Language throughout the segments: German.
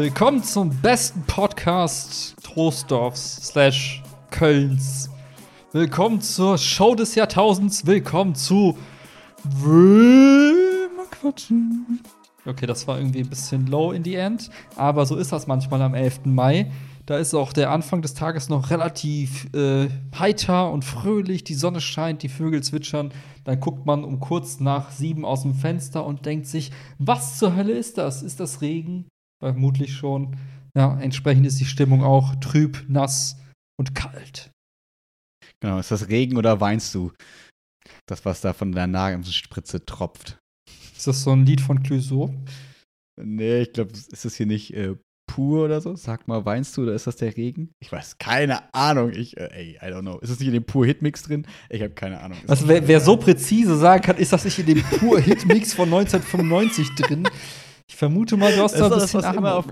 Willkommen zum besten Podcast Troisdorfs slash Kölns. Willkommen zur Show des Jahrtausends. Willkommen zu Will mal quatschen. Okay, das war irgendwie ein bisschen low in the end, aber so ist das manchmal am 11. Mai. Da ist auch der Anfang des Tages noch relativ äh, heiter und fröhlich. Die Sonne scheint, die Vögel zwitschern. Dann guckt man um kurz nach sieben aus dem Fenster und denkt sich, was zur Hölle ist das? Ist das Regen? Vermutlich schon. Ja, entsprechend ist die Stimmung auch trüb, nass und kalt. Genau, ist das Regen oder weinst du? Das, was da von der Nasenspritze tropft. Ist das so ein Lied von Clouseau? Nee, ich glaube, ist das hier nicht äh, pur oder so? Sag mal, weinst du oder ist das der Regen? Ich weiß, keine Ahnung. Ich, äh, ey, I don't know. Ist das nicht in dem pur Hitmix drin? Ich habe keine Ahnung. Also, wer, wer, so präzise sagen kann, ist das nicht in dem pur Hitmix von 1995 drin? Ich vermute mal, du hast da ein bisschen Ahnung.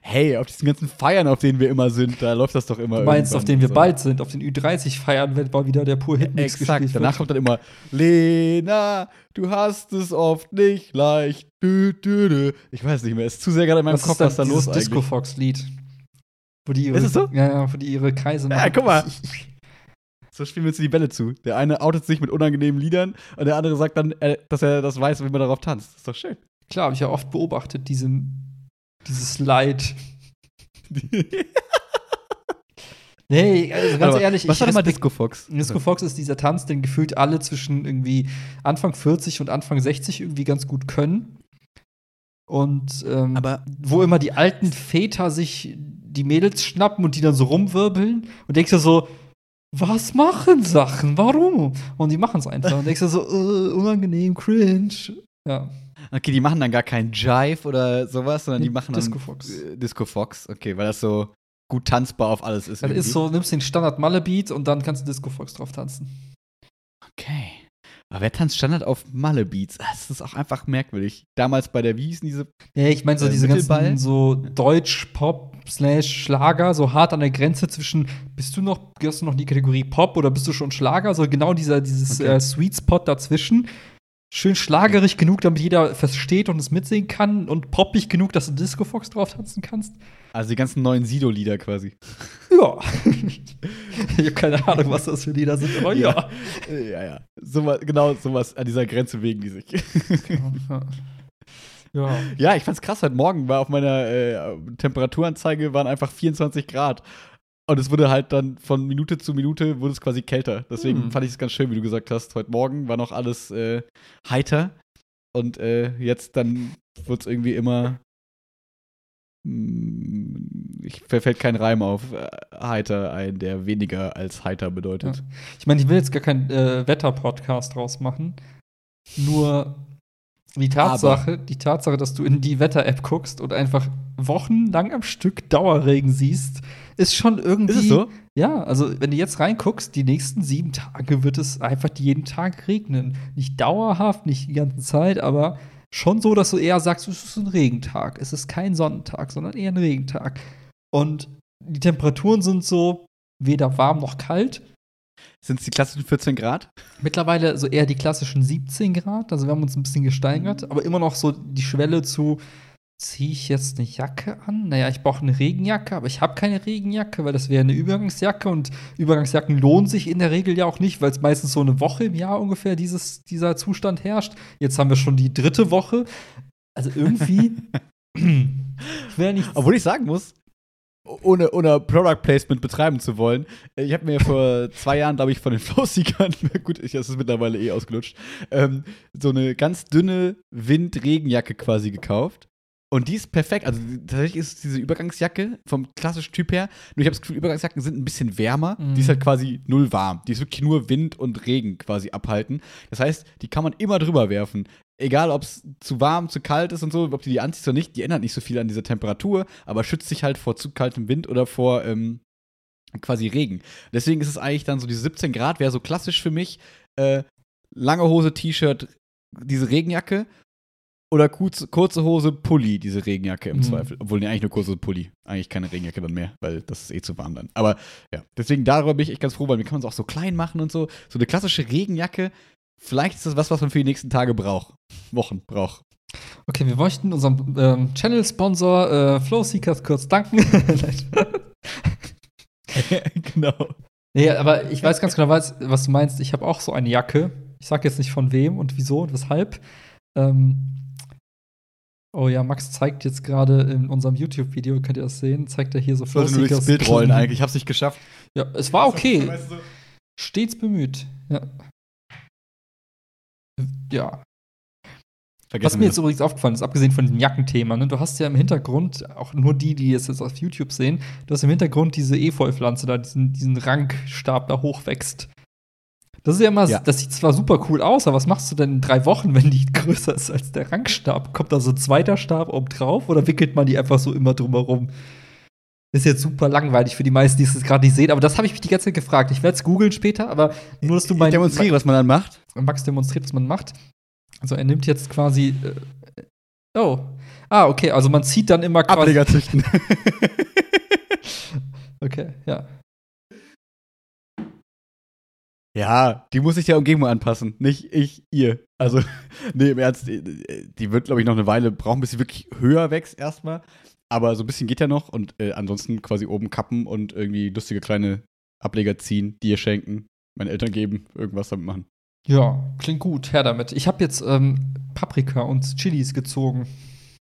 Hey, auf diesen ganzen Feiern, auf denen wir immer sind, da läuft das doch immer. Du meinst, auf denen wir so. bald sind, auf den Ü30-Feiern, wenn mal wieder der pur Hitmix Exakt, gespielt danach kommt dann immer Lena, du hast es oft nicht leicht. Dü, dü, dü. Ich weiß nicht mehr, es ist zu sehr gerade in meinem was Kopf, was da los ist. Disco Fox-Lied. Wo die ihre, ist es so? Ja, ja, wo die ihre Kreise machen. Ja, guck mal. So spielen wir uns die Bälle zu. Der eine outet sich mit unangenehmen Liedern und der andere sagt dann, äh, dass er das weiß, wie man darauf tanzt. Das ist doch schön. Klar, habe ich ja oft beobachtet, diese, dieses Leid. nee, also ganz Aber ehrlich, was ich war mal Disco Fox? Disco Fox ist dieser Tanz, den gefühlt alle zwischen irgendwie Anfang 40 und Anfang 60 irgendwie ganz gut können. Und ähm, Aber wo immer die alten Väter sich die Mädels schnappen und die dann so rumwirbeln und denkst du so, was machen Sachen? Warum? Und die machen es einfach. Und denkst du so, uh, unangenehm, cringe. Ja. Okay, die machen dann gar keinen Jive oder sowas, sondern die machen Disco dann Fox. Äh, Disco Fox, okay, weil das so gut tanzbar auf alles ist. Das ist so, nimmst den Standard Malle Beat und dann kannst du Disco Fox drauf tanzen. Okay. Aber wer tanzt Standard auf Malle Beats? Das ist auch einfach merkwürdig. Damals bei der, wie hießen diese? Ja, ich meine so äh, diese ganzen so Deutsch-Pop slash Schlager, so hart an der Grenze zwischen, bist du noch, gehörst du noch in die Kategorie Pop oder bist du schon Schlager? So genau dieser, dieses okay. äh, Sweet Spot dazwischen schön schlagerig genug, damit jeder versteht und es mitsingen kann und poppig genug, dass du Disco Fox drauf tanzen kannst. Also die ganzen neuen Sido-Lieder quasi. Ja. ich habe keine Ahnung, was das für Lieder sind, aber ja. Ja, ja. So, genau sowas an dieser Grenze wegen die sich. ja. ja, ich fand's krass. Heute Morgen war auf meiner äh, Temperaturanzeige waren einfach 24 Grad. Und es wurde halt dann von Minute zu Minute wurde es quasi kälter. Deswegen hm. fand ich es ganz schön, wie du gesagt hast. Heute Morgen war noch alles äh, heiter. Und äh, jetzt dann wird es irgendwie immer. Hm, ich fällt kein Reim auf äh, heiter ein, der weniger als heiter bedeutet. Ja. Ich meine, ich will jetzt gar keinen äh, Wetter-Podcast draus machen. Nur die Tatsache, Aber. die Tatsache, dass du in die Wetter-App guckst und einfach wochenlang am Stück Dauerregen siehst, ist schon irgendwie. Ist es so? Ja, also wenn du jetzt reinguckst, die nächsten sieben Tage wird es einfach jeden Tag regnen. Nicht dauerhaft, nicht die ganze Zeit, aber schon so, dass du eher sagst, es ist ein Regentag. Es ist kein Sonnentag, sondern eher ein Regentag. Und die Temperaturen sind so weder warm noch kalt. Sind es die klassischen 14 Grad? Mittlerweile so eher die klassischen 17 Grad. Also wir haben uns ein bisschen gesteigert, aber immer noch so die Schwelle zu ziehe ich jetzt eine Jacke an? Naja, ich brauche eine Regenjacke, aber ich habe keine Regenjacke, weil das wäre eine Übergangsjacke und Übergangsjacken lohnen sich in der Regel ja auch nicht, weil es meistens so eine Woche im Jahr ungefähr dieses, dieser Zustand herrscht. Jetzt haben wir schon die dritte Woche. Also irgendwie. Obwohl ich sagen muss, ohne, ohne Product Placement betreiben zu wollen. Ich habe mir vor zwei Jahren, glaube ich, von den Flowseekern, gut, ich, das ist mittlerweile eh ausgelutscht, ähm, so eine ganz dünne Wind-Regenjacke quasi gekauft. Und die ist perfekt. Also tatsächlich ist diese Übergangsjacke vom klassischen Typ her. Nur ich habe das Gefühl, Übergangsjacken sind ein bisschen wärmer. Mhm. Die ist halt quasi null warm. Die ist wirklich nur Wind und Regen quasi abhalten. Das heißt, die kann man immer drüber werfen. Egal, ob es zu warm, zu kalt ist und so, ob du die anziehst oder nicht, die ändert nicht so viel an dieser Temperatur, aber schützt sich halt vor zu kaltem Wind oder vor ähm, quasi Regen. Deswegen ist es eigentlich dann so, diese 17 Grad wäre so klassisch für mich. Äh, lange Hose, T-Shirt, diese Regenjacke oder kurze, kurze Hose, Pulli, diese Regenjacke im mhm. Zweifel. Obwohl, nee, eigentlich nur kurze Pulli. Eigentlich keine Regenjacke dann mehr, weil das ist eh zu warm dann. Aber ja, deswegen darüber bin ich echt ganz froh, weil mir kann man es auch so klein machen und so. So eine klassische Regenjacke, vielleicht ist das was, was man für die nächsten Tage braucht. Wochen braucht. Okay, wir möchten unserem ähm, Channel-Sponsor äh, Flowseekers kurz danken. genau. Nee, aber ich weiß ganz genau, was, was du meinst. Ich habe auch so eine Jacke. Ich sag jetzt nicht von wem und wieso und weshalb. Ähm, oh ja, Max zeigt jetzt gerade in unserem YouTube-Video, könnt ihr das sehen, zeigt er hier so Flowseekers. Ich Bild rollen eigentlich, ich hab's nicht geschafft. Ja, es war okay. Stets bemüht. Ja. Ja. Vergessen Was mir jetzt übrigens aufgefallen ist, abgesehen von dem Jackenthema, ne, du hast ja im Hintergrund, auch nur die, die es jetzt auf YouTube sehen, du hast im Hintergrund diese Efeu-Pflanze da, diesen, diesen Rankstab da hochwächst. Das ist ja immer, ja. das sieht zwar super cool aus, aber was machst du denn in drei Wochen, wenn die größer ist als der Rankstab? Kommt da so ein zweiter Stab oben drauf oder wickelt man die einfach so immer drumherum? Ist jetzt super langweilig für die meisten, die es gerade nicht sehen, aber das habe ich mich die ganze Zeit gefragt. Ich werde es googeln später, aber nur, dass du mein. Demonstriere, was man dann macht. Max demonstriert, was man macht. Also er nimmt jetzt quasi. Äh, oh. Ah, okay, also man zieht dann immer quasi. Ableger züchten. okay, ja. Ja, die muss sich der Umgebung anpassen, nicht ich, ihr. Also, nee, im Ernst, die wird, glaube ich, noch eine Weile brauchen, bis sie wirklich höher wächst erstmal. Aber so ein bisschen geht ja noch und äh, ansonsten quasi oben kappen und irgendwie lustige kleine Ableger ziehen, dir schenken, meinen Eltern geben, irgendwas damit machen. Ja, klingt gut, her damit. Ich habe jetzt ähm, Paprika und Chilis gezogen.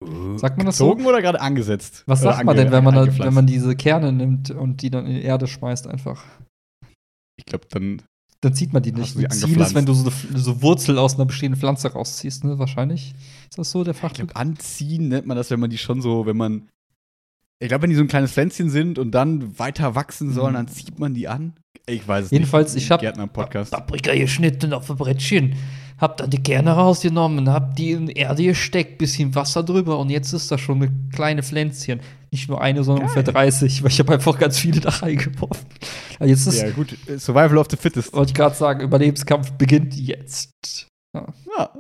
Uh, sagt man das gezogen so? oder gerade angesetzt? Was sagt man denn, wenn man, da, wenn man diese Kerne nimmt und die dann in die Erde schmeißt einfach? Ich glaube, dann. Dann zieht man die nicht. Du Ziel ist, wenn du so, so Wurzel aus einer bestehenden Pflanze rausziehst, ne? Wahrscheinlich. Ist das so der Fachbegriff? Anziehen nennt man das, wenn man die schon so, wenn man. Ich glaube, wenn die so ein kleines Pflänzchen sind und dann weiter wachsen sollen, mhm. dann zieht man die an. Ich weiß es Jedenfalls, nicht. Jedenfalls, ich habe Paprika geschnitten auf ein Brettchen, hab dann die Kerne rausgenommen, hab die in Erde gesteckt, bisschen Wasser drüber und jetzt ist da schon eine kleine Pflänzchen. Nicht nur eine, sondern Geil. ungefähr 30, weil ich habe einfach ganz viele da reingeworfen. Jetzt ist, ja, gut. Survival of the Fittest. Wollte ich gerade sagen, Überlebenskampf beginnt jetzt. Ja. ja.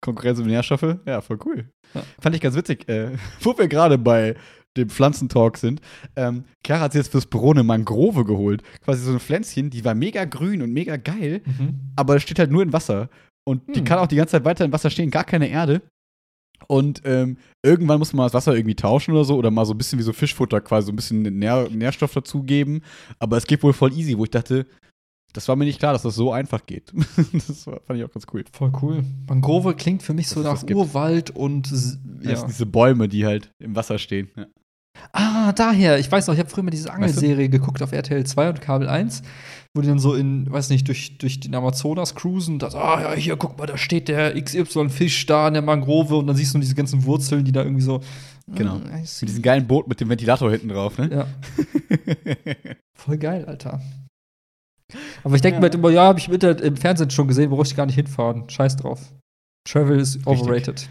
Konkurrenz um Nährstoffe, ja, voll cool. Ja. Fand ich ganz witzig. Äh, wo wir gerade bei dem Pflanzentalk sind. Ähm, Chiara hat sich jetzt fürs Büro eine Mangrove geholt. Quasi so ein Pflänzchen, die war mega grün und mega geil, mhm. aber steht halt nur in Wasser. Und mhm. die hm. kann auch die ganze Zeit weiter im Wasser stehen, gar keine Erde. Und ähm, irgendwann muss man das Wasser irgendwie tauschen oder so oder mal so ein bisschen wie so Fischfutter quasi so ein bisschen Nähr Nährstoff dazugeben. Aber es geht wohl voll easy, wo ich dachte, das war mir nicht klar, dass das so einfach geht. das fand ich auch ganz cool. Voll cool. Mangrove klingt für mich so nach Urwald und ja. Das sind diese Bäume, die halt im Wasser stehen. Ja. Ah, daher. Ich weiß noch, ich habe früher mal diese Angelserie weißt du? geguckt auf RTL 2 und Kabel 1, wo die dann so in, weiß nicht, durch, durch den Amazonas cruisen das, ah ja, hier, guck mal, da steht der XY-Fisch da in der Mangrove und dann siehst du diese ganzen Wurzeln, die da irgendwie so. Genau. Mm, mit diesem geilen Boot mit dem Ventilator hinten drauf, ne? Ja. Voll geil, Alter. Aber ich denke ja. mir halt immer, ja, habe ich im, Internet, im Fernsehen schon gesehen, wo ich gar nicht hinfahren. Scheiß drauf. Travel ist overrated. Richtig.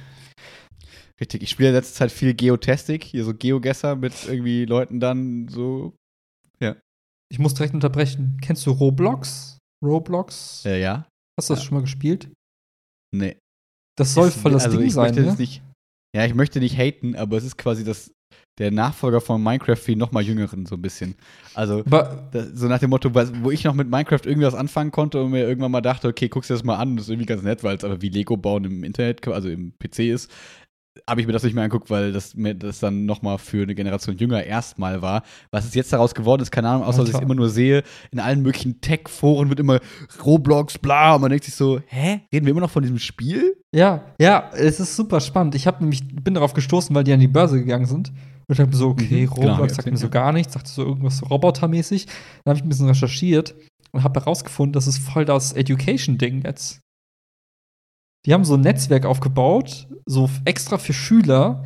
Richtig, ich spiele in letzter Zeit viel Geotastic, hier so Geogesser mit irgendwie Leuten dann so. Ja. Ich muss direkt unterbrechen. Kennst du Roblox? Roblox? Äh, ja. Hast du das ja. schon mal gespielt? Nee. Das soll voll das also Ding sein, ne? Nicht, ja, ich möchte nicht haten, aber es ist quasi das, der Nachfolger von Minecraft für noch mal jüngeren so ein bisschen. Also das, so nach dem Motto, wo ich noch mit Minecraft irgendwie was anfangen konnte und mir irgendwann mal dachte, okay, guckst dir das mal an, das ist irgendwie ganz nett, weil es aber wie Lego bauen im Internet, also im PC ist habe ich mir das nicht mehr angeguckt, weil das mir das dann nochmal für eine Generation jünger erstmal war. Was ist jetzt daraus geworden ist, keine Ahnung, außer dass ich es immer nur sehe, in allen möglichen Tech-Foren wird immer Roblox, bla, und man denkt sich so, hä? Reden wir immer noch von diesem Spiel? Ja, ja, es ist super spannend. Ich habe nämlich, bin darauf gestoßen, weil die an die Börse gegangen sind. Und ich dachte mir so, okay, mhm, Roblox genau, sagt mir so gar nichts, sagt so irgendwas so robotermäßig. Dann habe ich ein bisschen recherchiert und habe herausgefunden, das ist voll das Education-Ding jetzt. Die haben so ein Netzwerk aufgebaut, so extra für Schüler.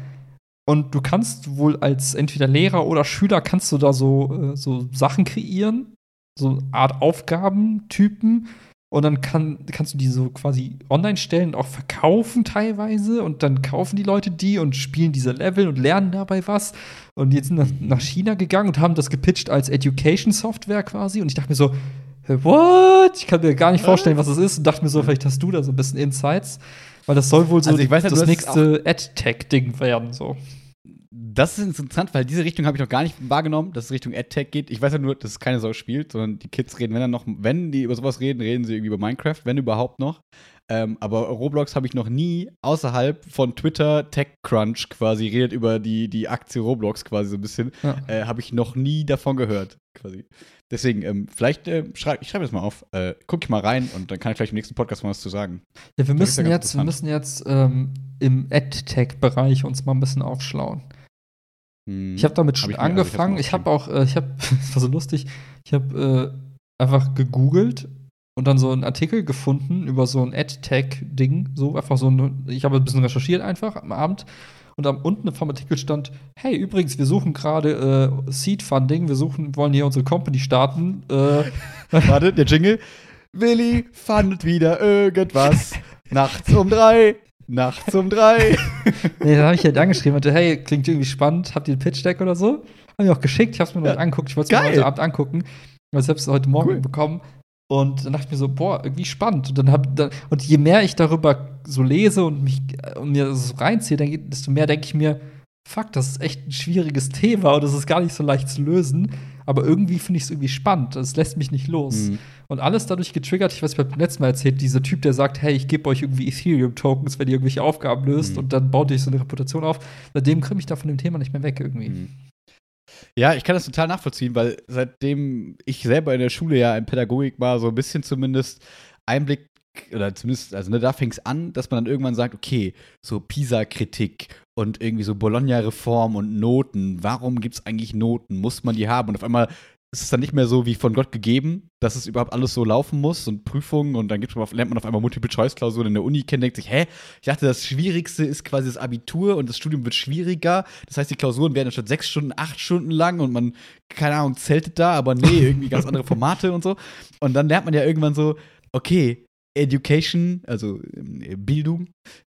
Und du kannst wohl als entweder Lehrer oder Schüler kannst du da so, äh, so Sachen kreieren, so eine Art Aufgabentypen. Und dann kann, kannst du die so quasi online stellen und auch verkaufen teilweise. Und dann kaufen die Leute die und spielen diese Level und lernen dabei was. Und jetzt sind nach, China gegangen und haben das gepitcht als Education-Software quasi. Und ich dachte mir so, what? Ich kann mir gar nicht vorstellen, was das ist und dachte mir so, vielleicht hast du da so ein bisschen Insights, weil das soll wohl so also weiß, das nächste AdTech-Ding werden, so. Das ist interessant, weil diese Richtung habe ich noch gar nicht wahrgenommen, dass es Richtung AdTech geht. Ich weiß ja nur, dass es keine Sau spielt, sondern die Kids reden, wenn dann noch, wenn die über sowas reden, reden sie irgendwie über Minecraft, wenn überhaupt noch. Ähm, aber Roblox habe ich noch nie außerhalb von Twitter, TechCrunch quasi redet über die, die Aktie Roblox quasi so ein bisschen. Ja. Äh, habe ich noch nie davon gehört, quasi. Deswegen, ähm, vielleicht äh, schreib, ich schreibe das mal auf, äh, gucke ich mal rein und dann kann ich vielleicht im nächsten Podcast mal was zu sagen. Ja, wir müssen ja jetzt, wir müssen jetzt ähm, im AdTech-Bereich uns mal ein bisschen aufschlauen. Hm, ich habe damit schon hab also ich angefangen. ich habe auch, äh, ich habe, das war so lustig, ich habe äh, einfach gegoogelt und dann so einen Artikel gefunden über so ein AdTech-Ding, so einfach so ein, ich habe ein bisschen recherchiert einfach am Abend und am unten vom Artikel stand, hey, übrigens, wir suchen gerade äh, Seed-Funding, wir suchen, wollen hier unsere Company starten. Äh, Warte, der Jingle. Willi fandet wieder irgendwas. Nachts um drei. Nachts um drei. nee, da habe ich halt angeschrieben und hey, klingt irgendwie spannend, habt ihr ein Pitch-Deck oder so? Habe ich auch geschickt, ich habe es mir noch ja. angeguckt, ich wollte es mir heute Abend angucken. Ich habe es heute Morgen cool. bekommen. Und dann dachte ich mir so, boah, irgendwie spannend. Und, dann hab, dann, und je mehr ich darüber so lese und mich und mir so reinziehe, desto mehr denke ich mir, fuck, das ist echt ein schwieriges Thema und das ist gar nicht so leicht zu lösen. Aber irgendwie finde ich es irgendwie spannend. Es lässt mich nicht los. Mhm. Und alles dadurch getriggert, ich weiß, ich beim letzten Mal erzählt, dieser Typ, der sagt, hey, ich gebe euch irgendwie Ethereum-Tokens, wenn ihr irgendwelche Aufgaben löst mhm. und dann baut ihr so eine Reputation auf. Seitdem kriege ich da von dem Thema nicht mehr weg irgendwie. Mhm. Ja, ich kann das total nachvollziehen, weil seitdem ich selber in der Schule ja in Pädagogik war, so ein bisschen zumindest Einblick oder zumindest, also ne, da fing es an, dass man dann irgendwann sagt, okay, so PISA-Kritik und irgendwie so Bologna-Reform und Noten, warum gibt es eigentlich Noten? Muss man die haben? Und auf einmal es ist dann nicht mehr so wie von Gott gegeben, dass es überhaupt alles so laufen muss und Prüfungen und dann man, lernt man auf einmal Multiple-Choice-Klausuren in der Uni kennen, denkt sich, hä? Ich dachte, das Schwierigste ist quasi das Abitur und das Studium wird schwieriger. Das heißt, die Klausuren werden statt sechs Stunden, acht Stunden lang und man, keine Ahnung, zeltet da, aber nee, irgendwie ganz andere Formate und so. Und dann lernt man ja irgendwann so, okay, Education, also äh, Bildung,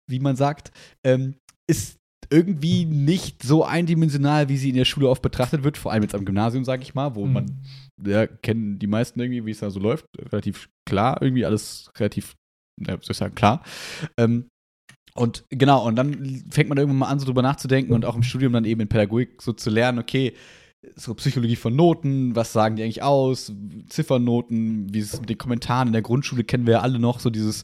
wie man sagt, ähm, ist irgendwie nicht so eindimensional, wie sie in der Schule oft betrachtet wird, vor allem jetzt am Gymnasium, sage ich mal, wo mhm. man, ja, kennen die meisten irgendwie, wie es da so läuft, relativ klar, irgendwie alles relativ, ja, soll ich sagen, klar. Ähm, und genau, und dann fängt man irgendwann mal an, so drüber nachzudenken und auch im Studium dann eben in Pädagogik so zu lernen, okay, so Psychologie von Noten, was sagen die eigentlich aus, Ziffernoten, wie es mit den Kommentaren in der Grundschule kennen wir ja alle noch, so dieses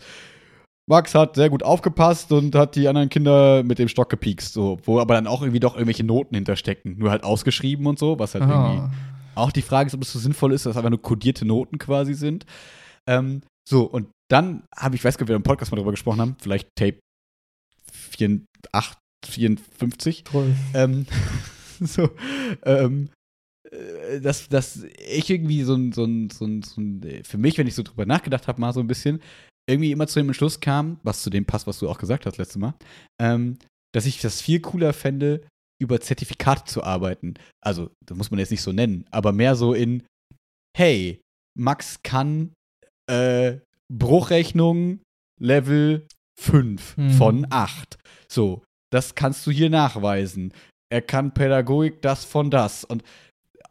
Max hat sehr gut aufgepasst und hat die anderen Kinder mit dem Stock gepiekst, so, wo aber dann auch irgendwie doch irgendwelche Noten hinterstecken. Nur halt ausgeschrieben und so, was halt Aha. irgendwie auch die Frage ist, ob es so sinnvoll ist, dass einfach nur kodierte Noten quasi sind. Ähm, so, und dann habe ich, weiß gar nicht, ob wir im Podcast mal darüber gesprochen haben, vielleicht Tape 48, 54. Ähm, so, ähm, äh, dass, dass ich irgendwie so ein, so ein, so ein, so ein, für mich, wenn ich so drüber nachgedacht habe, mal so ein bisschen, irgendwie immer zu dem Entschluss kam, was zu dem passt, was du auch gesagt hast letztes Mal, ähm, dass ich das viel cooler fände, über Zertifikate zu arbeiten. Also, das muss man jetzt nicht so nennen, aber mehr so in, hey, Max kann äh, Bruchrechnung Level 5 mhm. von 8. So, das kannst du hier nachweisen. Er kann Pädagogik das von das. Und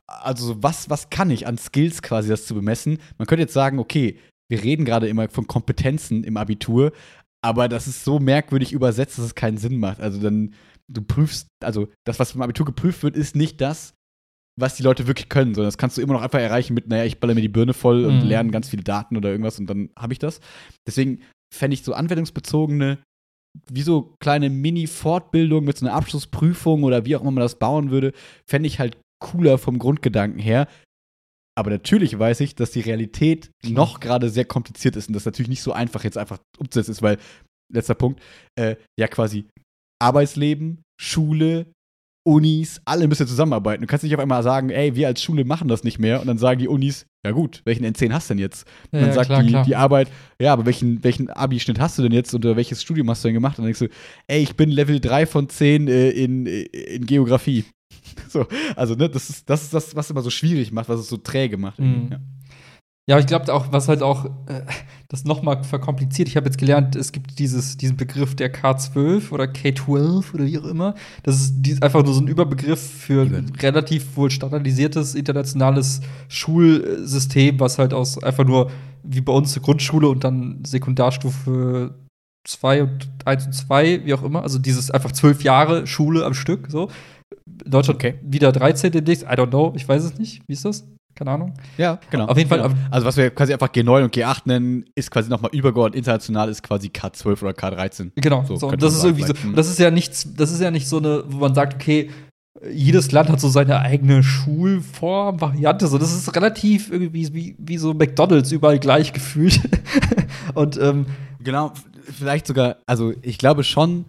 also, was, was kann ich an Skills quasi das zu bemessen? Man könnte jetzt sagen, okay, wir reden gerade immer von Kompetenzen im Abitur, aber das ist so merkwürdig übersetzt, dass es keinen Sinn macht. Also dann, du prüfst, also das, was im Abitur geprüft wird, ist nicht das, was die Leute wirklich können, sondern das kannst du immer noch einfach erreichen mit, naja, ich baller mir die Birne voll und mhm. lerne ganz viele Daten oder irgendwas und dann habe ich das. Deswegen fände ich so anwendungsbezogene, wie so kleine Mini-Fortbildung mit so einer Abschlussprüfung oder wie auch immer man das bauen würde, fände ich halt cooler vom Grundgedanken her, aber natürlich weiß ich, dass die Realität noch gerade sehr kompliziert ist und das natürlich nicht so einfach jetzt einfach umzusetzen ist, weil, letzter Punkt, äh, ja quasi Arbeitsleben, Schule, Unis, alle müssen zusammenarbeiten. Du kannst nicht auf einmal sagen, ey, wir als Schule machen das nicht mehr und dann sagen die Unis, ja gut, welchen N10 hast du denn jetzt? Und dann ja, sagt klar, die, klar. die Arbeit, ja, aber welchen, welchen Abi-Schnitt hast du denn jetzt oder welches Studium hast du denn gemacht? Und dann denkst du, ey, ich bin Level 3 von 10 äh, in, in Geografie. so, also, ne, das ist, das ist das, was immer so schwierig macht, was es so träge macht. Mhm. Ja. Ja, ich glaube auch, was halt auch äh, das nochmal verkompliziert. Ich habe jetzt gelernt, es gibt dieses, diesen Begriff der K12 oder K12 oder wie auch immer. Das ist die, einfach nur so ein Überbegriff für ein relativ wohl standardisiertes internationales Schulsystem, was halt aus einfach nur wie bei uns Grundschule und dann Sekundarstufe 2 und 1 und 2, wie auch immer. Also dieses einfach zwölf Jahre Schule am Stück, so. Deutschland okay. wieder 13 demnächst. I don't know, ich weiß es nicht. Wie ist das? Keine Ahnung. Ja, genau. Auf jeden Fall. Genau. Also, was wir quasi einfach G9 und G8 nennen, ist quasi nochmal übergeordnet international, ist quasi K12 oder K13. Genau. So, so. das ist irgendwie so. Hm. Das ist ja nichts, das ist ja nicht so eine, wo man sagt, okay, jedes Land hat so seine eigene Schulform, Variante. So, das ist relativ irgendwie wie, wie so McDonalds überall gleich gefühlt. und ähm, genau, vielleicht sogar, also ich glaube schon,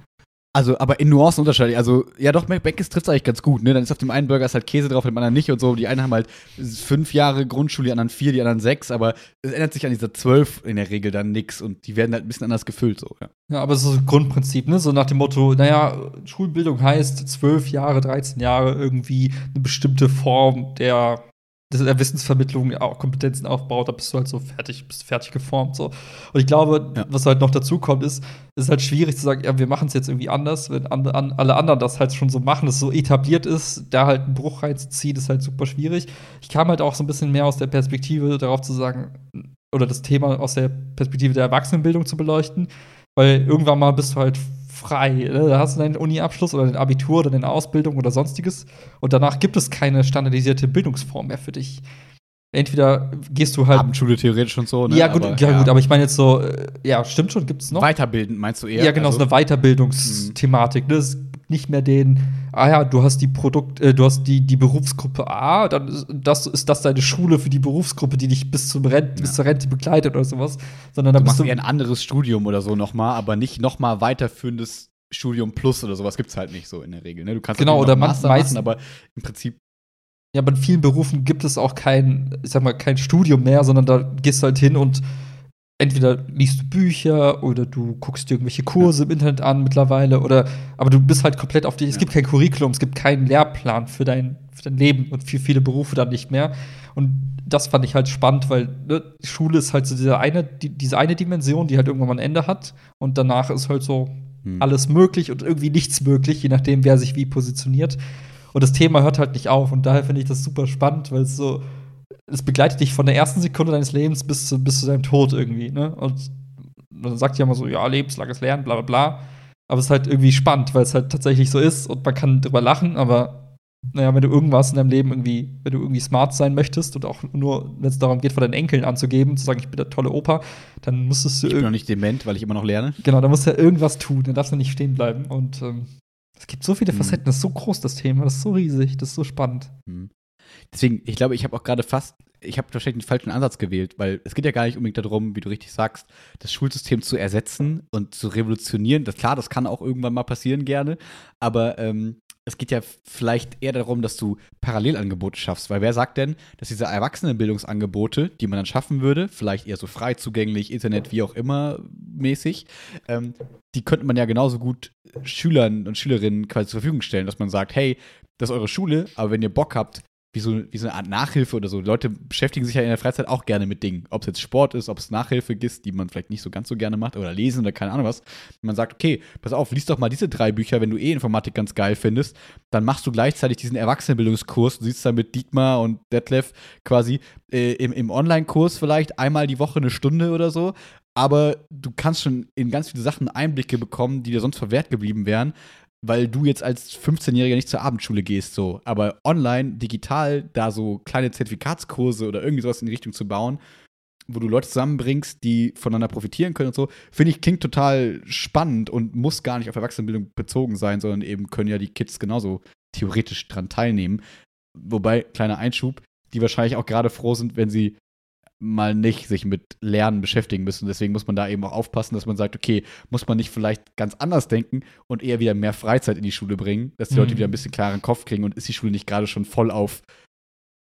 also, aber in Nuancen unterschiedlich. Also, ja doch, McBankis trifft es eigentlich ganz gut, ne? Dann ist auf dem einen Burger ist halt Käse drauf, auf dem anderen nicht und so. Die einen haben halt fünf Jahre Grundschule, die anderen vier, die anderen sechs, aber es ändert sich an dieser zwölf in der Regel dann nichts und die werden halt ein bisschen anders gefüllt, so, ja. Ja, aber so ein Grundprinzip, ne? So nach dem Motto, naja, Schulbildung heißt zwölf Jahre, 13 Jahre irgendwie eine bestimmte Form der der Wissensvermittlung auch Kompetenzen aufbaut, da bist du halt so fertig, bist fertig geformt. So. Und ich glaube, ja. was halt noch dazu kommt, ist, es ist halt schwierig zu sagen, ja, wir machen es jetzt irgendwie anders, wenn an, an, alle anderen das halt schon so machen, dass es so etabliert ist, da halt einen Bruch reinzuziehen, ist halt super schwierig. Ich kam halt auch so ein bisschen mehr aus der Perspektive darauf zu sagen, oder das Thema aus der Perspektive der Erwachsenenbildung zu beleuchten, weil irgendwann mal bist du halt frei. Ne? Da hast du deinen Uni-Abschluss oder dein Abitur oder deine Ausbildung oder sonstiges. Und danach gibt es keine standardisierte Bildungsform mehr für dich. Entweder gehst du halt. Abendschule theoretisch und so, ne? Ja, gut, aber, ja, ja. gut, aber ich meine jetzt so, äh, ja, stimmt schon, gibt es noch. Weiterbildend meinst du eher? Ja, genau, also, so eine Weiterbildungsthematik. Ne? Es nicht mehr den, ah ja, du hast die Produkt, äh, du hast die, die Berufsgruppe A, dann ist das, ist das deine Schule für die Berufsgruppe, die dich bis zum Rent, ja. bis zur Rente begleitet oder sowas. Sondern dann du machst du ein anderes Studium oder so nochmal, aber nicht nochmal weiterführendes Studium plus oder sowas gibt es halt nicht so in der Regel. Ne? Du kannst genau, oder man, Master machen, aber im Prinzip ja, aber in vielen Berufen gibt es auch kein, ich sag mal, kein Studium mehr, sondern da gehst du halt hin und entweder liest du Bücher oder du guckst dir irgendwelche Kurse ja. im Internet an mittlerweile oder aber du bist halt komplett auf dich. Ja. Es gibt kein Curriculum, es gibt keinen Lehrplan für dein, für dein Leben und für viele Berufe dann nicht mehr. Und das fand ich halt spannend, weil ne, Schule ist halt so diese eine, die, diese eine Dimension, die halt irgendwann mal ein Ende hat. Und danach ist halt so hm. alles möglich und irgendwie nichts möglich, je nachdem, wer sich wie positioniert. Und das Thema hört halt nicht auf. Und daher finde ich das super spannend, weil es so es begleitet dich von der ersten Sekunde deines Lebens bis zu, bis zu deinem Tod irgendwie, ne? Und man sagt ja immer so, ja, lebenslanges Lernen, bla bla bla. Aber es ist halt irgendwie spannend, weil es halt tatsächlich so ist und man kann drüber lachen, aber naja, wenn du irgendwas in deinem Leben irgendwie, wenn du irgendwie smart sein möchtest und auch nur, wenn es darum geht, von deinen Enkeln anzugeben, zu sagen, ich bin der tolle Opa, dann musstest du. Ich bin noch nicht dement, weil ich immer noch lerne. Genau, da musst du ja irgendwas tun, dann darfst du nicht stehen bleiben. Und ähm, es gibt so viele mhm. Facetten, das ist so groß, das Thema, das ist so riesig, das ist so spannend. Mhm. Deswegen, ich glaube, ich habe auch gerade fast, ich habe wahrscheinlich den falschen Ansatz gewählt, weil es geht ja gar nicht unbedingt darum, wie du richtig sagst, das Schulsystem zu ersetzen und zu revolutionieren. Das klar, das kann auch irgendwann mal passieren gerne, aber ähm, es geht ja vielleicht eher darum, dass du Parallelangebote schaffst, weil wer sagt denn, dass diese Erwachsenenbildungsangebote, die man dann schaffen würde, vielleicht eher so frei zugänglich, Internet, wie auch immer mäßig, ähm, die könnte man ja genauso gut Schülern und Schülerinnen quasi zur Verfügung stellen, dass man sagt, hey, das ist eure Schule, aber wenn ihr Bock habt, wie so, wie so eine Art Nachhilfe oder so. Leute beschäftigen sich ja in der Freizeit auch gerne mit Dingen. Ob es jetzt Sport ist, ob es Nachhilfe ist, die man vielleicht nicht so ganz so gerne macht oder lesen oder keine Ahnung was. Man sagt, okay, pass auf, liest doch mal diese drei Bücher, wenn du eh Informatik ganz geil findest. Dann machst du gleichzeitig diesen Erwachsenenbildungskurs. Du siehst da mit Dietmar und Detlef quasi äh, im, im Online-Kurs vielleicht einmal die Woche eine Stunde oder so. Aber du kannst schon in ganz viele Sachen Einblicke bekommen, die dir sonst verwehrt geblieben wären weil du jetzt als 15-Jähriger nicht zur Abendschule gehst, so. Aber online, digital, da so kleine Zertifikatskurse oder irgendwie sowas in die Richtung zu bauen, wo du Leute zusammenbringst, die voneinander profitieren können und so, finde ich, klingt total spannend und muss gar nicht auf Erwachsenenbildung bezogen sein, sondern eben können ja die Kids genauso theoretisch dran teilnehmen. Wobei, kleiner Einschub, die wahrscheinlich auch gerade froh sind, wenn sie mal nicht sich mit Lernen beschäftigen müssen. Deswegen muss man da eben auch aufpassen, dass man sagt, okay, muss man nicht vielleicht ganz anders denken und eher wieder mehr Freizeit in die Schule bringen, dass die mhm. Leute wieder ein bisschen klaren Kopf kriegen und ist die Schule nicht gerade schon voll auf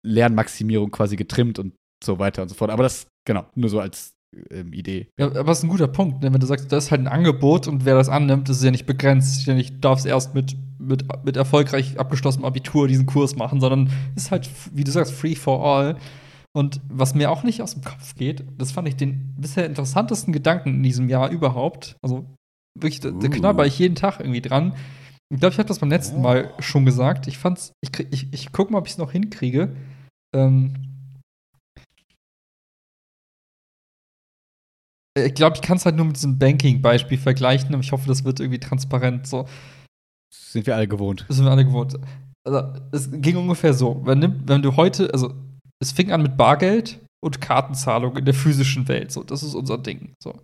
Lernmaximierung quasi getrimmt und so weiter und so fort. Aber das, genau, nur so als ähm, Idee. Ja, aber das ist ein guter Punkt, ne? wenn du sagst, das ist halt ein Angebot und wer das annimmt, das ist ja nicht begrenzt. Nicht, du darfst erst mit, mit, mit erfolgreich abgeschlossenem Abitur diesen Kurs machen, sondern ist halt, wie du sagst, free for all. Und was mir auch nicht aus dem Kopf geht, das fand ich den bisher interessantesten Gedanken in diesem Jahr überhaupt. Also wirklich, da, da knabber ich jeden Tag irgendwie dran. Ich glaube, ich habe das beim letzten Mal schon gesagt. Ich fand's, ich, ich, ich guck mal, ob ich es noch hinkriege. Ähm, ich glaube, ich kann es halt nur mit diesem Banking-Beispiel vergleichen, aber ich hoffe, das wird irgendwie transparent. So. Sind wir alle gewohnt. Sind wir alle gewohnt. Also, es ging ungefähr so. Wenn, wenn du heute, also es fing an mit Bargeld und Kartenzahlung in der physischen Welt. So, das ist unser Ding. So.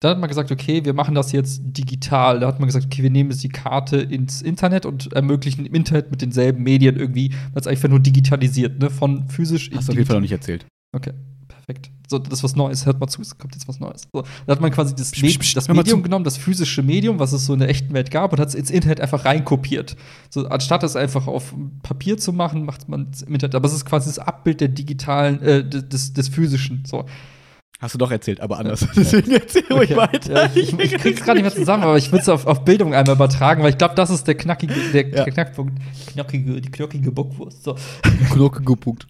Dann hat man gesagt, okay, wir machen das jetzt digital. Da hat man gesagt, okay, wir nehmen jetzt die Karte ins Internet und ermöglichen im Internet mit denselben Medien irgendwie, das einfach nur digitalisiert, ne? Von physisch Hast du auf jeden Fall noch nicht erzählt. Okay, perfekt. So, das ist was Neues, hört mal zu, es kommt jetzt was Neues. So, da hat man quasi das, Med das Medium genommen, das physische Medium, was es so in der echten Welt gab, und hat es ins Internet einfach reinkopiert. So, anstatt es einfach auf Papier zu machen, macht man es im Internet. Aber es ist quasi das Abbild der digitalen, äh, des, des physischen. So. Hast du doch erzählt, aber anders. Deswegen erzähl ruhig okay. weiter. Ja, ich, ich krieg's gerade nicht mehr zusammen, aber ich würde es auf, auf Bildung einmal übertragen, weil ich glaube, das ist der knackige, der, ja. Knackpunkt. Knackige, die knackige Bockwurst. So. Knackige Punkt.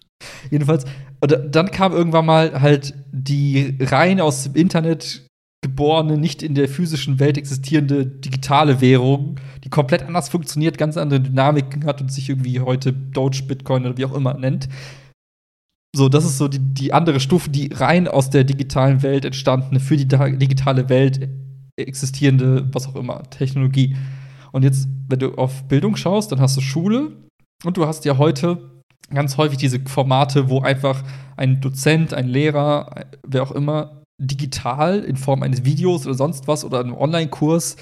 Jedenfalls, und dann kam irgendwann mal halt die rein aus dem Internet geborene, nicht in der physischen Welt existierende digitale Währung, die komplett anders funktioniert, ganz andere Dynamiken hat und sich irgendwie heute Doge, Bitcoin oder wie auch immer nennt. So, das ist so die, die andere Stufe, die rein aus der digitalen Welt entstandene, für die digitale Welt existierende, was auch immer, Technologie. Und jetzt, wenn du auf Bildung schaust, dann hast du Schule und du hast ja heute ganz häufig diese Formate, wo einfach ein Dozent, ein Lehrer, wer auch immer, digital in Form eines Videos oder sonst was oder einem Online-Kurs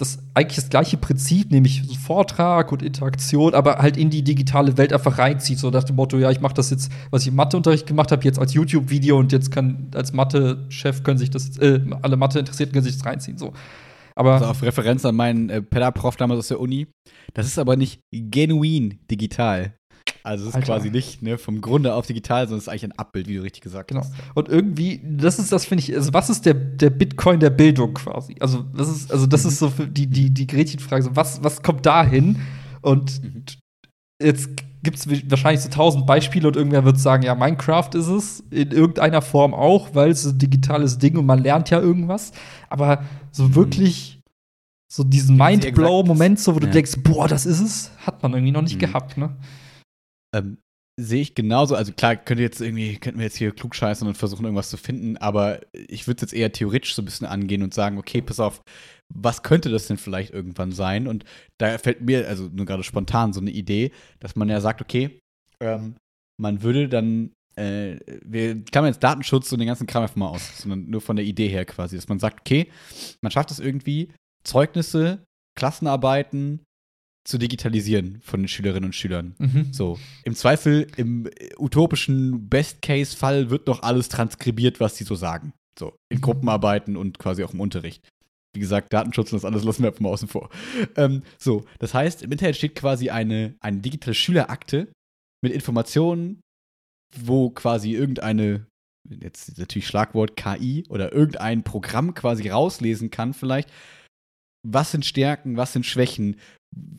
das eigentlich das gleiche Prinzip, nämlich so Vortrag und Interaktion, aber halt in die digitale Welt einfach reinzieht. So nach dem Motto, ja, ich mache das jetzt, was ich im Matheunterricht gemacht habe, jetzt als YouTube-Video und jetzt kann als Mathe-Chef können sich das, äh, alle Mathe-Interessierten können sich das reinziehen. So. Aber also auf Referenz an meinen äh, Pedda-Prof damals aus der Uni, das ist aber nicht genuin digital. Also es ist Alter. quasi nicht ne, vom Grunde auf digital, sondern es ist eigentlich ein Abbild, wie du richtig gesagt genau. hast. Und irgendwie, das ist das, finde ich, also was ist der, der Bitcoin der Bildung quasi? Also das ist, also das ist so die, die, die Gretchenfrage, so, was, was kommt da hin? Und mhm. jetzt gibt es wahrscheinlich so tausend Beispiele und irgendwer wird sagen, ja, Minecraft ist es, in irgendeiner Form auch, weil es ein digitales Ding und man lernt ja irgendwas. Aber so mhm. wirklich so diesen Mindblow-Moment, so wo du ja. denkst, boah, das ist es, hat man irgendwie noch nicht mhm. gehabt, ne? Ähm, sehe ich genauso. Also klar, könnte jetzt irgendwie, könnten wir jetzt hier klugscheißen und versuchen, irgendwas zu finden, aber ich würde es jetzt eher theoretisch so ein bisschen angehen und sagen, okay, pass auf, was könnte das denn vielleicht irgendwann sein? Und da fällt mir, also nur gerade spontan, so eine Idee, dass man ja sagt, okay, ähm, man würde dann, äh, wir klammern jetzt Datenschutz und den ganzen Kram einfach mal aus, sondern nur von der Idee her quasi, dass man sagt, okay, man schafft es irgendwie, Zeugnisse, Klassenarbeiten, zu digitalisieren von den Schülerinnen und Schülern. Mhm. So. Im Zweifel, im utopischen Best-Case-Fall wird noch alles transkribiert, was sie so sagen. So. In mhm. Gruppenarbeiten und quasi auch im Unterricht. Wie gesagt, Datenschutz und das alles lassen wir einfach mal außen vor. Ähm, so, das heißt, im Internet steht quasi eine, eine digitale Schülerakte mit Informationen, wo quasi irgendeine, jetzt natürlich Schlagwort KI oder irgendein Programm quasi rauslesen kann, vielleicht, was sind Stärken, was sind Schwächen,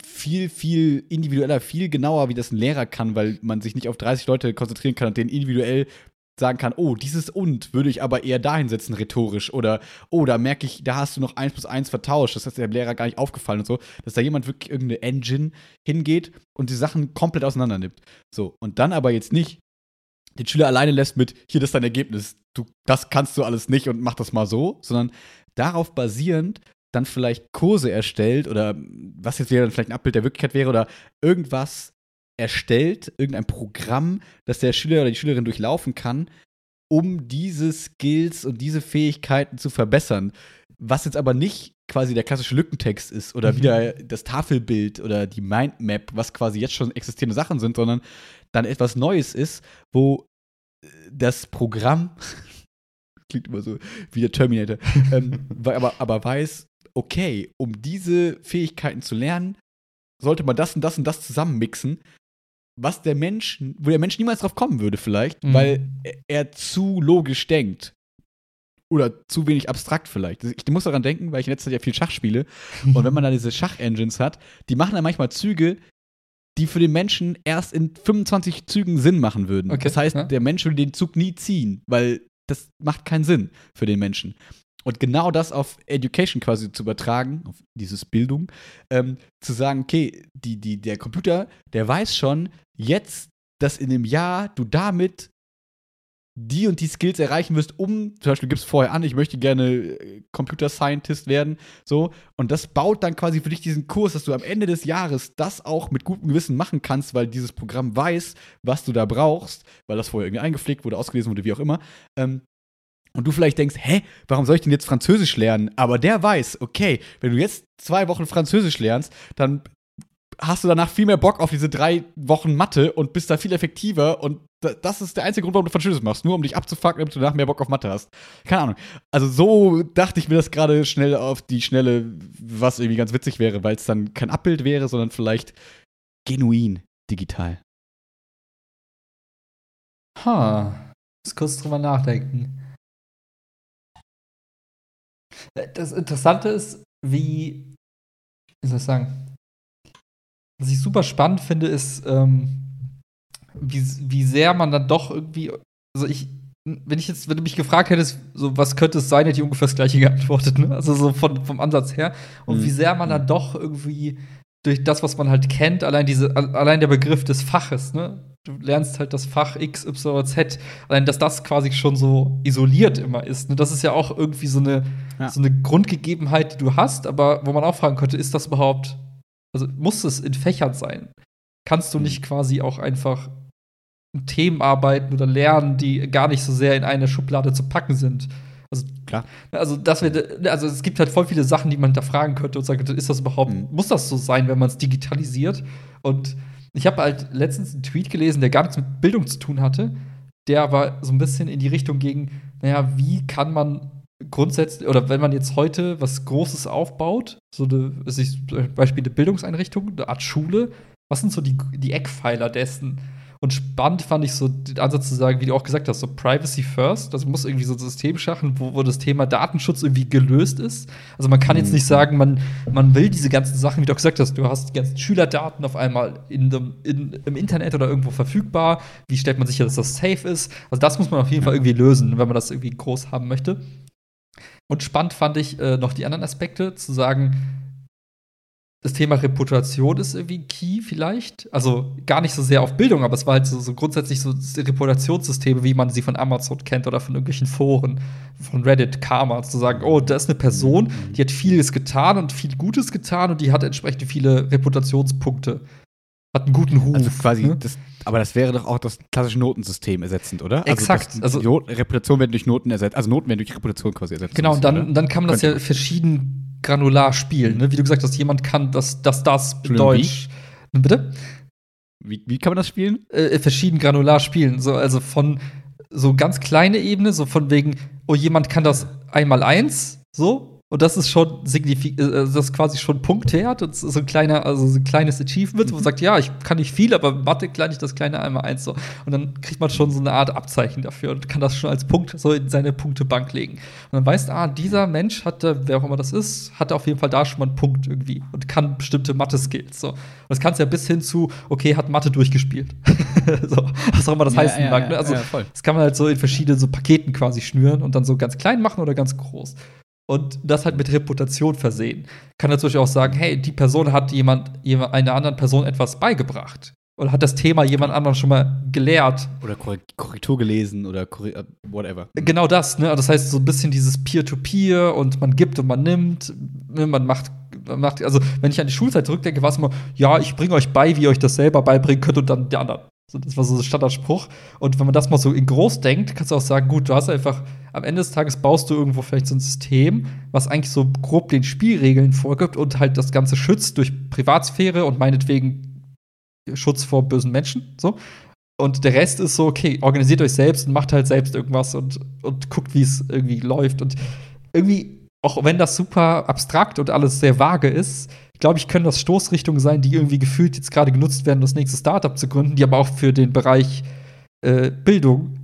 viel, viel individueller, viel genauer, wie das ein Lehrer kann, weil man sich nicht auf 30 Leute konzentrieren kann und denen individuell sagen kann, oh, dieses und würde ich aber eher dahin setzen, rhetorisch. Oder, oh, da merke ich, da hast du noch eins plus eins vertauscht. Das ist dem Lehrer gar nicht aufgefallen und so. Dass da jemand wirklich irgendeine Engine hingeht und die Sachen komplett auseinander nimmt. So, und dann aber jetzt nicht den Schüler alleine lässt mit, hier, das ist dein Ergebnis. Du, das kannst du alles nicht und mach das mal so, sondern darauf basierend dann vielleicht Kurse erstellt oder was jetzt wieder vielleicht ein Abbild der Wirklichkeit wäre oder irgendwas erstellt, irgendein Programm, das der Schüler oder die Schülerin durchlaufen kann, um diese Skills und diese Fähigkeiten zu verbessern. Was jetzt aber nicht quasi der klassische Lückentext ist oder mhm. wieder das Tafelbild oder die Mindmap, was quasi jetzt schon existierende Sachen sind, sondern dann etwas Neues ist, wo das Programm klingt immer so wie der Terminator, ähm, aber, aber weiß, okay, um diese Fähigkeiten zu lernen, sollte man das und das und das zusammenmixen, was der Mensch, wo der Mensch niemals drauf kommen würde, vielleicht, mhm. weil er zu logisch denkt. Oder zu wenig abstrakt vielleicht. Ich muss daran denken, weil ich in letzter Zeit ja viel Schach spiele. Und wenn man da diese Schach-Engines hat, die machen dann manchmal Züge, die für den Menschen erst in 25 Zügen Sinn machen würden. Okay, das heißt, ja. der Mensch würde den Zug nie ziehen, weil das macht keinen Sinn für den Menschen. Und genau das auf Education quasi zu übertragen, auf dieses Bildung, ähm, zu sagen, okay, die, die, der Computer, der weiß schon jetzt, dass in dem Jahr du damit die und die Skills erreichen wirst, um, zum Beispiel gibst vorher an, ich möchte gerne äh, Computer Scientist werden, so, und das baut dann quasi für dich diesen Kurs, dass du am Ende des Jahres das auch mit gutem Gewissen machen kannst, weil dieses Programm weiß, was du da brauchst, weil das vorher irgendwie eingepflegt wurde, ausgelesen wurde, wie auch immer. Ähm, und du vielleicht denkst, hä, warum soll ich denn jetzt Französisch lernen? Aber der weiß, okay, wenn du jetzt zwei Wochen Französisch lernst, dann hast du danach viel mehr Bock auf diese drei Wochen Mathe und bist da viel effektiver und das ist der einzige Grund, warum du Französisch machst. Nur um dich abzufucken, damit du danach mehr Bock auf Mathe hast. Keine Ahnung. Also so dachte ich mir das gerade schnell auf die Schnelle, was irgendwie ganz witzig wäre, weil es dann kein Abbild wäre, sondern vielleicht genuin digital. Ha. Muss kurz drüber nachdenken. Das Interessante ist, wie, wie soll ich sagen, was ich super spannend finde, ist, ähm, wie, wie sehr man dann doch irgendwie, also ich, wenn ich jetzt, wenn du mich gefragt hättest, so was könnte es sein, hätte ich ungefähr das gleiche geantwortet, ne? Also so von, vom Ansatz her. Und mhm. wie sehr man dann doch irgendwie durch das, was man halt kennt, allein diese, allein der Begriff des Faches, ne? Du lernst halt das Fach X, Y, Z, allein dass das quasi schon so isoliert immer ist. Ne? Das ist ja auch irgendwie so eine, ja. so eine Grundgegebenheit, die du hast, aber wo man auch fragen könnte, ist das überhaupt also muss es in Fächern sein? Kannst du nicht mhm. quasi auch einfach Themen arbeiten oder lernen, die gar nicht so sehr in eine Schublade zu packen sind? Also, Klar. Also, dass wir, also es gibt halt voll viele Sachen, die man hinterfragen könnte und sagen, ist das überhaupt, mhm. muss das so sein, wenn man es digitalisiert? Und ich habe halt letztens einen Tweet gelesen, der gar nichts mit Bildung zu tun hatte. Der aber so ein bisschen in die Richtung ging, naja, wie kann man grundsätzlich, oder wenn man jetzt heute was Großes aufbaut, so eine, zum Beispiel eine Bildungseinrichtung, eine Art Schule, was sind so die, die Eckpfeiler dessen? Und spannend fand ich so den Ansatz zu sagen, wie du auch gesagt hast, so Privacy First. Das muss irgendwie so ein System schaffen, wo, wo das Thema Datenschutz irgendwie gelöst ist. Also man kann jetzt mhm. nicht sagen, man, man will diese ganzen Sachen, wie du auch gesagt hast, du hast die ganzen Schülerdaten auf einmal in dem, in, im Internet oder irgendwo verfügbar. Wie stellt man sicher, dass das safe ist? Also das muss man auf jeden Fall irgendwie lösen, wenn man das irgendwie groß haben möchte. Und spannend fand ich äh, noch die anderen Aspekte, zu sagen, das Thema Reputation ist irgendwie key vielleicht. Also gar nicht so sehr auf Bildung, aber es war halt so, so grundsätzlich so Reputationssysteme, wie man sie von Amazon kennt oder von irgendwelchen Foren, von Reddit, Karma, zu sagen, oh, da ist eine Person, mhm. die hat vieles getan und viel Gutes getan und die hat entsprechend viele Reputationspunkte. Hat einen guten Ruf. Also quasi ne? das aber das wäre doch auch das klassische Notensystem ersetzend, oder? Also Exakt. Also, also Reputation werden durch Noten ersetzt, also Noten werden durch Reputation quasi ersetzt. Genau, und dann, dann kann man das ja verschieden granular spielen, ne? Wie du gesagt hast, jemand kann das, das, das Deutsch. Wie? Bitte? Wie, wie kann man das spielen? Äh, verschieden granular spielen. So, also von so ganz kleine Ebene, so von wegen, oh, jemand kann das einmal eins, so, und das ist schon signifikant, äh, das ist quasi schon Punktwert. Das ist so ein kleiner, also so ein kleines Achievement, wo man sagt, ja, ich kann nicht viel, aber Mathe kann ich das kleine einmal eins so. Und dann kriegt man schon so eine Art Abzeichen dafür und kann das schon als Punkt so in seine Punktebank legen. Und dann weißt du, ah, dieser Mensch hatte, wer auch immer das ist, hatte auf jeden Fall da schon mal einen Punkt irgendwie und kann bestimmte Mathe-Skills. So. Und das kannst du ja bis hin zu, okay, hat Mathe durchgespielt. so, was auch immer das ja, heißen ja, mag. Ne? Also, das kann man halt so in verschiedene so Paketen quasi schnüren und dann so ganz klein machen oder ganz groß und das halt mit Reputation versehen. Kann natürlich auch sagen, hey, die Person hat jemand, jemand einer anderen Person etwas beigebracht. Oder hat das Thema jemand anderen schon mal gelehrt. Oder Korrektur gelesen oder äh, whatever. Genau das, ne? Das heißt, so ein bisschen dieses Peer-to-Peer -Peer und man gibt und man nimmt. Ne? Man macht, man macht, also wenn ich an die Schulzeit zurückdenke, war es immer, ja, ich bringe euch bei, wie ihr euch das selber beibringen könnt und dann die anderen. So, das war so ein Standardspruch. Und wenn man das mal so in groß denkt, kannst du auch sagen, gut, du hast einfach, am Ende des Tages baust du irgendwo vielleicht so ein System, was eigentlich so grob den Spielregeln vorgibt und halt das Ganze schützt durch Privatsphäre und meinetwegen Schutz vor bösen Menschen. So. Und der Rest ist so, okay, organisiert euch selbst und macht halt selbst irgendwas und, und guckt, wie es irgendwie läuft. Und irgendwie, auch wenn das super abstrakt und alles sehr vage ist, glaube ich, können das Stoßrichtungen sein, die irgendwie gefühlt jetzt gerade genutzt werden, das nächste Startup zu gründen, die aber auch für den Bereich äh, Bildung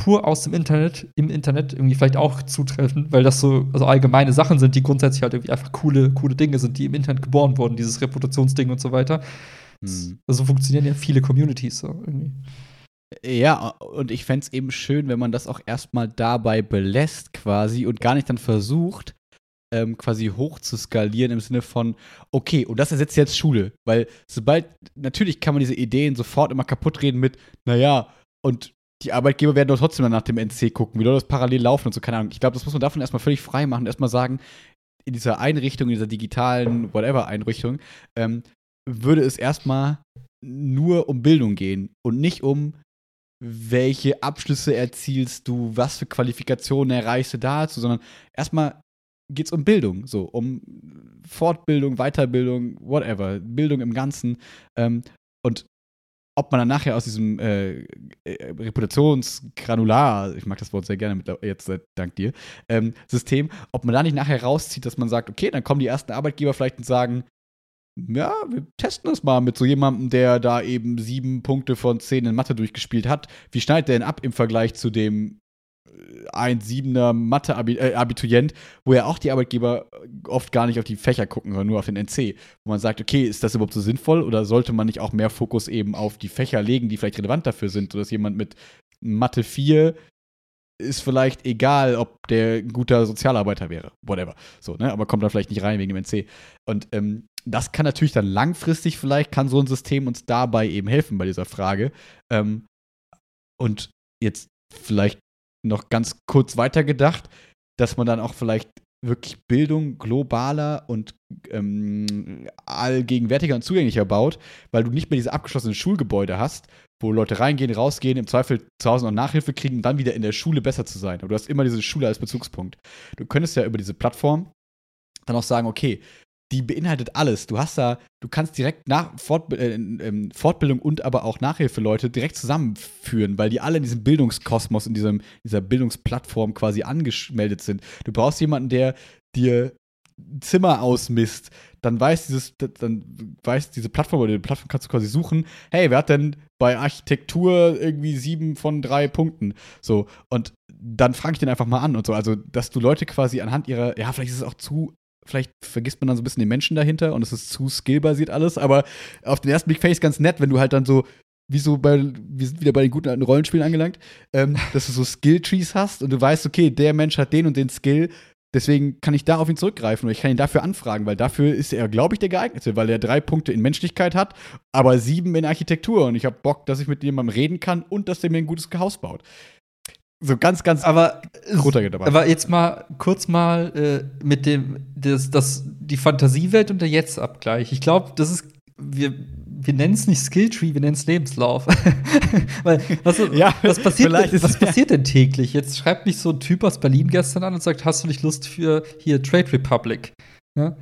pur aus dem Internet, im Internet irgendwie vielleicht auch zutreffen, weil das so also allgemeine Sachen sind, die grundsätzlich halt irgendwie einfach coole, coole Dinge sind, die im Internet geboren wurden, dieses Reputationsding und so weiter. Hm. So funktionieren ja viele Communities so irgendwie. Ja, und ich fände es eben schön, wenn man das auch erstmal dabei belässt, quasi, und gar nicht dann versucht, ähm, quasi hoch zu skalieren im Sinne von, okay, und das ersetzt jetzt Schule. Weil sobald, natürlich kann man diese Ideen sofort immer kaputt reden mit, naja, und die Arbeitgeber werden doch trotzdem dann nach dem NC gucken, wie soll das parallel laufen und so, keine Ahnung. Ich glaube, das muss man davon erstmal völlig frei machen, erstmal sagen, in dieser Einrichtung, in dieser digitalen, whatever Einrichtung, ähm, würde es erstmal nur um Bildung gehen und nicht um welche Abschlüsse erzielst du, was für Qualifikationen erreichst du dazu, sondern erstmal geht es um Bildung, so um Fortbildung, Weiterbildung, whatever, Bildung im Ganzen. Ähm, und ob man dann nachher aus diesem äh, äh, Reputationsgranular, ich mag das Wort sehr gerne jetzt äh, dank dir, ähm, System, ob man da nicht nachher rauszieht, dass man sagt, okay, dann kommen die ersten Arbeitgeber vielleicht und sagen, ja, wir testen das mal mit so jemandem, der da eben sieben Punkte von zehn in Mathe durchgespielt hat. Wie schneidet der denn ab im Vergleich zu dem 1,7er Mathe-Abiturient, wo ja auch die Arbeitgeber oft gar nicht auf die Fächer gucken, sondern nur auf den NC. Wo man sagt, okay, ist das überhaupt so sinnvoll oder sollte man nicht auch mehr Fokus eben auf die Fächer legen, die vielleicht relevant dafür sind, sodass jemand mit Mathe 4 ist vielleicht egal, ob der ein guter Sozialarbeiter wäre, whatever. So, ne? Aber kommt da vielleicht nicht rein wegen dem NC. Und ähm, das kann natürlich dann langfristig vielleicht, kann so ein System uns dabei eben helfen bei dieser Frage. Ähm, und jetzt vielleicht noch ganz kurz weitergedacht, dass man dann auch vielleicht wirklich Bildung globaler und ähm, allgegenwärtiger und zugänglicher baut, weil du nicht mehr diese abgeschlossenen Schulgebäude hast, wo Leute reingehen, rausgehen, im Zweifel zu Hause noch Nachhilfe kriegen, um dann wieder in der Schule besser zu sein. Aber du hast immer diese Schule als Bezugspunkt. Du könntest ja über diese Plattform dann auch sagen, okay, die beinhaltet alles. Du hast da, du kannst direkt nach Fort, äh, ähm, Fortbildung und aber auch Nachhilfeleute direkt zusammenführen, weil die alle in diesem Bildungskosmos, in diesem, dieser Bildungsplattform quasi angemeldet sind. Du brauchst jemanden, der dir Zimmer ausmisst, dann weiß dieses, dann weiß diese Plattform oder die Plattform kannst du quasi suchen, hey, wer hat denn bei Architektur irgendwie sieben von drei Punkten? So, und dann frage ich den einfach mal an und so. Also, dass du Leute quasi anhand ihrer, ja, vielleicht ist es auch zu vielleicht vergisst man dann so ein bisschen den Menschen dahinter und es ist zu skillbasiert alles, aber auf den ersten Blick fände ich es ganz nett, wenn du halt dann so, wie so bei, wir sind wieder bei den guten alten Rollenspielen angelangt, ähm, dass du so Skill-Trees hast und du weißt, okay, der Mensch hat den und den Skill, deswegen kann ich da auf ihn zurückgreifen oder ich kann ihn dafür anfragen, weil dafür ist er, glaube ich, der geeignete, weil er drei Punkte in Menschlichkeit hat, aber sieben in Architektur und ich habe Bock, dass ich mit jemandem reden kann und dass der mir ein gutes Haus baut. So ganz, ganz aber, runtergeht aber. jetzt mal kurz mal äh, mit dem, das, das, die Fantasiewelt und der Jetzt-Abgleich. Ich glaube, das ist, wir, wir nennen es nicht Skilltree, wir nennen es Lebenslauf. Weil, was, ja, was, passiert, denn, was passiert denn täglich? Jetzt schreibt mich so ein Typ aus Berlin gestern an und sagt, hast du nicht Lust für hier Trade Republic? Ja?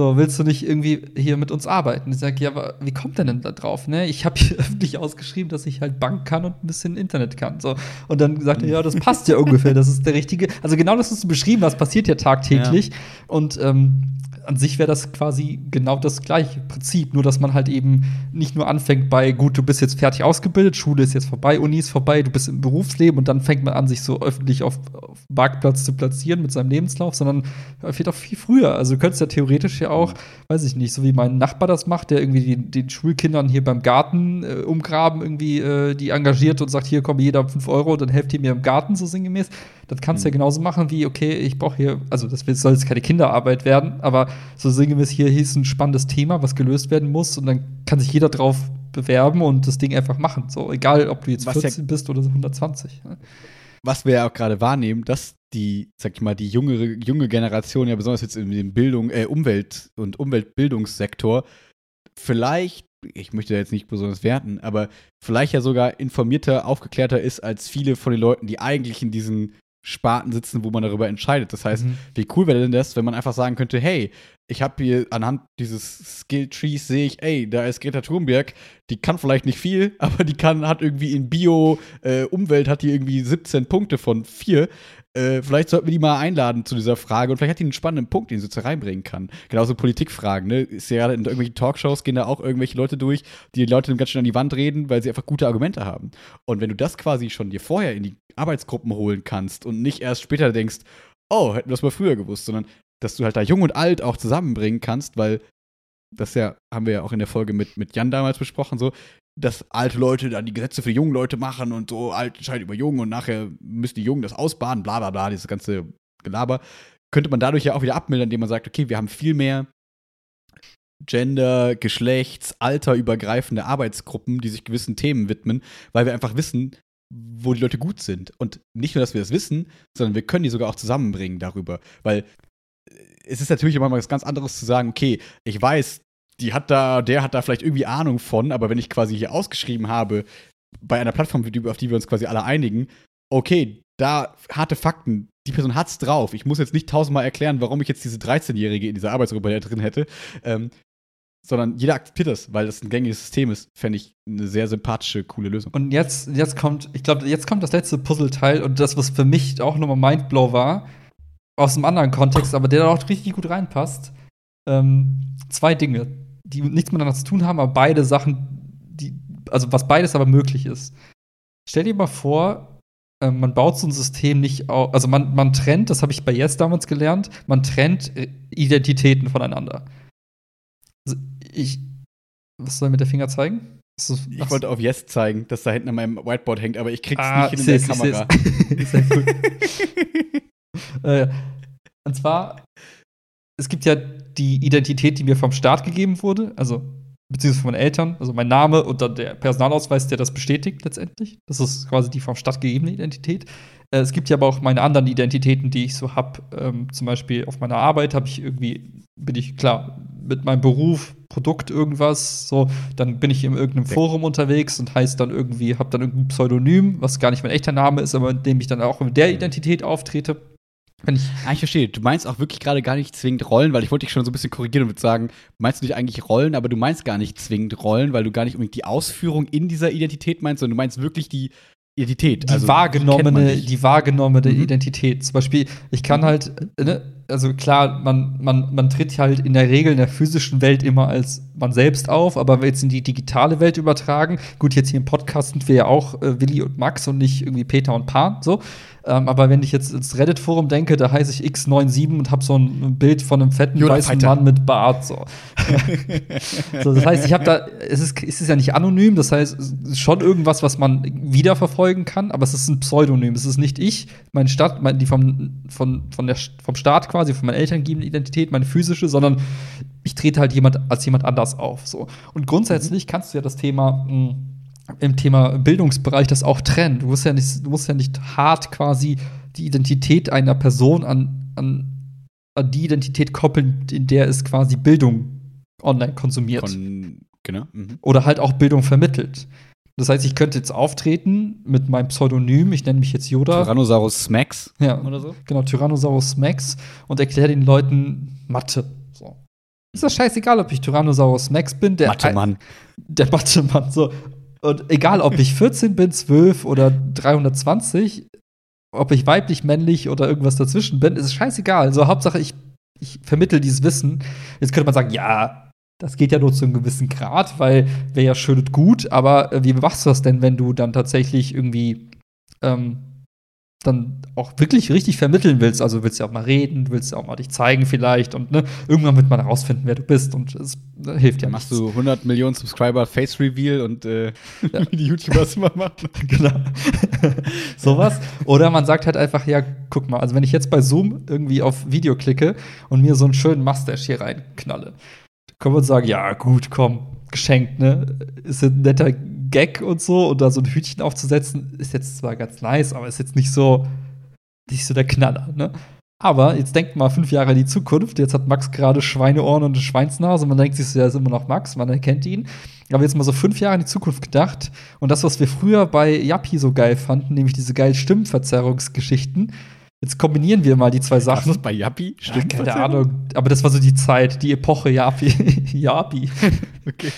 So, willst du nicht irgendwie hier mit uns arbeiten? Ich sage, ja, aber wie kommt der denn da drauf? Ne? Ich habe hier öffentlich ausgeschrieben, dass ich halt Bank kann und ein bisschen Internet kann. So. Und dann sagt er, ja, das passt ja ungefähr. Das ist der richtige. Also genau das, was du beschrieben hast, passiert ja tagtäglich. Ja. Und ähm, an sich wäre das quasi genau das gleiche Prinzip, nur dass man halt eben nicht nur anfängt bei, gut, du bist jetzt fertig ausgebildet, Schule ist jetzt vorbei, Uni ist vorbei, du bist im Berufsleben und dann fängt man an, sich so öffentlich auf, auf Marktplatz zu platzieren mit seinem Lebenslauf, sondern fehlt auch viel früher. Also du könntest ja theoretisch ja auch, weiß ich nicht, so wie mein Nachbar das macht, der irgendwie die, den Schulkindern hier beim Garten äh, umgraben irgendwie äh, die engagiert und sagt, hier komm, jeder 5 Euro, dann helft ihr mir im Garten so sinngemäß. Das kannst du mhm. ja genauso machen wie, okay, ich brauche hier, also das soll jetzt keine Kinderarbeit werden, aber so sinngemäß hier hieß ein spannendes Thema, was gelöst werden muss und dann kann sich jeder drauf bewerben und das Ding einfach machen. So, egal, ob du jetzt was 14 ja, bist oder 120. Ne? Was wir ja auch gerade wahrnehmen, dass die, sag ich mal, die jüngere, junge Generation, ja besonders jetzt in dem Bildung, äh, Umwelt- und Umweltbildungssektor, vielleicht, ich möchte jetzt nicht besonders werten, aber vielleicht ja sogar informierter, aufgeklärter ist als viele von den Leuten, die eigentlich in diesen Sparten sitzen, wo man darüber entscheidet. Das heißt, mhm. wie cool wäre denn das, wenn man einfach sagen könnte, hey, ich habe hier anhand dieses Skill Trees sehe ich, ey, da ist Greta Thunberg, die kann vielleicht nicht viel, aber die kann hat irgendwie in Bio äh, Umwelt hat die irgendwie 17 Punkte von 4. Äh, vielleicht sollten wir die mal einladen zu dieser Frage und vielleicht hat die einen spannenden Punkt, den sie so reinbringen kann. Genauso Politikfragen, ne? Ist ja in irgendwelchen Talkshows gehen da auch irgendwelche Leute durch, die die Leute ganz schön an die Wand reden, weil sie einfach gute Argumente haben. Und wenn du das quasi schon dir vorher in die Arbeitsgruppen holen kannst und nicht erst später denkst, oh, hätten wir das mal früher gewusst, sondern dass du halt da jung und alt auch zusammenbringen kannst, weil das ja, haben wir ja auch in der Folge mit, mit Jan damals besprochen, so, dass alte Leute dann die Gesetze für die jungen Leute machen und so alt entscheidet über Jungen und nachher müssen die Jungen das ausbaden, bla bla bla, dieses ganze Gelaber, könnte man dadurch ja auch wieder abmildern, indem man sagt, okay, wir haben viel mehr Gender, Geschlechts, Alter übergreifende Arbeitsgruppen, die sich gewissen Themen widmen, weil wir einfach wissen, wo die Leute gut sind. Und nicht nur, dass wir das wissen, sondern wir können die sogar auch zusammenbringen darüber. Weil es ist natürlich immer was ganz anderes zu sagen, okay, ich weiß, die hat da, der hat da vielleicht irgendwie Ahnung von, aber wenn ich quasi hier ausgeschrieben habe, bei einer Plattform, auf die wir uns quasi alle einigen, okay, da harte Fakten, die Person hat's drauf. Ich muss jetzt nicht tausendmal erklären, warum ich jetzt diese 13-Jährige in dieser Arbeitsgruppe drin hätte. Ähm, sondern jeder akzeptiert das, weil das ein gängiges System ist, fände ich eine sehr sympathische, coole Lösung. Und jetzt, jetzt kommt, ich glaube, jetzt kommt das letzte Puzzleteil und das, was für mich auch nochmal Mindblow war, aus einem anderen Kontext, aber der da auch richtig gut reinpasst. Ähm, zwei Dinge, die nichts miteinander zu tun haben, aber beide Sachen, die, also was beides aber möglich ist. Stell dir mal vor, äh, man baut so ein System nicht auf, also man, man trennt, das habe ich bei Yes damals gelernt, man trennt äh, Identitäten voneinander. Also ich, was soll ich mit der Finger zeigen? Ich wollte auf Yes zeigen, dass da hinten an meinem Whiteboard hängt, aber ich krieg's ah, nicht in der Kamera. Sehr cool. äh, und zwar, es gibt ja die Identität, die mir vom Staat gegeben wurde, also beziehungsweise von meinen Eltern, also mein Name und dann der Personalausweis, der das bestätigt letztendlich. Das ist quasi die vom Staat gegebene Identität. Äh, es gibt ja aber auch meine anderen Identitäten, die ich so habe. Ähm, zum Beispiel auf meiner Arbeit habe ich irgendwie, bin ich klar, mit meinem Beruf, Produkt irgendwas, so, dann bin ich in irgendeinem Forum unterwegs und heißt dann irgendwie, habe dann irgendein Pseudonym, was gar nicht mein echter Name ist, aber in dem ich dann auch mit der Identität auftrete. Wenn ich, ah, ich verstehe. Du meinst auch wirklich gerade gar nicht zwingend Rollen, weil ich wollte dich schon so ein bisschen korrigieren und würde sagen, meinst du nicht eigentlich Rollen, aber du meinst gar nicht zwingend Rollen, weil du gar nicht unbedingt die Ausführung in dieser Identität meinst, sondern du meinst wirklich die Identität. Die also, wahrgenommene, die, wahrgenommene mhm. Identität. Zum Beispiel, ich kann halt, ne, also klar, man, man, man tritt halt in der Regel in der physischen Welt immer als man selbst auf, aber wenn wir jetzt in die digitale Welt übertragen, gut, jetzt hier im Podcast sind wir ja auch äh, Willi und Max und nicht irgendwie Peter und Pan, so. Ähm, aber wenn ich jetzt ins Reddit-Forum denke, da heiße ich X97 und habe so ein Bild von einem fetten Yoda weißen Fighter. Mann mit Bart. So. so das heißt, ich habe da, es ist, es ist ja nicht anonym, das heißt, es ist schon irgendwas, was man wiederverfolgen kann, aber es ist ein Pseudonym. Es ist nicht ich, meine Stadt, die vom, von, von der, vom Staat quasi, von meinen Eltern gegebene Identität, meine physische, sondern ich trete halt jemand als jemand anders auf. So. Und grundsätzlich kannst du ja das Thema mh, hm, im Thema Bildungsbereich das auch trennen. Du musst ja nicht, du musst ja nicht hart quasi die Identität einer Person an, an, an die Identität koppeln, in der es quasi Bildung online konsumiert. Von, genau. Mhm. Oder halt auch Bildung vermittelt. Das heißt, ich könnte jetzt auftreten mit meinem Pseudonym, ich nenne mich jetzt Yoda. Tyrannosaurus Smax. Ja, oder so. Genau, Tyrannosaurus Smax und erkläre den Leuten Mathe. So. Ist das scheißegal, ob ich Tyrannosaurus Max bin, der Mathe-Mann. Der Mathe-Mann, so. Und egal, ob ich 14 bin, 12 oder 320, ob ich weiblich, männlich oder irgendwas dazwischen bin, ist scheißegal. Also Hauptsache, ich, ich vermittel dieses Wissen. Jetzt könnte man sagen, ja, das geht ja nur zu einem gewissen Grad, weil wäre ja schön und gut, aber äh, wie machst du das denn, wenn du dann tatsächlich irgendwie ähm, dann auch wirklich richtig vermitteln willst. Also willst du auch mal reden, willst du auch mal dich zeigen vielleicht und ne, irgendwann wird man herausfinden, wer du bist und es äh, hilft ja machst nichts. du 100 Millionen Subscriber Face Reveal und äh, ja. wie die YouTubers immer machen. genau. Sowas. Oder man sagt halt einfach, ja, guck mal, also wenn ich jetzt bei Zoom irgendwie auf Video klicke und mir so einen schönen Mustache hier reinknalle, können wir uns sagen, ja, gut, komm, geschenkt, ne? Ist ein netter Gag und so und da so ein Hütchen aufzusetzen, ist jetzt zwar ganz nice, aber ist jetzt nicht so, nicht so der Knaller, ne? Aber jetzt denkt mal fünf Jahre in die Zukunft. Jetzt hat Max gerade Schweineohren und eine Schweinsnase. Man denkt sich so, ja, ist immer noch Max, man erkennt ihn. Aber jetzt mal so fünf Jahre in die Zukunft gedacht. Und das, was wir früher bei Yappi so geil fanden, nämlich diese geilen Stimmverzerrungsgeschichten, Jetzt kombinieren wir mal die zwei Sachen. Was ist bei Yappi? Stimmt. Ja, keine Ahnung. Aber das war so die Zeit, die Epoche Yappi. Yappi. okay.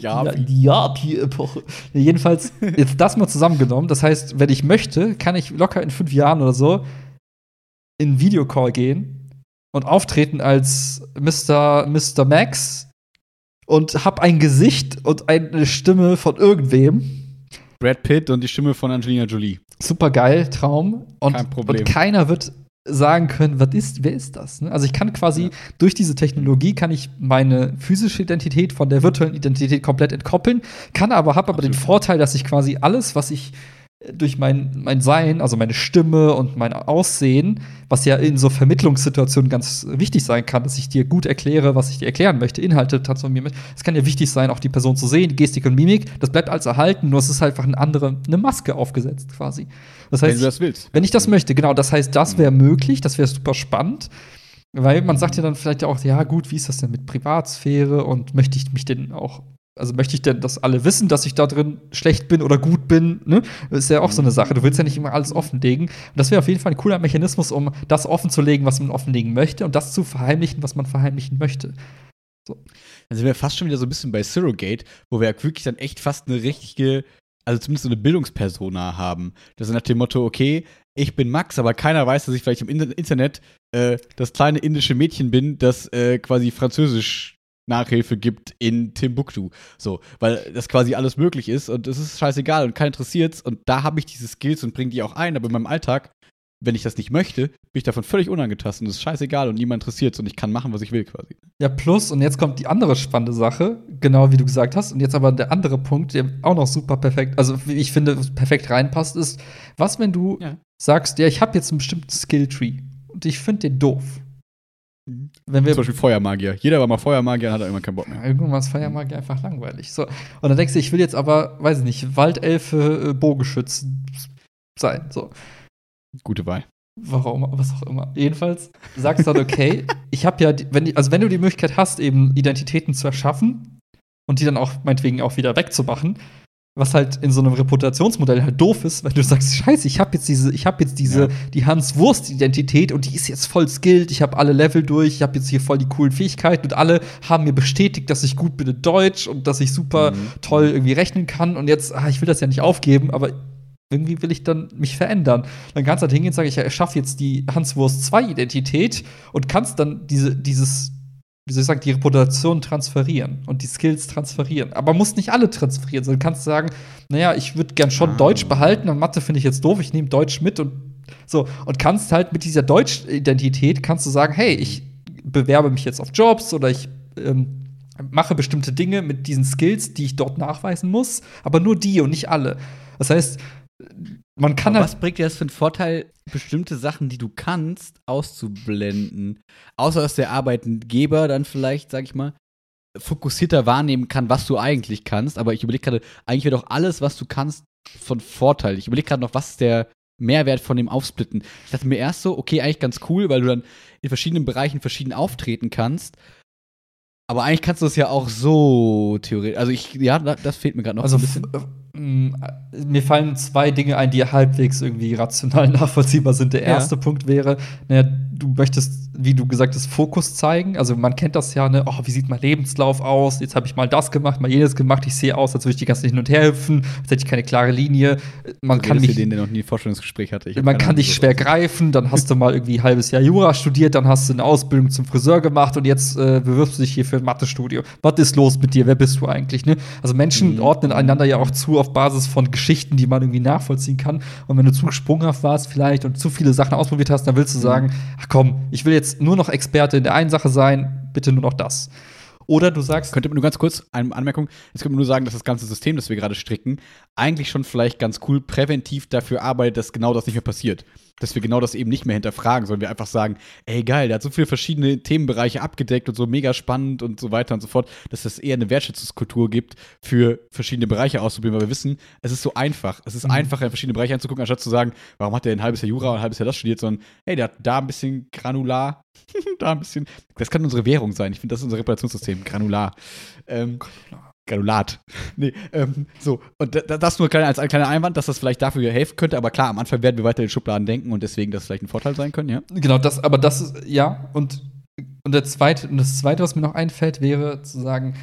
Yappi. Die Yappi-Epoche. jedenfalls, jetzt das mal zusammengenommen. Das heißt, wenn ich möchte, kann ich locker in fünf Jahren oder so in Videocall gehen und auftreten als Mr. Mr. Max und hab ein Gesicht und eine Stimme von irgendwem Brad Pitt und die Stimme von Angelina Jolie. Super geil, Traum. Und, Kein Problem. und keiner wird sagen können, was ist, wer ist das? Ne? Also ich kann quasi ja. durch diese Technologie kann ich meine physische Identität von der virtuellen Identität komplett entkoppeln, kann aber habe aber den Vorteil, dass ich quasi alles, was ich durch mein, mein Sein, also meine Stimme und mein Aussehen, was ja in so Vermittlungssituationen ganz wichtig sein kann, dass ich dir gut erkläre, was ich dir erklären möchte, Inhalte transformieren möchte. Es kann ja wichtig sein, auch die Person zu sehen, Gestik und Mimik, das bleibt als erhalten, nur es ist halt einfach eine andere, eine Maske aufgesetzt quasi. Das heißt, wenn du das willst. Wenn ich das möchte, genau, das heißt, das wäre möglich, das wäre super spannend. Weil man sagt ja dann vielleicht auch, ja gut, wie ist das denn mit Privatsphäre und möchte ich mich denn auch also möchte ich denn, dass alle wissen, dass ich da drin schlecht bin oder gut bin? Ne? Das ist ja auch so eine Sache. Du willst ja nicht immer alles offenlegen. Und das wäre auf jeden Fall ein cooler Mechanismus, um das offenzulegen, was man offenlegen möchte und das zu verheimlichen, was man verheimlichen möchte. So. Dann sind wir fast schon wieder so ein bisschen bei Surrogate, wo wir ja wirklich dann echt fast eine richtige, also zumindest so eine Bildungspersona haben. Das ist nach dem Motto, okay, ich bin Max, aber keiner weiß, dass ich vielleicht im Internet äh, das kleine indische Mädchen bin, das äh, quasi Französisch Nachhilfe gibt in Timbuktu. So, weil das quasi alles möglich ist und es ist scheißegal und keinen interessiert's und da habe ich diese Skills und bringe die auch ein, aber in meinem Alltag, wenn ich das nicht möchte, bin ich davon völlig unangetastet und es ist scheißegal und niemand interessiert's und ich kann machen, was ich will quasi. Ja, plus und jetzt kommt die andere spannende Sache, genau wie du gesagt hast und jetzt aber der andere Punkt, der auch noch super perfekt, also wie ich finde, perfekt reinpasst ist, was wenn du ja. sagst, ja, ich habe jetzt einen bestimmten Skilltree und ich finde den doof. Wenn wir Zum Beispiel Feuermagier. Jeder war mal Feuermagier und hat irgendwann keinen Bock mehr. Irgendwann war es Feuermagier einfach langweilig. So. Und dann denkst du, ich will jetzt aber, weiß ich nicht, Waldelfe, äh, Bogenschütz sein. So. Gute Wahl. Warum, was auch immer. Jedenfalls sagst du dann, okay, ich habe ja, wenn, also wenn du die Möglichkeit hast, eben Identitäten zu erschaffen und die dann auch meinetwegen auch wieder wegzumachen, was halt in so einem Reputationsmodell halt doof ist, weil du sagst, scheiße, ich habe jetzt diese, ich habe jetzt diese, ja. die Hans Wurst Identität und die ist jetzt voll skilled, ich habe alle Level durch, ich habe jetzt hier voll die coolen Fähigkeiten und alle haben mir bestätigt, dass ich gut bin in Deutsch und dass ich super mhm. toll irgendwie rechnen kann und jetzt, ah, ich will das ja nicht aufgeben, aber irgendwie will ich dann mich verändern. Dann kannst du halt hingehen und sagen, ich erschaffe jetzt die Hans Wurst 2 Identität und kannst dann diese, dieses wie soll ich sagen, die Reputation transferieren und die Skills transferieren. Aber musst nicht alle transferieren, sondern kannst sagen, naja, ich würde gern schon ah. Deutsch behalten und Mathe finde ich jetzt doof, ich nehme Deutsch mit und so. Und kannst halt mit dieser Deutsch-Identität kannst du sagen, hey, ich bewerbe mich jetzt auf Jobs oder ich ähm, mache bestimmte Dinge mit diesen Skills, die ich dort nachweisen muss, aber nur die und nicht alle. Das heißt, man kann Aber was bringt dir das für einen Vorteil, bestimmte Sachen, die du kannst, auszublenden? Außer dass der Arbeitgeber dann vielleicht, sag ich mal, fokussierter wahrnehmen kann, was du eigentlich kannst. Aber ich überlege gerade, eigentlich wäre doch alles, was du kannst, von Vorteil. Ich überlege gerade noch, was ist der Mehrwert von dem Aufsplitten. Ich dachte mir erst so, okay, eigentlich ganz cool, weil du dann in verschiedenen Bereichen verschieden auftreten kannst. Aber eigentlich kannst du es ja auch so theoretisch. Also ich, ja, das fehlt mir gerade noch also so ein bisschen mir fallen zwei Dinge ein, die halbwegs irgendwie rational nachvollziehbar sind. Der erste ja. Punkt wäre, naja, du möchtest, wie du gesagt hast, Fokus zeigen. Also man kennt das ja, ne, oh, wie sieht mein Lebenslauf aus? Jetzt habe ich mal das gemacht, mal jenes gemacht. Ich sehe aus, als würde ich die ganze hin und her hüpfen, als hätte ich keine klare Linie. Man also kann mich, den, der noch nie ein Vorstellungsgespräch hatte. Man kann dich schwer greifen. Dann hast du mal irgendwie ein halbes Jahr Jura studiert, dann hast du eine Ausbildung zum Friseur gemacht und jetzt äh, bewirbst du dich hier für ein Mathestudio. Was ist los mit dir? Wer bist du eigentlich? Ne? Also Menschen mhm. ordnen einander ja auch zu auf Basis von Geschichten, die man irgendwie nachvollziehen kann. Und wenn du zu sprunghaft warst vielleicht und zu viele Sachen ausprobiert hast, dann willst du mhm. sagen, ach komm, ich will jetzt nur noch Experte in der einen Sache sein, bitte nur noch das. Oder du sagst. Könnte man nur ganz kurz eine Anmerkung. Jetzt könnte man nur sagen, dass das ganze System, das wir gerade stricken, eigentlich schon vielleicht ganz cool präventiv dafür arbeitet, dass genau das nicht mehr passiert dass wir genau das eben nicht mehr hinterfragen, sondern wir einfach sagen, ey geil, der hat so viele verschiedene Themenbereiche abgedeckt und so mega spannend und so weiter und so fort, dass es eher eine Wertschätzungskultur gibt, für verschiedene Bereiche auszuprobieren, weil wir wissen, es ist so einfach. Es ist mhm. einfacher, in verschiedene Bereiche anzugucken, anstatt zu sagen, warum hat der ein halbes Jahr Jura und ein halbes Jahr das studiert, sondern hey, der hat da ein bisschen Granular, da ein bisschen. Das kann unsere Währung sein. Ich finde, das ist unser Reparationssystem, Granular. Ähm, Granulat. nee, ähm, so. Und das nur als ein kleiner Einwand, dass das vielleicht dafür helfen könnte. Aber klar, am Anfang werden wir weiter in Schubladen denken und deswegen das vielleicht ein Vorteil sein können, ja? Genau, das, aber das ist, ja. Und, und, der zweite, und das Zweite, was mir noch einfällt, wäre zu sagen,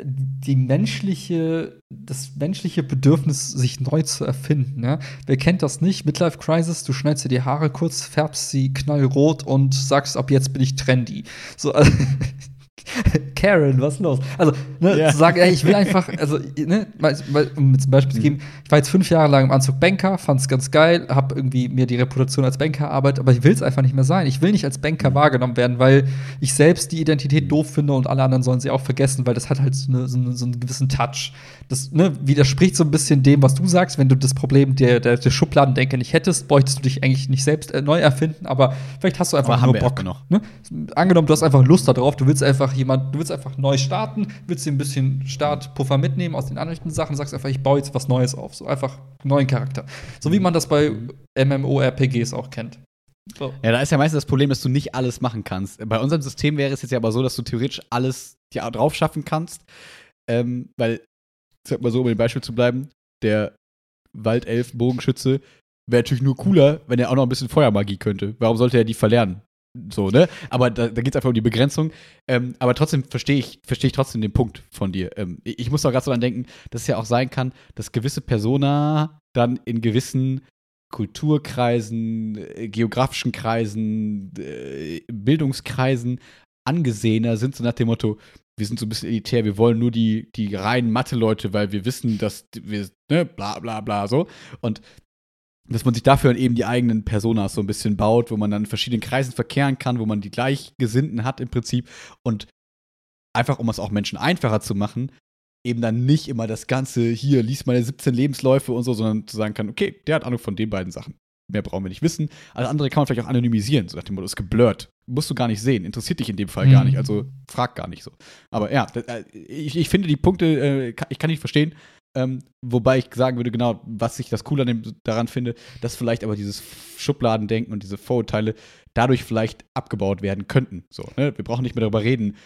die menschliche, das menschliche Bedürfnis, sich neu zu erfinden. Ja? Wer kennt das nicht? Midlife Crisis, du schneidest dir die Haare kurz, färbst sie knallrot und sagst, ab jetzt bin ich trendy. So, Karen, was ist los? Also, ne, ja. zu sagen, ey, ich will einfach, also, ne, um zum Beispiel zu geben, ich war jetzt fünf Jahre lang im Anzug Banker, fand's ganz geil, hab irgendwie mir die Reputation als Banker erarbeitet, aber ich will es einfach nicht mehr sein. Ich will nicht als Banker mhm. wahrgenommen werden, weil ich selbst die Identität doof finde und alle anderen sollen sie auch vergessen, weil das hat halt so, eine, so einen gewissen Touch. Das ne, widerspricht so ein bisschen dem, was du sagst, wenn du das Problem der, der, der Schubladendenke nicht hättest, bräuchtest du dich eigentlich nicht selbst äh, neu erfinden, aber vielleicht hast du einfach aber nur Bock. Noch. Ne? Angenommen, du hast einfach Lust darauf, du willst einfach jemand, du willst einfach neu starten, willst dir ein bisschen Startpuffer mitnehmen aus den anderen Sachen, sagst einfach, ich baue jetzt was Neues auf, so einfach einen neuen Charakter. So wie man das bei MMORPGs auch kennt. So. Ja, da ist ja meistens das Problem, dass du nicht alles machen kannst. Bei unserem System wäre es jetzt ja aber so, dass du theoretisch alles drauf schaffen kannst. Ähm, weil, sag mal so, um dem Beispiel zu bleiben, der Waldelf-Bogenschütze wäre natürlich nur cooler, wenn er auch noch ein bisschen Feuermagie könnte. Warum sollte er die verlernen? So, ne? Aber da, da geht es einfach um die Begrenzung. Ähm, aber trotzdem verstehe ich, versteh ich trotzdem den Punkt von dir. Ähm, ich muss doch gerade so dran denken, dass es ja auch sein kann, dass gewisse Persona dann in gewissen Kulturkreisen, äh, geografischen Kreisen, äh, Bildungskreisen angesehener sind, so nach dem Motto, wir sind so ein bisschen elitär, wir wollen nur die, die reinen Mathe-Leute, weil wir wissen, dass wir, ne, bla bla bla so. Und dass man sich dafür eben die eigenen Personas so ein bisschen baut, wo man dann in verschiedenen Kreisen verkehren kann, wo man die Gleichgesinnten hat im Prinzip und einfach, um es auch Menschen einfacher zu machen, eben dann nicht immer das Ganze, hier, lies meine 17 Lebensläufe und so, sondern zu sagen kann, okay, der hat Ahnung von den beiden Sachen. Mehr brauchen wir nicht wissen. Alles andere kann man vielleicht auch anonymisieren, so nach dem Motto, ist geblurrt. Musst du gar nicht sehen, interessiert dich in dem Fall mhm. gar nicht, also frag gar nicht so. Aber ja, äh, ich, ich finde die Punkte, äh, ich kann nicht verstehen, ähm, wobei ich sagen würde, genau, was ich das cool an dem, daran finde, dass vielleicht aber dieses Schubladendenken und diese Vorurteile dadurch vielleicht abgebaut werden könnten. So, ne? Wir brauchen nicht mehr darüber reden,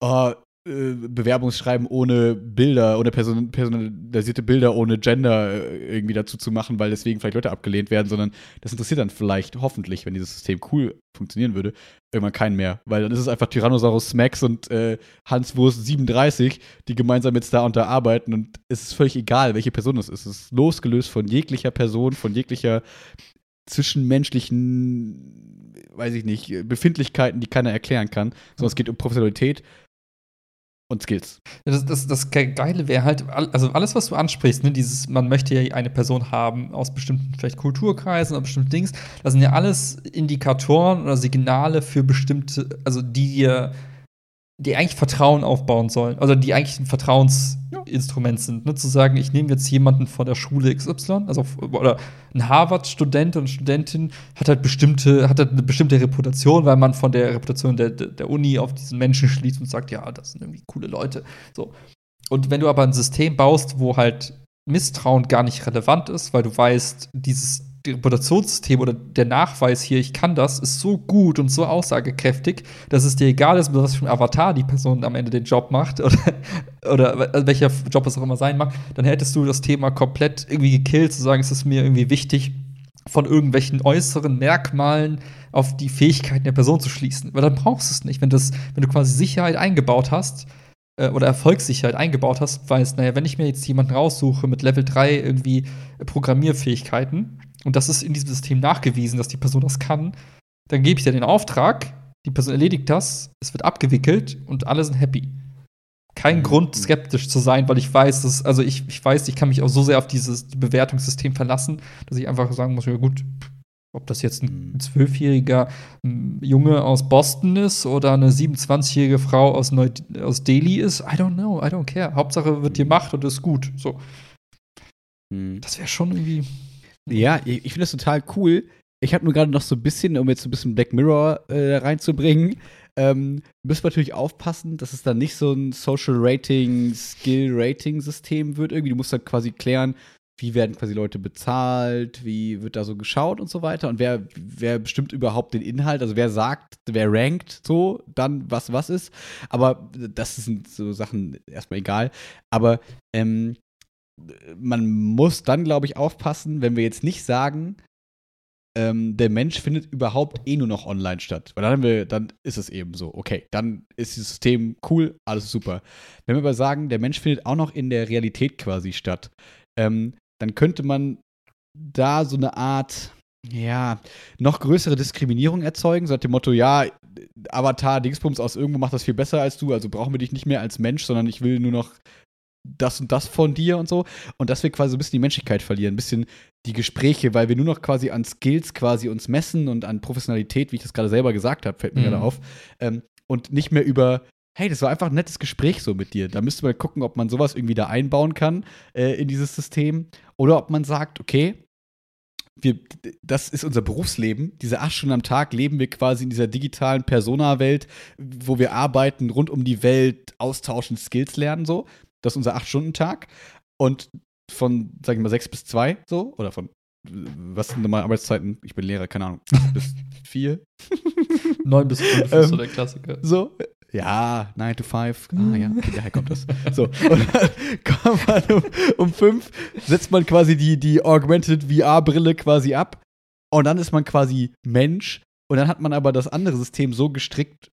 oh, Bewerbungsschreiben ohne Bilder, ohne person personalisierte Bilder, ohne Gender äh, irgendwie dazu zu machen, weil deswegen vielleicht Leute abgelehnt werden, sondern das interessiert dann vielleicht, hoffentlich, wenn dieses System cool funktionieren würde, irgendwann keinen mehr. Weil dann ist es einfach Tyrannosaurus Max und äh, Hans Wurst 37, die gemeinsam jetzt da und da arbeiten und es ist völlig egal, welche Person es ist. Es ist losgelöst von jeglicher Person, von jeglicher zwischenmenschlichen, weiß ich nicht, Befindlichkeiten, die keiner erklären kann, sondern es geht um Professionalität und Skills. Das, das, das Geile wäre halt, also alles, was du ansprichst, ne, dieses, man möchte ja eine Person haben aus bestimmten vielleicht Kulturkreisen oder bestimmten Dings, das sind ja alles Indikatoren oder Signale für bestimmte, also die dir die eigentlich Vertrauen aufbauen sollen, also die eigentlich ein Vertrauensinstrument sind, ne? zu sagen, ich nehme jetzt jemanden von der Schule XY, also oder ein Harvard-Student und Studentin hat halt bestimmte, hat halt eine bestimmte Reputation, weil man von der Reputation der, der Uni auf diesen Menschen schließt und sagt, ja, das sind irgendwie coole Leute. So. Und wenn du aber ein System baust, wo halt Misstrauen gar nicht relevant ist, weil du weißt, dieses Reputationssystem oder der Nachweis hier, ich kann das, ist so gut und so aussagekräftig, dass es dir egal ist, mit was für ein Avatar die Person am Ende den Job macht oder, oder welcher Job es auch immer sein mag, dann hättest du das Thema komplett irgendwie gekillt, zu sagen, es ist mir irgendwie wichtig, von irgendwelchen äußeren Merkmalen auf die Fähigkeiten der Person zu schließen. Weil dann brauchst du es nicht. Wenn, das, wenn du quasi Sicherheit eingebaut hast, äh, oder Erfolgssicherheit eingebaut hast, weißt, naja, wenn ich mir jetzt jemanden raussuche mit Level 3 irgendwie Programmierfähigkeiten, und das ist in diesem System nachgewiesen, dass die Person das kann, dann gebe ich dir den Auftrag, die Person erledigt das, es wird abgewickelt und alle sind happy. Kein mhm. Grund, skeptisch zu sein, weil ich weiß, dass, also ich, ich weiß, ich kann mich auch so sehr auf dieses Bewertungssystem verlassen, dass ich einfach sagen muss, ja gut, ob das jetzt ein mhm. zwölfjähriger Junge aus Boston ist oder eine 27-jährige Frau aus, Neu aus Delhi ist, I don't know, I don't care. Hauptsache wird gemacht und ist gut. So. Mhm. Das wäre schon irgendwie. Ja, ich, ich finde das total cool. Ich habe nur gerade noch so ein bisschen, um jetzt so ein bisschen Black Mirror äh, reinzubringen, ähm, müssen wir natürlich aufpassen, dass es dann nicht so ein Social Rating, Skill Rating System wird. Irgendwie, du musst dann quasi klären, wie werden quasi Leute bezahlt, wie wird da so geschaut und so weiter und wer, wer bestimmt überhaupt den Inhalt, also wer sagt, wer rankt so, dann was was ist. Aber das sind so Sachen erstmal egal. Aber ähm, man muss dann, glaube ich, aufpassen, wenn wir jetzt nicht sagen, ähm, der Mensch findet überhaupt eh nur noch online statt. Weil dann haben wir, dann ist es eben so, okay, dann ist das System cool, alles super. Wenn wir aber sagen, der Mensch findet auch noch in der Realität quasi statt, ähm, dann könnte man da so eine Art, ja, noch größere Diskriminierung erzeugen, so dem Motto, ja, Avatar Dingsbums aus irgendwo macht das viel besser als du, also brauchen wir dich nicht mehr als Mensch, sondern ich will nur noch das und das von dir und so. Und dass wir quasi so ein bisschen die Menschlichkeit verlieren, ein bisschen die Gespräche, weil wir nur noch quasi an Skills quasi uns messen und an Professionalität, wie ich das gerade selber gesagt habe, fällt mir mhm. gerade auf. Ähm, und nicht mehr über, hey, das war einfach ein nettes Gespräch so mit dir. Da müsste man gucken, ob man sowas irgendwie da einbauen kann äh, in dieses System. Oder ob man sagt, okay, wir, das ist unser Berufsleben. Diese acht Stunden am Tag leben wir quasi in dieser digitalen Persona-Welt, wo wir arbeiten, rund um die Welt, austauschen, Skills lernen, so. Das ist unser acht Stunden Tag. Und von, sag ich mal, sechs bis zwei, so, oder von, was sind normale Arbeitszeiten? Ich bin Lehrer, keine Ahnung, bis vier. Neun bis fünf ist so der Klassiker. So, ja, 9 to 5. Ah ja, okay, daher kommt das. So, und dann kommt man um, um 5, setzt man quasi die, die Augmented VR-Brille quasi ab. Und dann ist man quasi Mensch. Und dann hat man aber das andere System so gestrickt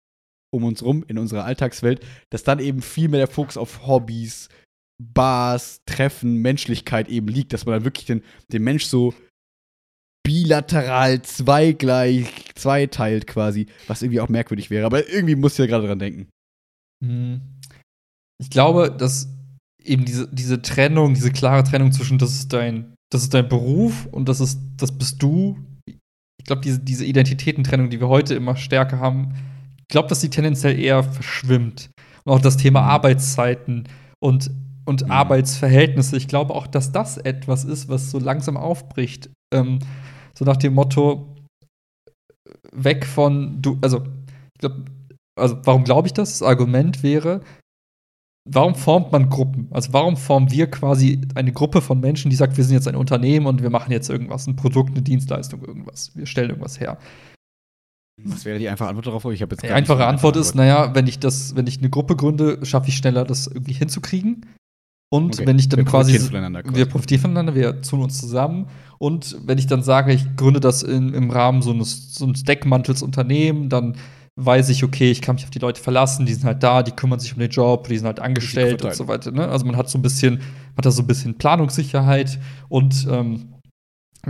um uns rum in unserer Alltagswelt, dass dann eben viel mehr der Fokus auf Hobbys, Bars, Treffen, Menschlichkeit eben liegt, dass man dann wirklich den, den Mensch so bilateral zweigleich zweiteilt quasi, was irgendwie auch merkwürdig wäre. Aber irgendwie muss ich ja gerade dran denken. Hm. Ich glaube, dass eben diese, diese Trennung, diese klare Trennung zwischen das ist dein, das ist dein Beruf und das ist, das bist du. Ich glaube, diese, diese Identitätentrennung, die wir heute immer stärker haben, glaube, dass die tendenziell eher verschwimmt. Und auch das Thema mhm. Arbeitszeiten und, und mhm. Arbeitsverhältnisse. Ich glaube auch, dass das etwas ist, was so langsam aufbricht. Ähm, so nach dem Motto, weg von du, also, ich glaube, also warum glaube ich das? Das Argument wäre, warum formt man Gruppen? Also warum formen wir quasi eine Gruppe von Menschen, die sagt, wir sind jetzt ein Unternehmen und wir machen jetzt irgendwas, ein Produkt, eine Dienstleistung, irgendwas. Wir stellen irgendwas her. Was wäre die einfache Antwort darauf? Ich habe jetzt Die einfache Antwort ist, naja, wenn ich das, wenn ich eine Gruppe gründe, schaffe ich schneller, das irgendwie hinzukriegen. Und okay. wenn ich dann wir quasi, quasi, wir profitieren voneinander, wir tun uns zusammen. Und wenn ich dann sage, ich gründe das in, im Rahmen so eines, so eines Deckmantelsunternehmen, dann weiß ich, okay, ich kann mich auf die Leute verlassen, die sind halt da, die kümmern sich um den Job, die sind halt angestellt und so weiter. Ne? Also man hat so ein bisschen, hat da so ein bisschen Planungssicherheit und ähm,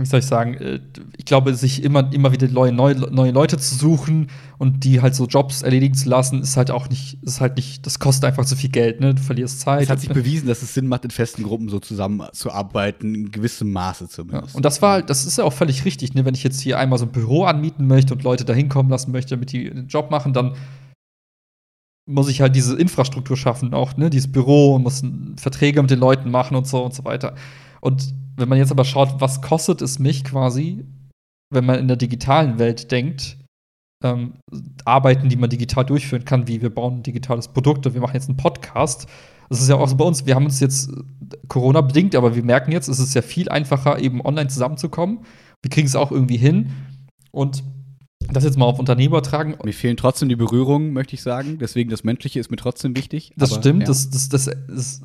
wie soll ich sagen, äh, ich glaube, sich immer, immer wieder neue, neue, neue Leute zu suchen und die halt so Jobs erledigen zu lassen, ist halt auch nicht, ist halt nicht, das kostet einfach zu viel Geld, ne? Du verlierst Zeit. Es hat sich bewiesen, dass es Sinn macht, in festen Gruppen so zusammenzuarbeiten, in gewissem Maße zumindest. Ja, und das war halt, das ist ja auch völlig richtig, ne? Wenn ich jetzt hier einmal so ein Büro anmieten möchte und Leute da hinkommen lassen möchte, damit die den Job machen, dann muss ich halt diese Infrastruktur schaffen, auch, ne? Dieses Büro, muss Verträge mit den Leuten machen und so und so weiter. Und wenn man jetzt aber schaut, was kostet es mich quasi, wenn man in der digitalen Welt denkt, ähm, Arbeiten, die man digital durchführen kann, wie wir bauen ein digitales Produkt und wir machen jetzt einen Podcast. Das ist ja auch so bei uns, wir haben uns jetzt Corona bedingt, aber wir merken jetzt, es ist ja viel einfacher, eben online zusammenzukommen. Wir kriegen es auch irgendwie hin. Und das jetzt mal auf Unternehmen übertragen. Mir fehlen trotzdem die Berührungen, möchte ich sagen. Deswegen das Menschliche ist mir trotzdem wichtig. Das aber, stimmt. Ja. Das, das, das, das,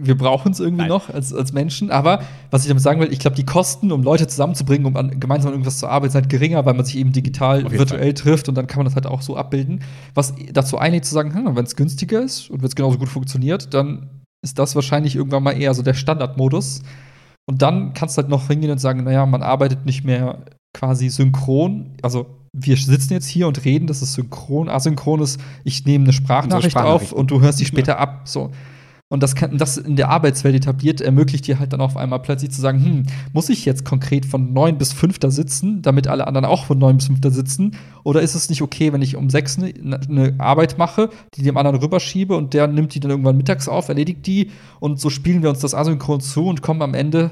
wir brauchen es irgendwie Nein. noch als, als Menschen. Aber was ich damit sagen will, ich glaube, die Kosten, um Leute zusammenzubringen, um an, gemeinsam an irgendwas zu arbeiten, sind halt geringer, weil man sich eben digital virtuell Fall. trifft und dann kann man das halt auch so abbilden. Was dazu einlädt zu sagen, hm, wenn es günstiger ist und wenn es genauso gut funktioniert, dann ist das wahrscheinlich irgendwann mal eher so der Standardmodus. Und dann kannst du halt noch hingehen und sagen, naja, man arbeitet nicht mehr quasi synchron. Also wir sitzen jetzt hier und reden, das ist synchron. Asynchron ist, ich nehme eine Sprachnachricht, Sprachnachricht auf und du hörst die später ab. So. Und das, kann, das in der Arbeitswelt etabliert, ermöglicht dir halt dann auf einmal plötzlich zu sagen, hm, muss ich jetzt konkret von neun bis fünf da sitzen, damit alle anderen auch von neun bis fünf da sitzen? Oder ist es nicht okay, wenn ich um sechs eine ne Arbeit mache, die dem anderen rüberschiebe und der nimmt die dann irgendwann mittags auf, erledigt die und so spielen wir uns das asynchron zu und kommen am Ende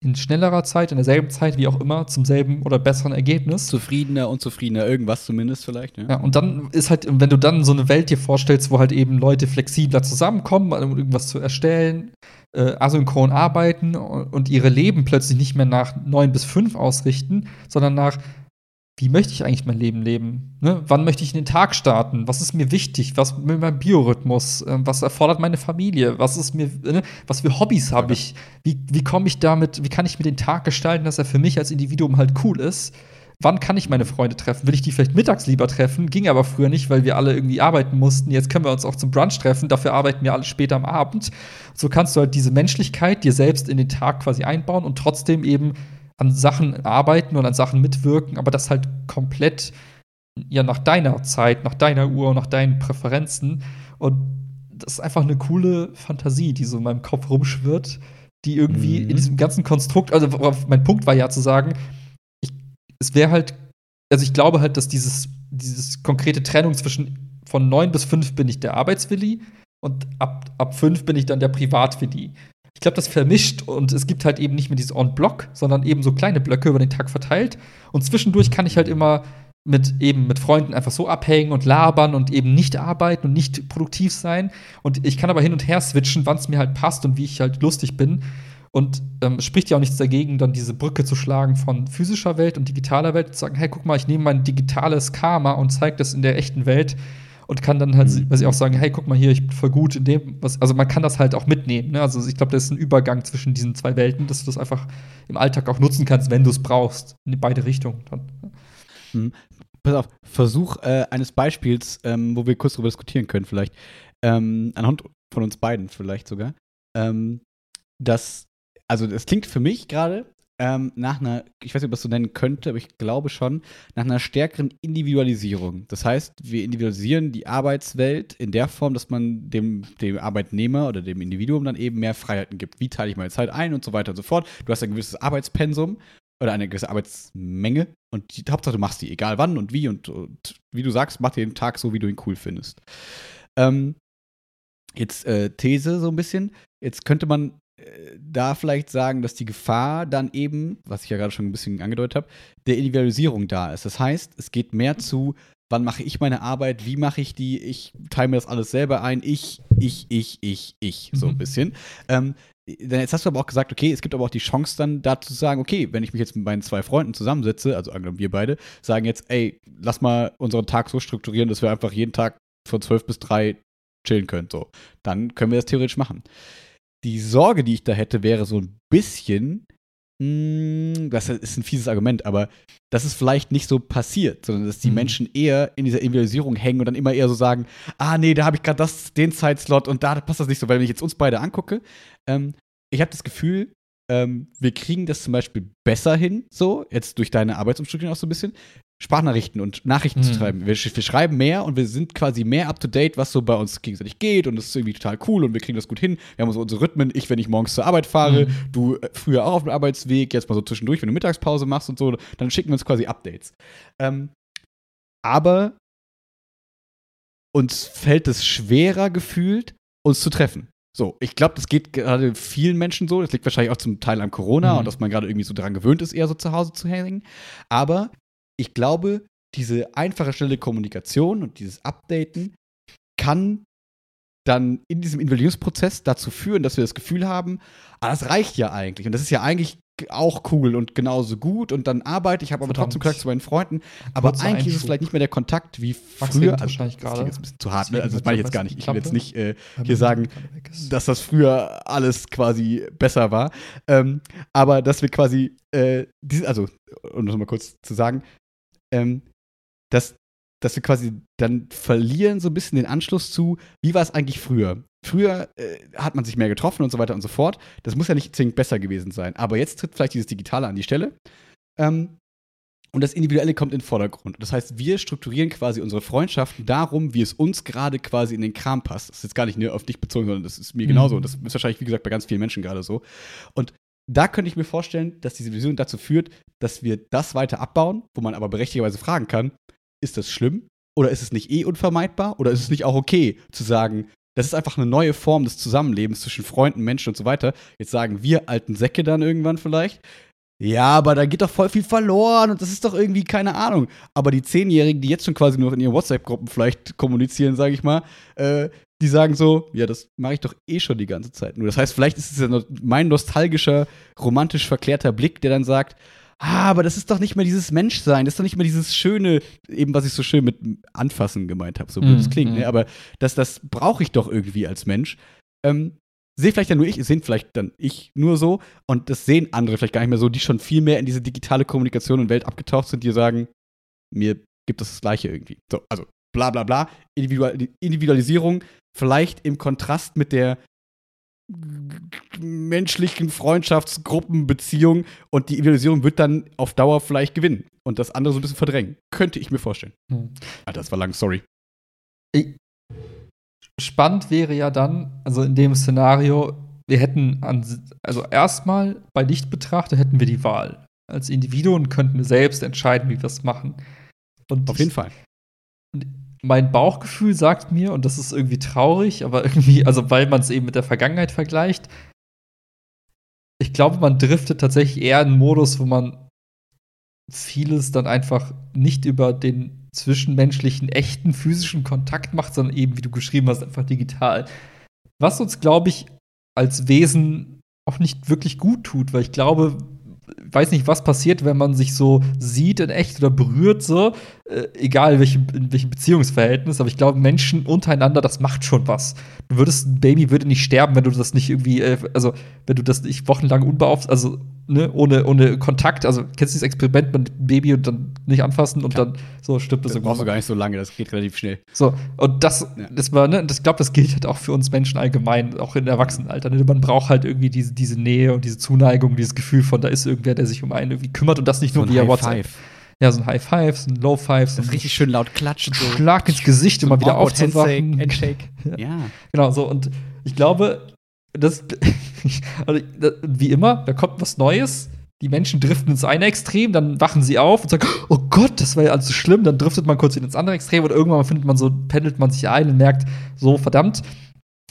in schnellerer Zeit, in derselben Zeit, wie auch immer, zum selben oder besseren Ergebnis. Zufriedener, unzufriedener, irgendwas zumindest vielleicht. Ja. ja, und dann ist halt, wenn du dann so eine Welt dir vorstellst, wo halt eben Leute flexibler zusammenkommen, um irgendwas zu erstellen, äh, asynchron arbeiten und ihre Leben plötzlich nicht mehr nach neun bis fünf ausrichten, sondern nach wie möchte ich eigentlich mein Leben leben? Ne? Wann möchte ich in den Tag starten? Was ist mir wichtig? Was mit meinem Biorhythmus? Ähm, was erfordert meine Familie? Was ist mir, ne? was für Hobbys habe ich? Wie, wie komme ich damit, wie kann ich mir den Tag gestalten, dass er für mich als Individuum halt cool ist? Wann kann ich meine Freunde treffen? Will ich die vielleicht mittags lieber treffen? Ging aber früher nicht, weil wir alle irgendwie arbeiten mussten. Jetzt können wir uns auch zum Brunch treffen. Dafür arbeiten wir alle später am Abend. So kannst du halt diese Menschlichkeit dir selbst in den Tag quasi einbauen und trotzdem eben an Sachen arbeiten und an Sachen mitwirken, aber das halt komplett ja nach deiner Zeit, nach deiner Uhr, nach deinen Präferenzen. Und das ist einfach eine coole Fantasie, die so in meinem Kopf rumschwirrt, die irgendwie mhm. in diesem ganzen Konstrukt, also mein Punkt war ja zu sagen, ich, es wäre halt, also ich glaube halt, dass dieses, dieses konkrete Trennung zwischen von neun bis fünf bin ich der Arbeitswilli und ab, ab fünf bin ich dann der Privatwilli. Ich glaube, das vermischt und es gibt halt eben nicht mehr dieses On-Block, sondern eben so kleine Blöcke über den Tag verteilt. Und zwischendurch kann ich halt immer mit eben mit Freunden einfach so abhängen und labern und eben nicht arbeiten und nicht produktiv sein. Und ich kann aber hin und her switchen, wann es mir halt passt und wie ich halt lustig bin. Und ähm, spricht ja auch nichts dagegen, dann diese Brücke zu schlagen von physischer Welt und digitaler Welt zu sagen, hey, guck mal, ich nehme mein digitales Karma und zeige das in der echten Welt und kann dann halt, mhm. weiß ich auch sagen, hey, guck mal hier, ich bin voll gut in dem, was, also man kann das halt auch mitnehmen. Ne? Also ich glaube, das ist ein Übergang zwischen diesen zwei Welten, dass du das einfach im Alltag auch nutzen kannst, wenn du es brauchst, in beide Richtungen. Dann. Mhm. Pass auf, Versuch äh, eines Beispiels, ähm, wo wir kurz darüber diskutieren können, vielleicht. Ähm, anhand von uns beiden vielleicht sogar. Ähm, das, also das klingt für mich gerade ähm, nach einer, ich weiß nicht, ob das so nennen könnte, aber ich glaube schon, nach einer stärkeren Individualisierung. Das heißt, wir individualisieren die Arbeitswelt in der Form, dass man dem, dem Arbeitnehmer oder dem Individuum dann eben mehr Freiheiten gibt. Wie teile ich meine Zeit ein und so weiter und so fort. Du hast ein gewisses Arbeitspensum oder eine gewisse Arbeitsmenge und die Hauptsache du machst die, egal wann und wie und, und wie du sagst, mach den Tag so, wie du ihn cool findest. Ähm, jetzt äh, These so ein bisschen. Jetzt könnte man da vielleicht sagen, dass die Gefahr dann eben, was ich ja gerade schon ein bisschen angedeutet habe, der Individualisierung da ist. Das heißt, es geht mehr zu, wann mache ich meine Arbeit, wie mache ich die, ich teile mir das alles selber ein, ich, ich, ich, ich, ich, so ein mhm. bisschen. Ähm, jetzt hast du aber auch gesagt, okay, es gibt aber auch die Chance dann dazu zu sagen, okay, wenn ich mich jetzt mit meinen zwei Freunden zusammensetze, also angenommen wir beide, sagen jetzt, ey, lass mal unseren Tag so strukturieren, dass wir einfach jeden Tag von zwölf bis drei chillen können, so. Dann können wir das theoretisch machen. Die Sorge, die ich da hätte, wäre so ein bisschen, hm, das ist ein fieses Argument, aber dass es vielleicht nicht so passiert, sondern dass die mhm. Menschen eher in dieser Individualisierung hängen und dann immer eher so sagen, ah nee, da habe ich gerade den Zeitslot und da passt das nicht so, weil wenn ich jetzt uns beide angucke, ähm, ich habe das Gefühl, ähm, wir kriegen das zum Beispiel besser hin, so, jetzt durch deine Arbeitsumstrukturierung auch so ein bisschen, Sprachnachrichten und Nachrichten mhm. zu schreiben. Wir, wir, schreiben mehr und wir sind quasi mehr up to date, was so bei uns gegenseitig geht und das ist irgendwie total cool und wir kriegen das gut hin. Wir haben so unsere Rhythmen. Ich, wenn ich morgens zur Arbeit fahre, mhm. du äh, früher auch auf dem Arbeitsweg, jetzt mal so zwischendurch, wenn du Mittagspause machst und so, dann schicken wir uns quasi Updates. Ähm, aber uns fällt es schwerer gefühlt, uns zu treffen. So, ich glaube, das geht gerade vielen Menschen so. Das liegt wahrscheinlich auch zum Teil an Corona mhm. und dass man gerade irgendwie so daran gewöhnt ist, eher so zu Hause zu hängen. Aber ich glaube, diese einfache, schnelle Kommunikation und dieses Updaten kann dann in diesem Invalidierungsprozess dazu führen, dass wir das Gefühl haben, ah, das reicht ja eigentlich. Und das ist ja eigentlich auch cool und genauso gut und dann arbeite ich, habe aber trotzdem Kontakt zu meinen Freunden. Aber eigentlich Einschub. ist es vielleicht nicht mehr der Kontakt wie früher. Also, wahrscheinlich das klingt jetzt ein bisschen zu hart, ne? Also das meine ich jetzt gar nicht. Ich will jetzt nicht äh, hier sagen, dass das früher alles quasi besser war. Ähm, aber dass wir quasi, äh, diese, also, um das mal kurz zu sagen, ähm, dass, dass wir quasi dann verlieren so ein bisschen den Anschluss zu, wie war es eigentlich früher? Früher äh, hat man sich mehr getroffen und so weiter und so fort. Das muss ja nicht zwingend besser gewesen sein. Aber jetzt tritt vielleicht dieses Digitale an die Stelle. Ähm, und das Individuelle kommt in den Vordergrund. Das heißt, wir strukturieren quasi unsere Freundschaften darum, wie es uns gerade quasi in den Kram passt. Das ist jetzt gar nicht nur auf dich bezogen, sondern das ist mir mhm. genauso. Und das ist wahrscheinlich, wie gesagt, bei ganz vielen Menschen gerade so. Und da könnte ich mir vorstellen, dass diese Vision dazu führt, dass wir das weiter abbauen, wo man aber berechtigterweise fragen kann, ist das schlimm? Oder ist es nicht eh unvermeidbar? Oder ist es nicht auch okay zu sagen, das ist einfach eine neue Form des Zusammenlebens zwischen Freunden, Menschen und so weiter. Jetzt sagen wir alten Säcke dann irgendwann vielleicht. Ja, aber da geht doch voll viel verloren und das ist doch irgendwie keine Ahnung. Aber die Zehnjährigen, die jetzt schon quasi nur in ihren WhatsApp-Gruppen vielleicht kommunizieren, sage ich mal, äh, die sagen so, ja, das mache ich doch eh schon die ganze Zeit nur. Das heißt, vielleicht ist es ja mein nostalgischer, romantisch verklärter Blick, der dann sagt, ah, aber das ist doch nicht mehr dieses Menschsein, das ist doch nicht mehr dieses schöne, eben was ich so schön mit Anfassen gemeint habe, so blöd es mm, klingt, mm. ne? aber das, das brauche ich doch irgendwie als Mensch. Ähm, sehe vielleicht ja nur ich, sehen vielleicht dann ich nur so und das sehen andere vielleicht gar nicht mehr so, die schon viel mehr in diese digitale Kommunikation und Welt abgetaucht sind, die sagen, mir gibt es das Gleiche irgendwie. So, also bla bla bla, Individual Individualisierung, vielleicht im Kontrast mit der menschlichen Freundschaftsgruppen, Beziehungen und die Individualisierung wird dann auf Dauer vielleicht gewinnen und das andere so ein bisschen verdrängen. Könnte ich mir vorstellen. Hm. Ah, das war lang, sorry. Spannend wäre ja dann, also in dem Szenario, wir hätten an, also erstmal bei Licht betrachtet hätten wir die Wahl. Als Individuen könnten wir selbst entscheiden, wie wir es machen. Und Auf jeden Fall. Mein Bauchgefühl sagt mir, und das ist irgendwie traurig, aber irgendwie, also weil man es eben mit der Vergangenheit vergleicht, ich glaube, man driftet tatsächlich eher in einen Modus, wo man vieles dann einfach nicht über den zwischenmenschlichen, echten physischen Kontakt macht, sondern eben, wie du geschrieben hast, einfach digital. Was uns, glaube ich, als Wesen auch nicht wirklich gut tut, weil ich glaube, weiß nicht, was passiert, wenn man sich so sieht in echt oder berührt, so, äh, egal welche, in welchem Beziehungsverhältnis, aber ich glaube, Menschen untereinander, das macht schon was. Du würdest, ein Baby würde nicht sterben, wenn du das nicht irgendwie, äh, also, wenn du das nicht wochenlang unbeaufsichtigt, also ne, ohne, ohne Kontakt. Also kennst du dieses Experiment mit Baby und dann nicht anfassen und Klar. dann so stirbt es. Das brauchst du gar nicht so lange, das geht relativ schnell. So, und das, ja. das war, ne, das, ich glaube, das gilt halt auch für uns Menschen allgemein, auch im Erwachsenenalter. Ne? Man braucht halt irgendwie diese, diese Nähe und diese Zuneigung, dieses Gefühl von, da ist irgendwer, der sich um einen irgendwie kümmert und das nicht nur so via WhatsApp. Five. Ja, so ein High Five, so ein Low Five. So das richtig schön laut klatschen. So. Schlag ins Gesicht, so immer wieder aufzuwachen. Handshake. ja. ja. Genau, so. Und ich glaube, das, also, wie immer, da kommt was Neues die Menschen driften ins eine Extrem, dann wachen sie auf und sagen, oh Gott, das war ja alles so schlimm, dann driftet man kurz ins andere Extrem und irgendwann findet man so, pendelt man sich ein und merkt, so verdammt,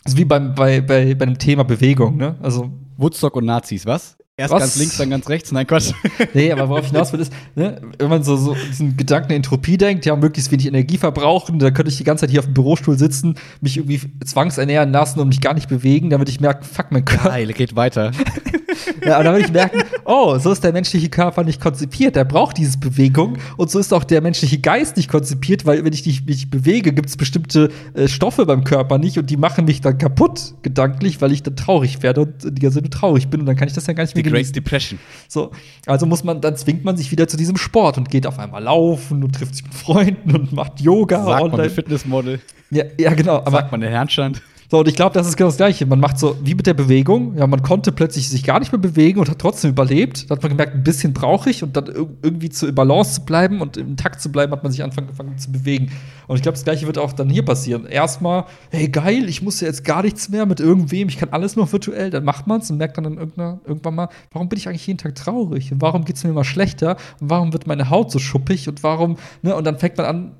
das ist wie beim, bei, bei, bei einem Thema Bewegung, ne? Also Woodstock und Nazis, was? Erst was? ganz links, dann ganz rechts. Nein, Quatsch. nee, aber worauf ich hinaus will, ist, ne, wenn man so, so diesen Gedanken der Entropie denkt, ja, möglichst wenig Energie verbrauchen, dann könnte ich die ganze Zeit hier auf dem Bürostuhl sitzen, mich irgendwie zwangsernähren lassen und mich gar nicht bewegen, damit ich merke, fuck, mein Körper. Geil, geht weiter. ja, und dann würde ich merken, oh, so ist der menschliche Körper nicht konzipiert, der braucht diese Bewegung und so ist auch der menschliche Geist nicht konzipiert, weil wenn ich mich bewege, gibt es bestimmte äh, Stoffe beim Körper nicht und die machen mich dann kaputt, gedanklich, weil ich dann traurig werde und die ganze Zeit traurig bin und dann kann ich das ja gar nicht mehr Great Depression. So, also muss man, dann zwingt man sich wieder zu diesem Sport und geht auf einmal laufen und trifft sich mit Freunden und macht Yoga. Sagt online. man Fitnessmodel. Ja, ja, genau. Aber, Sagt man der Handstand. So, und ich glaube, das ist genau das Gleiche. Man macht so, wie mit der Bewegung. Ja, man konnte plötzlich sich gar nicht mehr bewegen und hat trotzdem überlebt. Da hat man gemerkt, ein bisschen brauche ich. Und dann irgendwie zu, Balance zu bleiben und im Takt zu bleiben, hat man sich angefangen zu bewegen. Und ich glaube, das Gleiche wird auch dann hier passieren. Erstmal, hey, geil, ich muss ja jetzt gar nichts mehr mit irgendwem. Ich kann alles nur virtuell. Dann macht man es und merkt dann, dann irgendwann mal, warum bin ich eigentlich jeden Tag traurig? Und warum geht es mir immer schlechter? Und warum wird meine Haut so schuppig? Und warum, ne? Und dann fängt man an,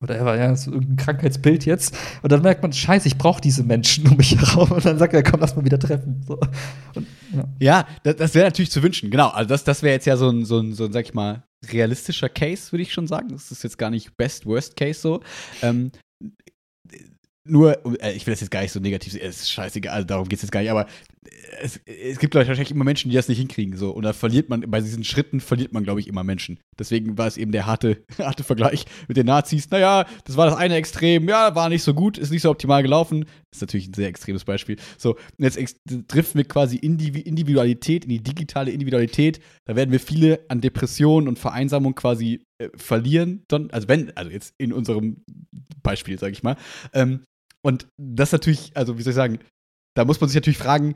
whatever, ja, das ist irgendein Krankheitsbild jetzt. Und dann merkt man, scheiße, ich brauche diese Menschen um mich herum. Und dann sagt er, komm, lass mal wieder treffen. So. Und, ja. ja, das, wäre natürlich zu wünschen, genau. Also das, das wäre jetzt ja so ein, so ein, so ein, sag ich mal, realistischer Case, würde ich schon sagen. Das ist jetzt gar nicht Best, Worst Case so. Ähm, nur, äh, ich will das jetzt gar nicht so negativ sehen, es ist scheißegal, darum geht es jetzt gar nicht, aber es, es gibt wahrscheinlich immer Menschen, die das nicht hinkriegen. So. Und da verliert man, bei diesen Schritten verliert man, glaube ich, immer Menschen. Deswegen war es eben der harte, harte Vergleich mit den Nazis. Naja, das war das eine Extrem, ja, war nicht so gut, ist nicht so optimal gelaufen. Ist natürlich ein sehr extremes Beispiel. So, jetzt trifft wir quasi Individualität, in die digitale Individualität. Da werden wir viele an Depressionen und Vereinsamung quasi äh, verlieren. Dann, also wenn, also jetzt in unserem Beispiel, sage ich mal. Ähm, und das natürlich, also wie soll ich sagen, da muss man sich natürlich fragen,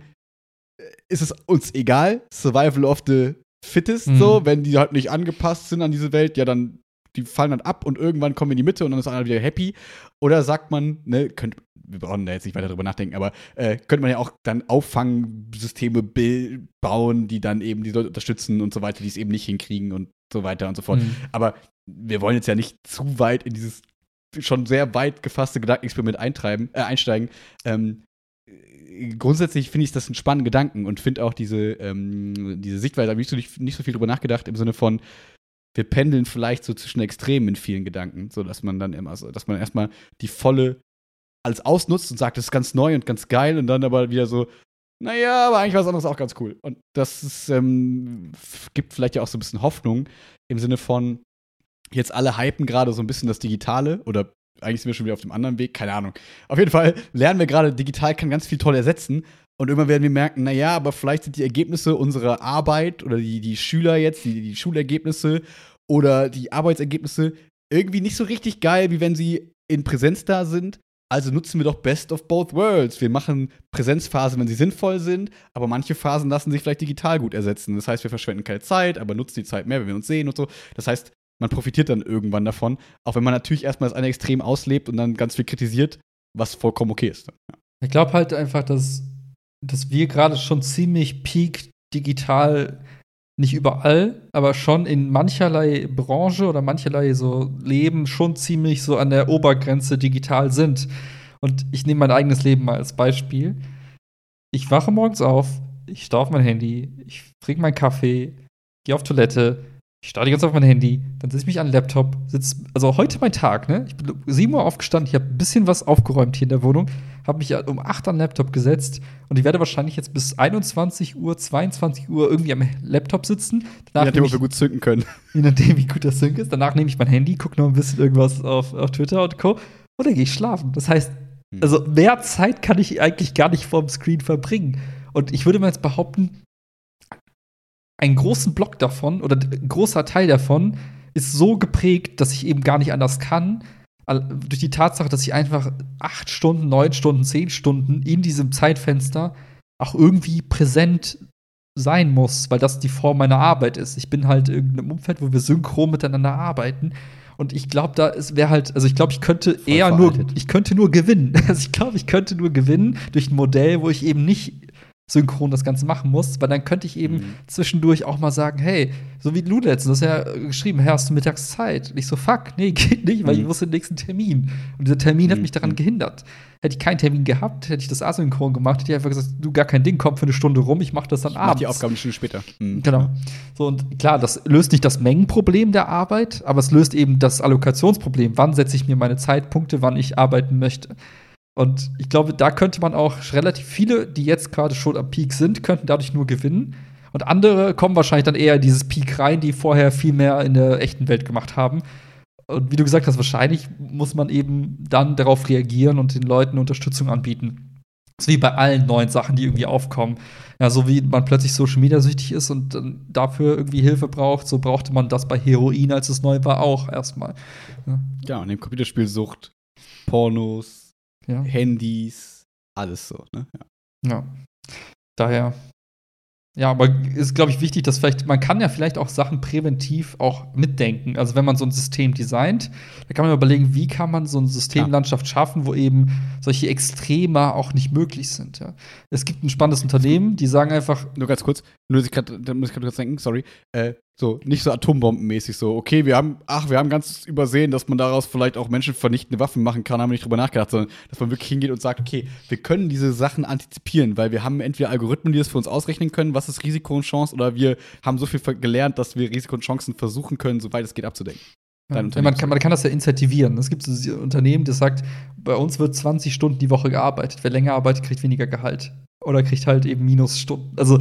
ist es uns egal, Survival of the Fittest, mhm. so, wenn die halt nicht angepasst sind an diese Welt, ja, dann, die fallen dann ab und irgendwann kommen wir in die Mitte und dann ist einer wieder happy. Oder sagt man, ne, könnt, wir brauchen da jetzt nicht weiter drüber nachdenken, aber äh, könnte man ja auch dann Auffangsysteme bauen, die dann eben die Leute unterstützen und so weiter, die es eben nicht hinkriegen und so weiter und so fort. Mhm. Aber wir wollen jetzt ja nicht zu weit in dieses schon sehr weit gefasste Gedankenexperiment eintreiben, äh, einsteigen. Ähm, grundsätzlich finde ich das einen spannenden Gedanken und finde auch diese, ähm, diese Sichtweise, da habe ich so nicht, nicht so viel drüber nachgedacht, im Sinne von, wir pendeln vielleicht so zwischen Extremen in vielen Gedanken, so dass man dann immer, so, dass man erstmal die volle alles ausnutzt und sagt, das ist ganz neu und ganz geil und dann aber wieder so, naja, aber eigentlich war es anderes auch ganz cool. Und das ist, ähm, gibt vielleicht ja auch so ein bisschen Hoffnung im Sinne von, jetzt alle hypen gerade so ein bisschen das Digitale oder eigentlich sind wir schon wieder auf dem anderen Weg, keine Ahnung. Auf jeden Fall lernen wir gerade, digital kann ganz viel toll ersetzen. Und irgendwann werden wir merken, naja, aber vielleicht sind die Ergebnisse unserer Arbeit oder die, die Schüler jetzt, die, die Schulergebnisse oder die Arbeitsergebnisse irgendwie nicht so richtig geil, wie wenn sie in Präsenz da sind. Also nutzen wir doch Best of Both Worlds. Wir machen Präsenzphasen, wenn sie sinnvoll sind, aber manche Phasen lassen sich vielleicht digital gut ersetzen. Das heißt, wir verschwenden keine Zeit, aber nutzen die Zeit mehr, wenn wir uns sehen und so. Das heißt, man profitiert dann irgendwann davon, auch wenn man natürlich erstmal das eine Extrem auslebt und dann ganz viel kritisiert, was vollkommen okay ist. Ja. Ich glaube halt einfach, dass, dass wir gerade schon ziemlich peak digital, nicht überall, aber schon in mancherlei Branche oder mancherlei so Leben schon ziemlich so an der Obergrenze digital sind. Und ich nehme mein eigenes Leben mal als Beispiel. Ich wache morgens auf, ich starre auf mein Handy, ich trinke meinen Kaffee, gehe auf Toilette, ich starte ganz auf mein Handy, dann setze ich mich an den Laptop, sitze, also heute mein Tag, ne? Ich bin 7 Uhr aufgestanden, ich habe ein bisschen was aufgeräumt hier in der Wohnung, habe mich um 8 an den Laptop gesetzt und ich werde wahrscheinlich jetzt bis 21 Uhr, 22 Uhr irgendwie am Laptop sitzen. Danach je nachdem, ob wir gut synken können. Je nachdem, wie gut das Sync ist. Danach nehme ich mein Handy, gucke noch ein bisschen irgendwas auf, auf Twitter und Co. Und dann gehe ich schlafen. Das heißt, hm. also mehr Zeit kann ich eigentlich gar nicht vorm Screen verbringen. Und ich würde mal jetzt behaupten, einen großen Block davon oder ein großer Teil davon ist so geprägt, dass ich eben gar nicht anders kann. Durch die Tatsache, dass ich einfach acht Stunden, neun Stunden, zehn Stunden in diesem Zeitfenster auch irgendwie präsent sein muss, weil das die Form meiner Arbeit ist. Ich bin halt in irgendeinem Umfeld, wo wir synchron miteinander arbeiten. Und ich glaube, da wäre halt, also ich glaube, ich könnte Voll eher veraltet. nur, ich könnte nur gewinnen. Also ich glaube, ich könnte nur gewinnen durch ein Modell, wo ich eben nicht synchron das Ganze machen muss, weil dann könnte ich eben mhm. zwischendurch auch mal sagen, hey, so wie du letztens, du hast ja geschrieben, hey, hast du mittags Zeit? Und ich so, fuck, nee, geht nicht, weil mhm. ich muss den nächsten Termin. Und dieser Termin mhm. hat mich daran mhm. gehindert. Hätte ich keinen Termin gehabt, hätte ich das asynchron gemacht, hätte ich einfach gesagt, du, gar kein Ding, komm für eine Stunde rum, ich mach das dann ich abends. Mach die Aufgaben eine Stunde später. Mhm. Genau. So, und klar, das löst nicht das Mengenproblem der Arbeit, aber es löst eben das Allokationsproblem. Wann setze ich mir meine Zeitpunkte, wann ich arbeiten möchte? Und ich glaube, da könnte man auch relativ viele, die jetzt gerade schon am Peak sind, könnten dadurch nur gewinnen. Und andere kommen wahrscheinlich dann eher in dieses Peak rein, die vorher viel mehr in der echten Welt gemacht haben. Und wie du gesagt hast, wahrscheinlich muss man eben dann darauf reagieren und den Leuten Unterstützung anbieten. Ist wie bei allen neuen Sachen, die irgendwie aufkommen. Ja, so wie man plötzlich Social Media süchtig ist und dafür irgendwie Hilfe braucht, so brauchte man das bei Heroin, als es neu war, auch erstmal. Ja, ja und im Computerspielsucht, Pornos, ja. Handys, alles so. Ne? Ja. ja. Daher ja, aber ist, glaube ich, wichtig, dass vielleicht, man kann ja vielleicht auch Sachen präventiv auch mitdenken. Also wenn man so ein System designt, da kann man überlegen, wie kann man so eine Systemlandschaft schaffen, wo eben solche Extreme auch nicht möglich sind. Ja. Es gibt ein spannendes Unternehmen, die sagen einfach. Nur ganz kurz, nur ich grad, da muss ich gerade kurz denken, sorry. Äh, so, nicht so atombombenmäßig so, okay, wir haben, ach, wir haben ganz übersehen, dass man daraus vielleicht auch menschenvernichtende Waffen machen kann, haben wir nicht drüber nachgedacht, sondern dass man wirklich hingeht und sagt, okay, wir können diese Sachen antizipieren, weil wir haben entweder Algorithmen, die das für uns ausrechnen können, was ist Risiko und Chance, oder wir haben so viel gelernt, dass wir Risiko und Chancen versuchen können, soweit es geht, abzudecken. Ja, man, kann, man kann das ja incentivieren. Es gibt so ein Unternehmen, das sagt, bei uns wird 20 Stunden die Woche gearbeitet. Wer länger arbeitet, kriegt weniger Gehalt. Oder kriegt halt eben Minusstunden. Also,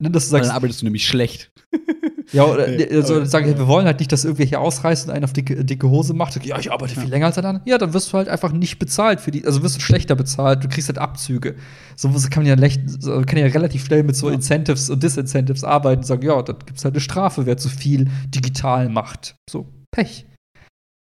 ne, dass du sagst. Dann arbeitest du nämlich schlecht. Ja, oder also sagen, wir wollen halt nicht, dass irgendwelche ausreißen und einen auf dicke, dicke Hose macht. Ja, ich arbeite viel länger als der andere. Ja, dann wirst du halt einfach nicht bezahlt für die, also wirst du schlechter bezahlt, du kriegst halt Abzüge. So kann man ja, kann ja relativ schnell mit so ja. Incentives und Disincentives arbeiten und sagen, ja, dann gibt es halt eine Strafe, wer zu viel digital macht. So, Pech.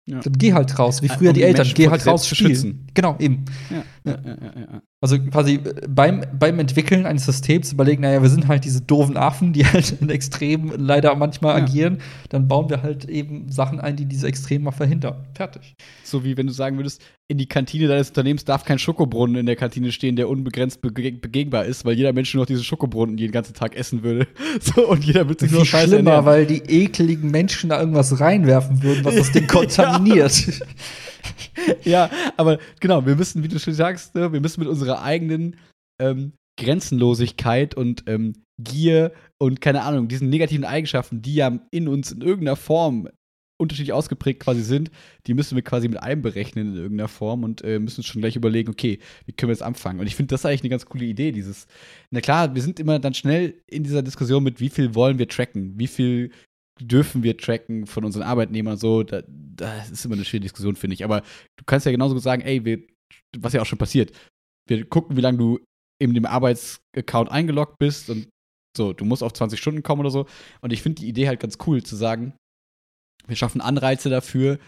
Ja. Dann geh halt raus, wie früher um die, Eltern, geh halt raus spielen. Genau, eben. Ja, ja, ja, ja, Also quasi beim, beim Entwickeln eines Systems überlegen, naja, wir sind halt diese doofen Affen, die halt in Extremen leider manchmal agieren. Dann bauen wir halt eben Sachen ein, die diese Extremen mal verhindern. Fertig. So wie wenn du sagen würdest, in die Kantine deines Unternehmens darf kein Schokobrunnen in der Kantine stehen, der unbegrenzt bege begehbar ist, weil jeder Mensch nur noch diese Schokobrunnen den ganzen Tag essen würde. So, und jeder wird sich nur scheiße schlimmer, ernähren. weil die ekligen Menschen da irgendwas reinwerfen würden, was das Ding kontaminiert. ja, aber genau, wir müssen, wie du schon sagst, ne, wir müssen mit unserer eigenen ähm, Grenzenlosigkeit und ähm, Gier und keine Ahnung, diesen negativen Eigenschaften, die ja in uns in irgendeiner Form unterschiedlich ausgeprägt quasi sind, die müssen wir quasi mit einberechnen in irgendeiner Form und äh, müssen schon gleich überlegen, okay, wie können wir jetzt anfangen? Und ich finde das eigentlich eine ganz coole Idee, dieses, na klar, wir sind immer dann schnell in dieser Diskussion mit, wie viel wollen wir tracken, wie viel dürfen wir tracken von unseren Arbeitnehmern so, da, das ist immer eine schwierige Diskussion, finde ich. Aber du kannst ja genauso sagen, ey, wir, was ja auch schon passiert, wir gucken, wie lange du in dem Arbeitsaccount eingeloggt bist und so, du musst auf 20 Stunden kommen oder so. Und ich finde die Idee halt ganz cool zu sagen, wir schaffen Anreize dafür,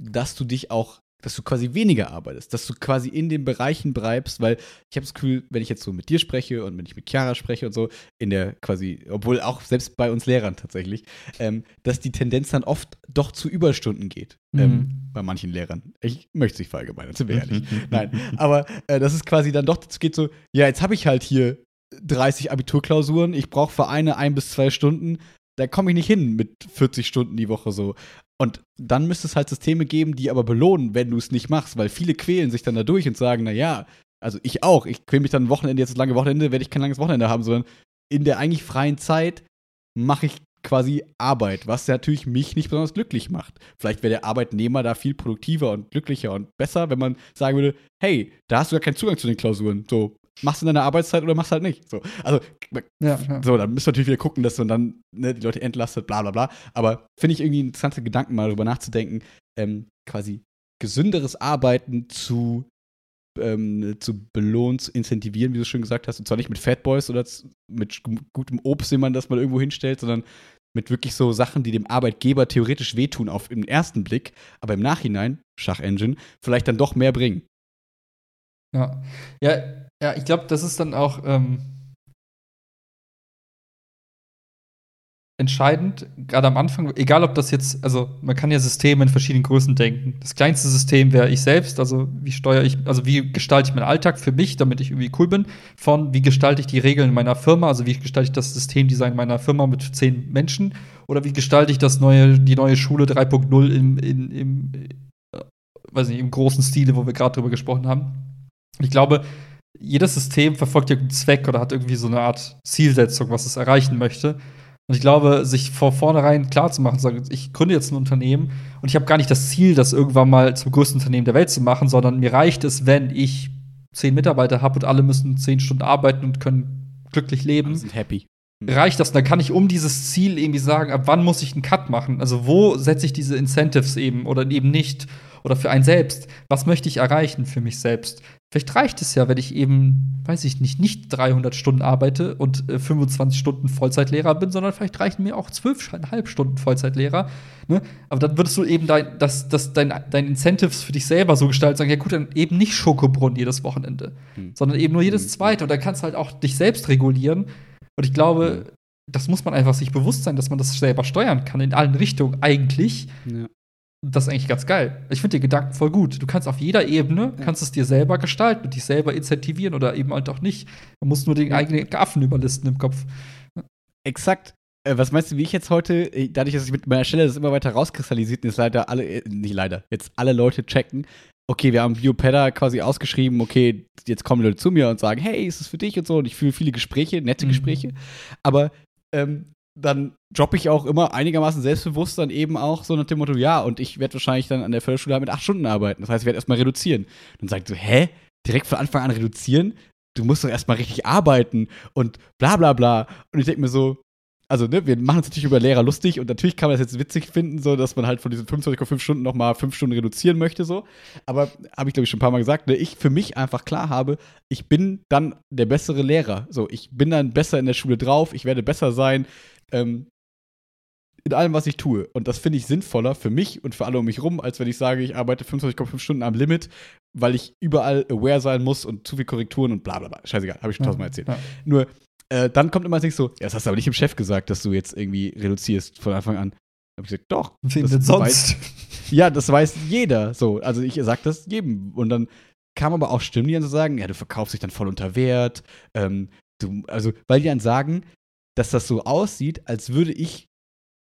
dass du dich auch dass du quasi weniger arbeitest, dass du quasi in den Bereichen bleibst, weil ich habe das Gefühl, wenn ich jetzt so mit dir spreche und wenn ich mit Chiara spreche und so, in der quasi, obwohl auch selbst bei uns Lehrern tatsächlich, ähm, dass die Tendenz dann oft doch zu Überstunden geht. Mhm. Ähm, bei manchen Lehrern. Ich möchte es nicht verallgemeinern, sind wir ehrlich. Nein, aber äh, das ist quasi dann doch dazu geht so, ja, jetzt habe ich halt hier 30 Abiturklausuren, ich brauche für eine ein bis zwei Stunden, da komme ich nicht hin mit 40 Stunden die Woche so. Und dann müsste es halt Systeme geben, die aber belohnen, wenn du es nicht machst, weil viele quälen sich dann dadurch und sagen, na ja, also ich auch, ich quäle mich dann Wochenende, jetzt das lange Wochenende, werde ich kein langes Wochenende haben, sondern in der eigentlich freien Zeit mache ich quasi Arbeit, was natürlich mich nicht besonders glücklich macht. Vielleicht wäre der Arbeitnehmer da viel produktiver und glücklicher und besser, wenn man sagen würde, hey, da hast du ja keinen Zugang zu den Klausuren. So, machst du in deiner Arbeitszeit oder machst halt nicht. So, also, ja, ja. so, dann müsst ihr natürlich wieder gucken, dass man dann ne, die Leute entlastet, bla bla bla. Aber finde ich irgendwie interessante Gedanken, mal darüber nachzudenken, ähm, quasi gesünderes Arbeiten zu, ähm, zu belohnen, zu incentivieren, wie du schon gesagt hast. Und zwar nicht mit Fatboys oder mit gutem Obst, den man das mal irgendwo hinstellt, sondern mit wirklich so Sachen, die dem Arbeitgeber theoretisch wehtun auf im ersten Blick, aber im Nachhinein, Schachengine, vielleicht dann doch mehr bringen. Ja, ja, ja ich glaube, das ist dann auch ähm, entscheidend, gerade am Anfang, egal ob das jetzt, also man kann ja Systeme in verschiedenen Größen denken. Das kleinste System wäre ich selbst, also wie steuere ich, also wie gestalte ich meinen Alltag für mich, damit ich irgendwie cool bin, von wie gestalte ich die Regeln in meiner Firma, also wie gestalte ich das Systemdesign meiner Firma mit zehn Menschen oder wie gestalte ich das neue, die neue Schule 3.0 im, in, im, äh, weiß nicht, im großen Stile, wo wir gerade drüber gesprochen haben. Ich glaube, jedes System verfolgt ja einen Zweck oder hat irgendwie so eine Art Zielsetzung, was es erreichen möchte. Und ich glaube, sich vor vornherein klar zu machen, sagen, ich gründe jetzt ein Unternehmen und ich habe gar nicht das Ziel, das irgendwann mal zum größten Unternehmen der Welt zu machen, sondern mir reicht es, wenn ich zehn Mitarbeiter habe und alle müssen zehn Stunden arbeiten und können glücklich leben. Alle sind happy. Reicht das? Und dann kann ich um dieses Ziel irgendwie sagen, ab wann muss ich einen Cut machen? Also, wo setze ich diese Incentives eben oder eben nicht? oder für einen selbst. Was möchte ich erreichen für mich selbst? Vielleicht reicht es ja, wenn ich eben, weiß ich nicht, nicht 300 Stunden arbeite und äh, 25 Stunden Vollzeitlehrer bin, sondern vielleicht reichen mir auch 12,5 Stunden Vollzeitlehrer. Ne? Aber dann würdest du eben dein, das, das, dein, dein Incentives für dich selber so gestalten, sagen, ja gut, dann eben nicht Schokobrunnen jedes Wochenende, hm. sondern eben nur jedes hm. zweite. Und dann kannst du halt auch dich selbst regulieren. Und ich glaube, das muss man einfach sich bewusst sein, dass man das selber steuern kann, in allen Richtungen eigentlich. Ja. Das ist eigentlich ganz geil. Ich finde den Gedanken voll gut. Du kannst auf jeder Ebene, ja. kannst es dir selber gestalten und dich selber incentivieren oder eben halt auch nicht. Man muss nur den eigenen Affen überlisten im Kopf. Exakt. Äh, was meinst du, wie ich jetzt heute, äh, dadurch, dass ich mit meiner Stelle das immer weiter rauskristallisiert, ist leider alle, äh, nicht leider, jetzt alle Leute checken, okay, wir haben Biopeda quasi ausgeschrieben, okay, jetzt kommen Leute zu mir und sagen, hey, ist es für dich und so. Und ich fühle viele Gespräche, nette mhm. Gespräche. Aber ähm, dann droppe ich auch immer einigermaßen selbstbewusst dann eben auch so nach dem Motto, ja, und ich werde wahrscheinlich dann an der Förderschule halt mit acht Stunden arbeiten. Das heißt, ich werde erstmal reduzieren. Dann sagt so, hä? Direkt von Anfang an reduzieren? Du musst doch erstmal richtig arbeiten und bla bla bla. Und ich denke mir so, also, ne, wir machen uns natürlich über Lehrer lustig und natürlich kann man das jetzt witzig finden, so, dass man halt von diesen 25,5 Stunden nochmal 5 Stunden reduzieren möchte, so. Aber habe ich, glaube ich, schon ein paar Mal gesagt, ne, ich für mich einfach klar habe, ich bin dann der bessere Lehrer. So, ich bin dann besser in der Schule drauf, ich werde besser sein, ähm, in allem, was ich tue. Und das finde ich sinnvoller für mich und für alle um mich rum, als wenn ich sage, ich arbeite 25,5 Stunden am Limit, weil ich überall aware sein muss und zu viel Korrekturen und bla bla bla. Scheißegal, habe ich schon tausendmal erzählt. Ja. Nur, äh, dann kommt immer nicht so, ja, das hast du aber nicht dem Chef gesagt, dass du jetzt irgendwie reduzierst von Anfang an. Hab ich gesagt, doch. Wen denn sonst? Weiß, ja, das weiß jeder. So, also ich sag das jedem. Und dann kam aber auch Stimmen, die dann so sagen, ja, du verkaufst dich dann voll unter Wert. Ähm, du, also, weil die dann sagen, dass das so aussieht, als würde ich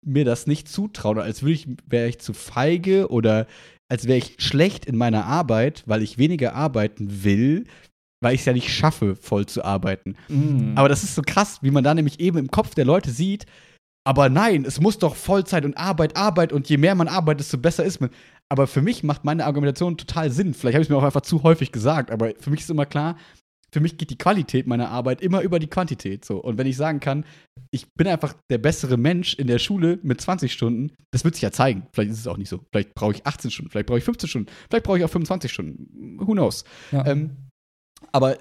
mir das nicht zutrauen, als würde ich, wäre ich zu feige oder als wäre ich schlecht in meiner Arbeit, weil ich weniger arbeiten will, weil ich es ja nicht schaffe, voll zu arbeiten. Mm. Aber das ist so krass, wie man da nämlich eben im Kopf der Leute sieht, aber nein, es muss doch Vollzeit und Arbeit, Arbeit und je mehr man arbeitet, desto besser ist man. Aber für mich macht meine Argumentation total Sinn. Vielleicht habe ich es mir auch einfach zu häufig gesagt, aber für mich ist immer klar, für mich geht die Qualität meiner Arbeit immer über die Quantität. So. Und wenn ich sagen kann, ich bin einfach der bessere Mensch in der Schule mit 20 Stunden, das wird sich ja zeigen. Vielleicht ist es auch nicht so. Vielleicht brauche ich 18 Stunden, vielleicht brauche ich 15 Stunden, vielleicht brauche ich auch 25 Stunden. Who knows? Ja. Ähm, aber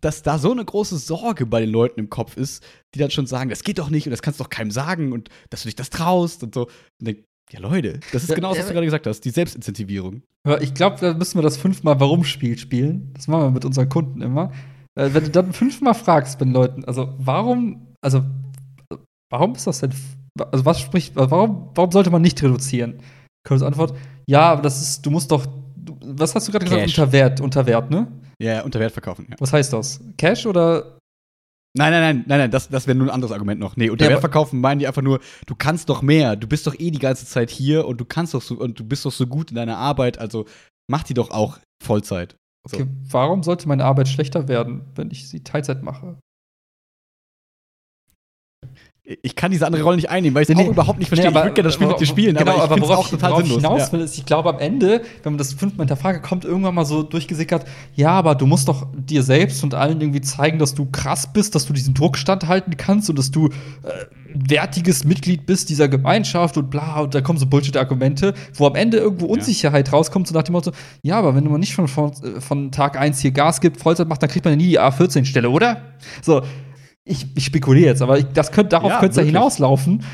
dass da so eine große Sorge bei den Leuten im Kopf ist, die dann schon sagen, das geht doch nicht und das kannst du doch keinem sagen und dass du dich das traust und so. Und Ja, Leute, das ist genau das, ja, was du gerade gesagt hast, die Selbstincentivierung. Ich glaube, da müssen wir das fünfmal Warum-Spiel spielen. Das machen wir mit unseren Kunden immer. Äh, wenn du dann fünfmal fragst bei den Leuten, also warum, also warum ist das denn, also was spricht, warum, warum sollte man nicht reduzieren? Kurze Antwort, ja, aber das ist, du musst doch, was hast du gerade gesagt? Unter Wert, unter Wert, ne? Ja, unter Wert verkaufen. Ja. Was heißt das? Cash oder Nein, nein, nein, nein, nein, das, das wäre nur ein anderes Argument noch. Nee, unter Ja, Wert verkaufen meinen die einfach nur, du kannst doch mehr, du bist doch eh die ganze Zeit hier und du kannst doch so und du bist doch so gut in deiner Arbeit, also mach die doch auch Vollzeit. So. okay, warum sollte meine Arbeit schlechter werden, wenn ich sie Teilzeit mache? Ich kann diese andere Rolle nicht einnehmen, weil ich es Nee, auch überhaupt nicht verstehe. Nee, ich würde gerne das Spiel mit dir spielen, genau, aber ich aber finde auch ich, total worauf ich sinnlos. hinaus Ja. will, ist, ich glaube, am Ende, wenn man das fünfmal hinterfragt, kommt irgendwann mal so durchgesickert, ja, aber du musst doch dir selbst und allen irgendwie zeigen, dass du krass bist, dass du diesen Druck standhalten kannst und dass du äh, ein wertiges Mitglied bist dieser Gemeinschaft und bla, und da kommen so Bullshit-Argumente, wo am Ende irgendwo Unsicherheit rauskommt, so nach dem Motto, ja, aber wenn man nicht von, von, äh, von Tag 1 hier Gas gibt, Vollzeit macht, dann kriegt man ja nie die A14-Stelle, oder? So, ich, ich spekuliere jetzt, aber ich, das könnte, darauf Ja, könnte es ja hinauslaufen,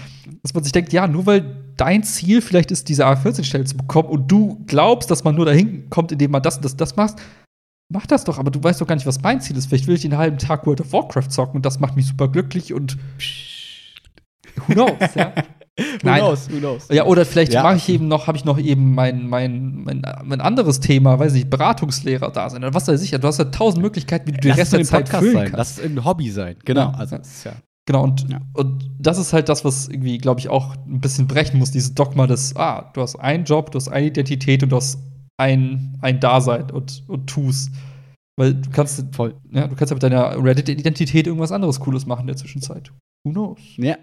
dass man sich denkt, ja, nur weil dein Ziel vielleicht ist, diese A14-Stelle zu bekommen und du glaubst, dass man nur dahin kommt, indem man das und das, das macht, mach das doch, aber du weißt doch gar nicht, was mein Ziel ist. Vielleicht will ich den halben Tag World of Warcraft zocken und das macht mich super glücklich und who knows, ja? Who Nein. knows, who knows. Ja, oder vielleicht Ja. mache ich eben noch, habe ich noch eben mein, mein, mein, mein anderes Thema, weiß nicht, Beratungslehrer da sein was weiß ich. Du hast ja tausend Möglichkeiten, wie du den Lass Rest es der Zeit Podcast füllen sein. kannst. Lass es irgendein Hobby sein. Genau. Ja. Also, das ist ja. Genau, und, Ja. und das ist halt das, was irgendwie, glaube ich, auch ein bisschen brechen muss, dieses Dogma des, ah, du hast einen Job, du hast eine Identität und du hast ein, ein Dasein und, und tust. Weil du kannst, Voll. ja, du kannst ja mit deiner Reddit-Identität irgendwas anderes Cooles machen in der Zwischenzeit. Who knows? Ja,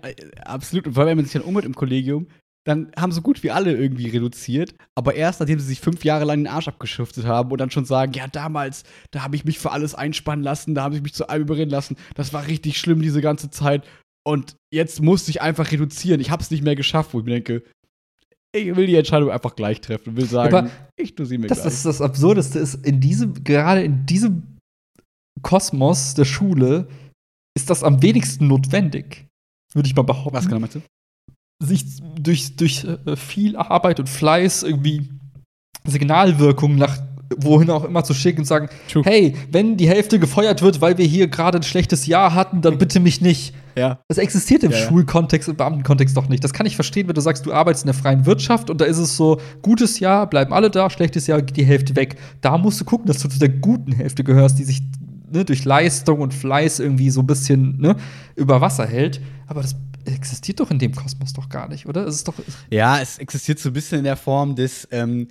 absolut. Und vor allem, wenn man sich dann umhört im Kollegium, dann haben so gut wie alle irgendwie reduziert, aber erst nachdem sie sich fünf Jahre lang den Arsch abgeschuftet haben und dann schon sagen, ja, damals, da habe ich mich für alles einspannen lassen, da habe ich mich zu allem überreden lassen, das war richtig schlimm diese ganze Zeit und jetzt musste ich einfach reduzieren, ich habe es nicht mehr geschafft, wo ich mir denke, ich will die Entscheidung einfach gleich treffen und will sagen, Aber ich tue sie mir Das gleich. ist das Absurdeste, ist in diesem, gerade in diesem Kosmos der Schule, ist das am wenigsten notwendig. Würde ich mal behaupten. Was genau meinst du? sich durch, durch äh, viel Arbeit und Fleiß irgendwie Signalwirkungen nach wohin auch immer zu schicken und sagen, True. hey, wenn die Hälfte gefeuert wird, weil wir hier gerade ein schlechtes Jahr hatten, dann bitte mich nicht. Ja. Das existiert im ja. Schulkontext, im Beamtenkontext doch nicht. Das kann ich verstehen, wenn du sagst, du arbeitest in der freien Wirtschaft und da ist es so, gutes Jahr, bleiben alle da, schlechtes Jahr, geht die Hälfte weg. Da musst du gucken, dass du zu der guten Hälfte gehörst, die sich ne, durch Leistung und Fleiß irgendwie so ein bisschen ne, über Wasser hält. Aber das existiert doch in dem Kosmos doch gar nicht, oder? Es ist doch. Ja, es existiert so ein bisschen in der Form des, ähm,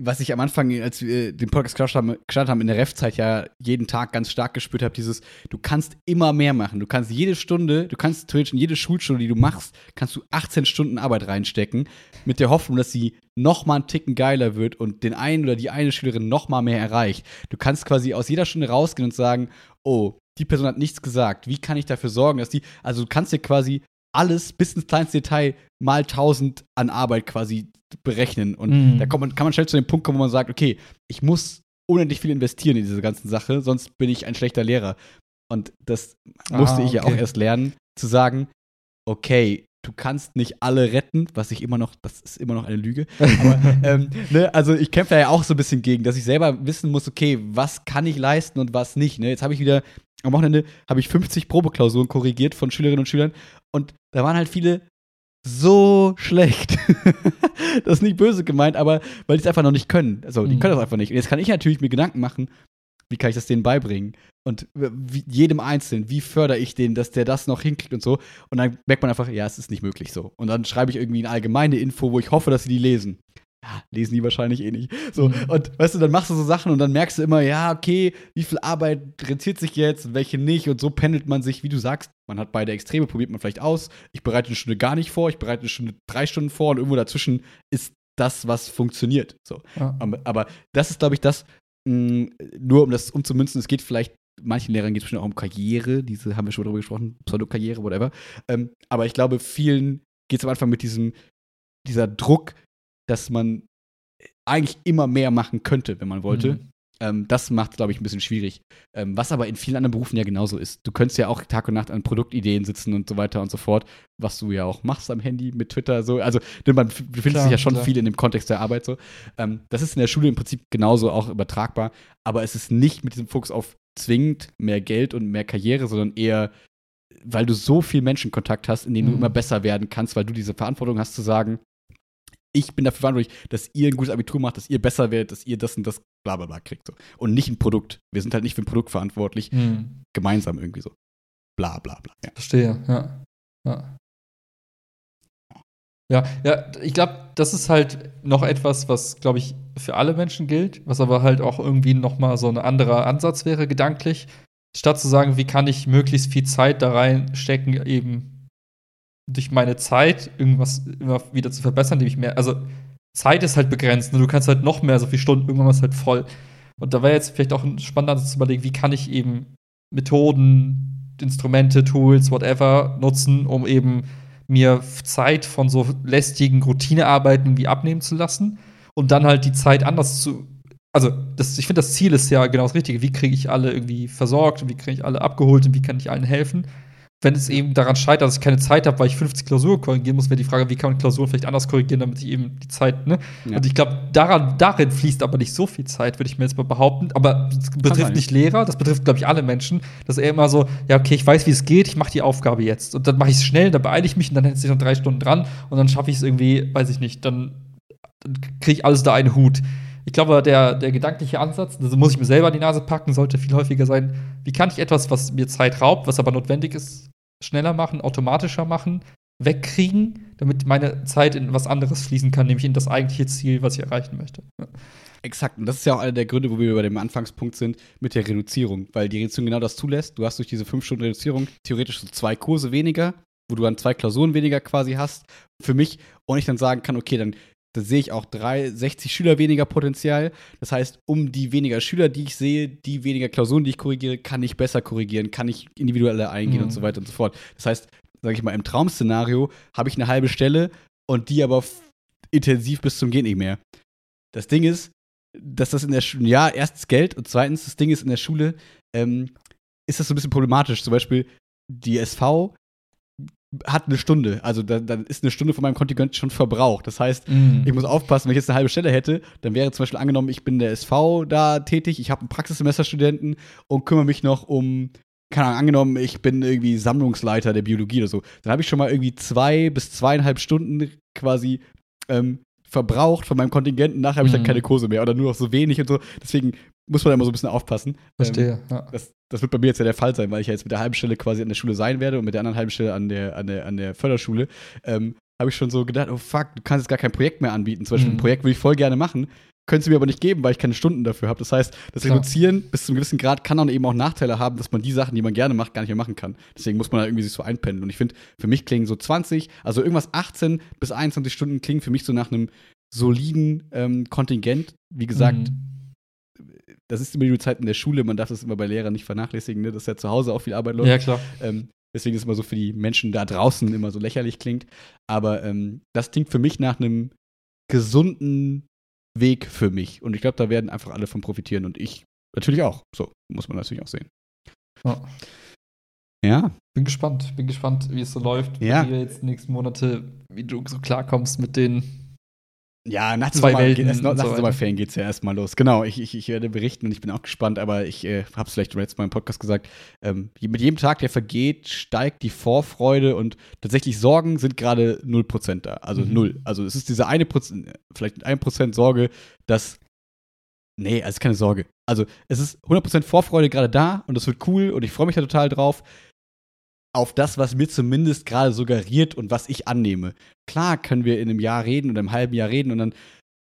was ich am Anfang, als wir den Podcast gestartet haben, in der Ref-Zeit ja jeden Tag ganz stark gespürt habe, dieses, du kannst immer mehr machen. Du kannst jede Stunde, du kannst theoretisch in jede Schulstunde, die du machst, kannst du 18 Stunden Arbeit reinstecken, mit der Hoffnung, dass sie noch mal einen Ticken geiler wird und den einen oder die eine Schülerin noch mal mehr erreicht. Du kannst quasi aus jeder Stunde rausgehen und sagen, oh, die Person hat nichts gesagt. Wie kann ich dafür sorgen, dass die, also du kannst dir quasi alles bis ins kleinste Detail mal 1000 an Arbeit quasi berechnen. Und Mhm. da kommt man, kann man schnell zu dem Punkt kommen, wo man sagt, okay, ich muss unendlich viel investieren in diese ganze Sache, sonst bin ich ein schlechter Lehrer. Und das musste Ah, ich ja okay. auch erst lernen, zu sagen, okay, du kannst nicht alle retten, was ich immer noch, das ist immer noch eine Lüge. Aber, ähm, ne, also ich kämpfe da ja auch so ein bisschen gegen, dass ich selber wissen muss, okay, was kann ich leisten und was nicht. Ne? Jetzt habe ich wieder, am Wochenende habe ich 50 Probeklausuren korrigiert von Schülerinnen und Schülern und da waren halt viele so schlecht. das ist nicht böse gemeint, aber weil die es einfach noch nicht können. Also, die Mhm. können das einfach nicht. Und jetzt kann ich natürlich mir Gedanken machen, wie kann ich das denen beibringen? Und wie, jedem Einzelnen, wie fördere ich den, dass der das noch hinkriegt und so. Und dann merkt man einfach, ja, es ist nicht möglich so. Und dann schreibe ich irgendwie eine allgemeine Info, wo ich hoffe, dass sie die lesen. Ja, lesen die wahrscheinlich eh nicht. So, Mhm. und weißt du, dann machst du so Sachen und dann merkst du immer, ja, okay, wie viel Arbeit rentiert sich jetzt und welche nicht. Und so pendelt man sich, wie du sagst, man hat beide Extreme, probiert man vielleicht aus. Ich bereite eine Stunde gar nicht vor, ich bereite eine Stunde drei Stunden vor und irgendwo dazwischen ist das, was funktioniert. So. Ja. Aber, aber das ist, glaube ich, das, mh, nur um das umzumünzen, es geht vielleicht, manchen Lehrern geht es bestimmt auch um Karriere, diese haben wir schon drüber gesprochen, Pseudo-Karriere, whatever. Ähm, aber ich glaube, vielen geht es am Anfang mit diesem, dieser Druck, dass man eigentlich immer mehr machen könnte, wenn man wollte. Mhm. Ähm, das macht, glaube ich, ein bisschen schwierig. Ähm, was aber in vielen anderen Berufen ja genauso ist. Du könntest ja auch Tag und Nacht an Produktideen sitzen und so weiter und so fort, was du ja auch machst am Handy mit Twitter. So. Also man befindet sich ja schon klar. viel in dem Kontext der Arbeit so. Ähm, das ist in der Schule im Prinzip genauso auch übertragbar, aber es ist nicht mit diesem Fokus auf zwingend mehr Geld und mehr Karriere, sondern eher weil du so viel Menschenkontakt hast, in dem mhm. du immer besser werden kannst, weil du diese Verantwortung hast zu sagen, ich bin dafür verantwortlich, dass ihr ein gutes Abitur macht, dass ihr besser werdet, dass ihr das und das bla bla bla kriegt. So. Und nicht ein Produkt. Wir sind halt nicht für ein Produkt verantwortlich. Mhm. Gemeinsam irgendwie so. Bla bla bla. Ja. Verstehe, ja. Ja, ja, ja ich glaube, das ist halt noch etwas, was, glaube ich, für alle Menschen gilt, was aber halt auch irgendwie noch mal so ein anderer Ansatz wäre, gedanklich. Statt zu sagen, wie kann ich möglichst viel Zeit da reinstecken, eben durch meine Zeit irgendwas immer wieder zu verbessern, indem ich mehr, also Zeit ist halt begrenzt, ne? du kannst halt noch mehr, so viele Stunden, irgendwann ist halt voll. Und da wäre jetzt vielleicht auch ein spannender Ansatz zu überlegen, wie kann ich eben Methoden, Instrumente, Tools, whatever nutzen, um eben mir Zeit von so lästigen Routinearbeiten irgendwie abnehmen zu lassen und dann halt die Zeit anders zu. Also, das, ich finde, das Ziel ist ja genau das Richtige. Wie kriege ich alle irgendwie versorgt und wie kriege ich alle abgeholt und wie kann ich allen helfen? Wenn es eben daran scheitert, dass ich keine Zeit habe, weil ich 50 Klausuren korrigieren muss, wäre die Frage, wie kann man Klausuren vielleicht anders korrigieren, damit ich eben die Zeit, ne? Ja. Und ich glaube, daran, darin fließt aber nicht so viel Zeit, würde ich mir jetzt mal behaupten. Aber das betrifft nicht Lehrer, das betrifft, glaube ich, alle Menschen, dass er immer so, ja, okay, ich weiß, wie es geht, ich mache die Aufgabe jetzt. Und dann mache ich es schnell, dann beeile ich mich und dann hätte ich noch drei Stunden dran und dann schaffe ich es irgendwie, weiß ich nicht, dann, dann kriege ich alles da einen Hut ich glaube, der, der gedankliche Ansatz, das muss ich mir selber an die Nase packen, sollte viel häufiger sein, wie kann ich etwas, was mir Zeit raubt, was aber notwendig ist, schneller machen, automatischer machen, wegkriegen, damit meine Zeit in was anderes fließen kann, nämlich in das eigentliche Ziel, was ich erreichen möchte. Exakt. Und das ist ja auch einer der Gründe, wo wir bei dem Anfangspunkt sind, mit der Reduzierung. Weil die Reduzierung genau das zulässt. Du hast durch diese 5 Stunden Reduzierung theoretisch so zwei Kurse weniger, wo du dann zwei Klausuren weniger quasi hast. Für mich. Und ich dann sagen kann, okay, dann da sehe ich auch drei, 60 Schüler weniger Potenzial. Das heißt, um die weniger Schüler, die ich sehe, die weniger Klausuren, die ich korrigiere, kann ich besser korrigieren, kann ich individueller eingehen mhm. und so weiter und so fort. Das heißt, sage ich mal, im Traum-Szenario habe ich eine halbe Stelle und die aber intensiv bis zum geht nicht mehr. Das Ding ist, dass das in der Schule, ja, erstens Geld und zweitens, das Ding ist in der Schule, ähm, ist das so ein bisschen problematisch. Zum Beispiel die SV hat eine Stunde. Also dann da ist eine Stunde von meinem Kontingent schon verbraucht. Das heißt, mm. ich muss aufpassen, wenn ich jetzt eine halbe Stelle hätte, dann wäre zum Beispiel angenommen, ich bin der SV da tätig, ich habe einen Praxissemesterstudenten und kümmere mich noch um, keine Ahnung, angenommen, ich bin irgendwie Sammlungsleiter der Biologie oder so. Dann habe ich schon mal irgendwie zwei bis zweieinhalb Stunden quasi ähm, verbraucht von meinem Kontingenten. Nachher habe ich dann mhm. keine Kurse mehr oder nur noch so wenig und so. Deswegen muss man da immer so ein bisschen aufpassen. Verstehe, ähm, ja. Das, das, wird bei mir jetzt ja der Fall sein, weil ich ja jetzt mit der halben Stelle quasi an der Schule sein werde und mit der anderen halben Stelle an der, an der, an der Förderschule. Ähm, habe ich schon so gedacht, oh fuck, du kannst jetzt gar kein Projekt mehr anbieten. Zum Beispiel mhm. ein Projekt würde ich voll gerne machen, können sie mir aber nicht geben, weil ich keine Stunden dafür habe. Das heißt, das Klar. Reduzieren bis zu einem gewissen Grad kann dann eben auch Nachteile haben, dass man die Sachen, die man gerne macht, gar nicht mehr machen kann. Deswegen muss man da irgendwie sich so einpendeln. Und ich finde, für mich klingen so 20, also irgendwas 18 bis 21 Stunden klingen für mich so nach einem soliden ähm, Kontingent. Wie gesagt, mhm. das ist immer die Zeit in der Schule, man darf das immer bei Lehrern nicht vernachlässigen, ne? dass ja zu Hause auch viel Arbeit läuft. Ja, klar. Ähm, deswegen ist es immer so für die Menschen da draußen immer so lächerlich klingt. Aber ähm, das klingt für mich nach einem gesunden Weg für mich. Und ich glaube, da werden einfach alle von profitieren und ich natürlich auch. So, muss man natürlich auch sehen. Ja. ja. Bin gespannt, bin gespannt, wie es so läuft, ja. wie du jetzt die nächsten Monate, wie du so klarkommst mit den ja, nach, Zwei Welten nach so den Sommerferien geht es ja erstmal los. Genau, ich, ich, ich, werde berichten und ich bin auch gespannt, aber ich äh, habe es vielleicht letztes Mal im Podcast gesagt. Ähm, mit jedem Tag, der vergeht, steigt die Vorfreude und tatsächlich Sorgen sind gerade 0% da. Also mhm. null. Also es ist diese eine Prozent, vielleicht ein Prozent Sorge, dass. Nee, also keine Sorge. Also es ist 100% Vorfreude gerade da und das wird cool und ich freue mich da total drauf auf das, was mir zumindest gerade suggeriert und was ich annehme. Klar können wir in einem Jahr reden oder einem halben Jahr reden und dann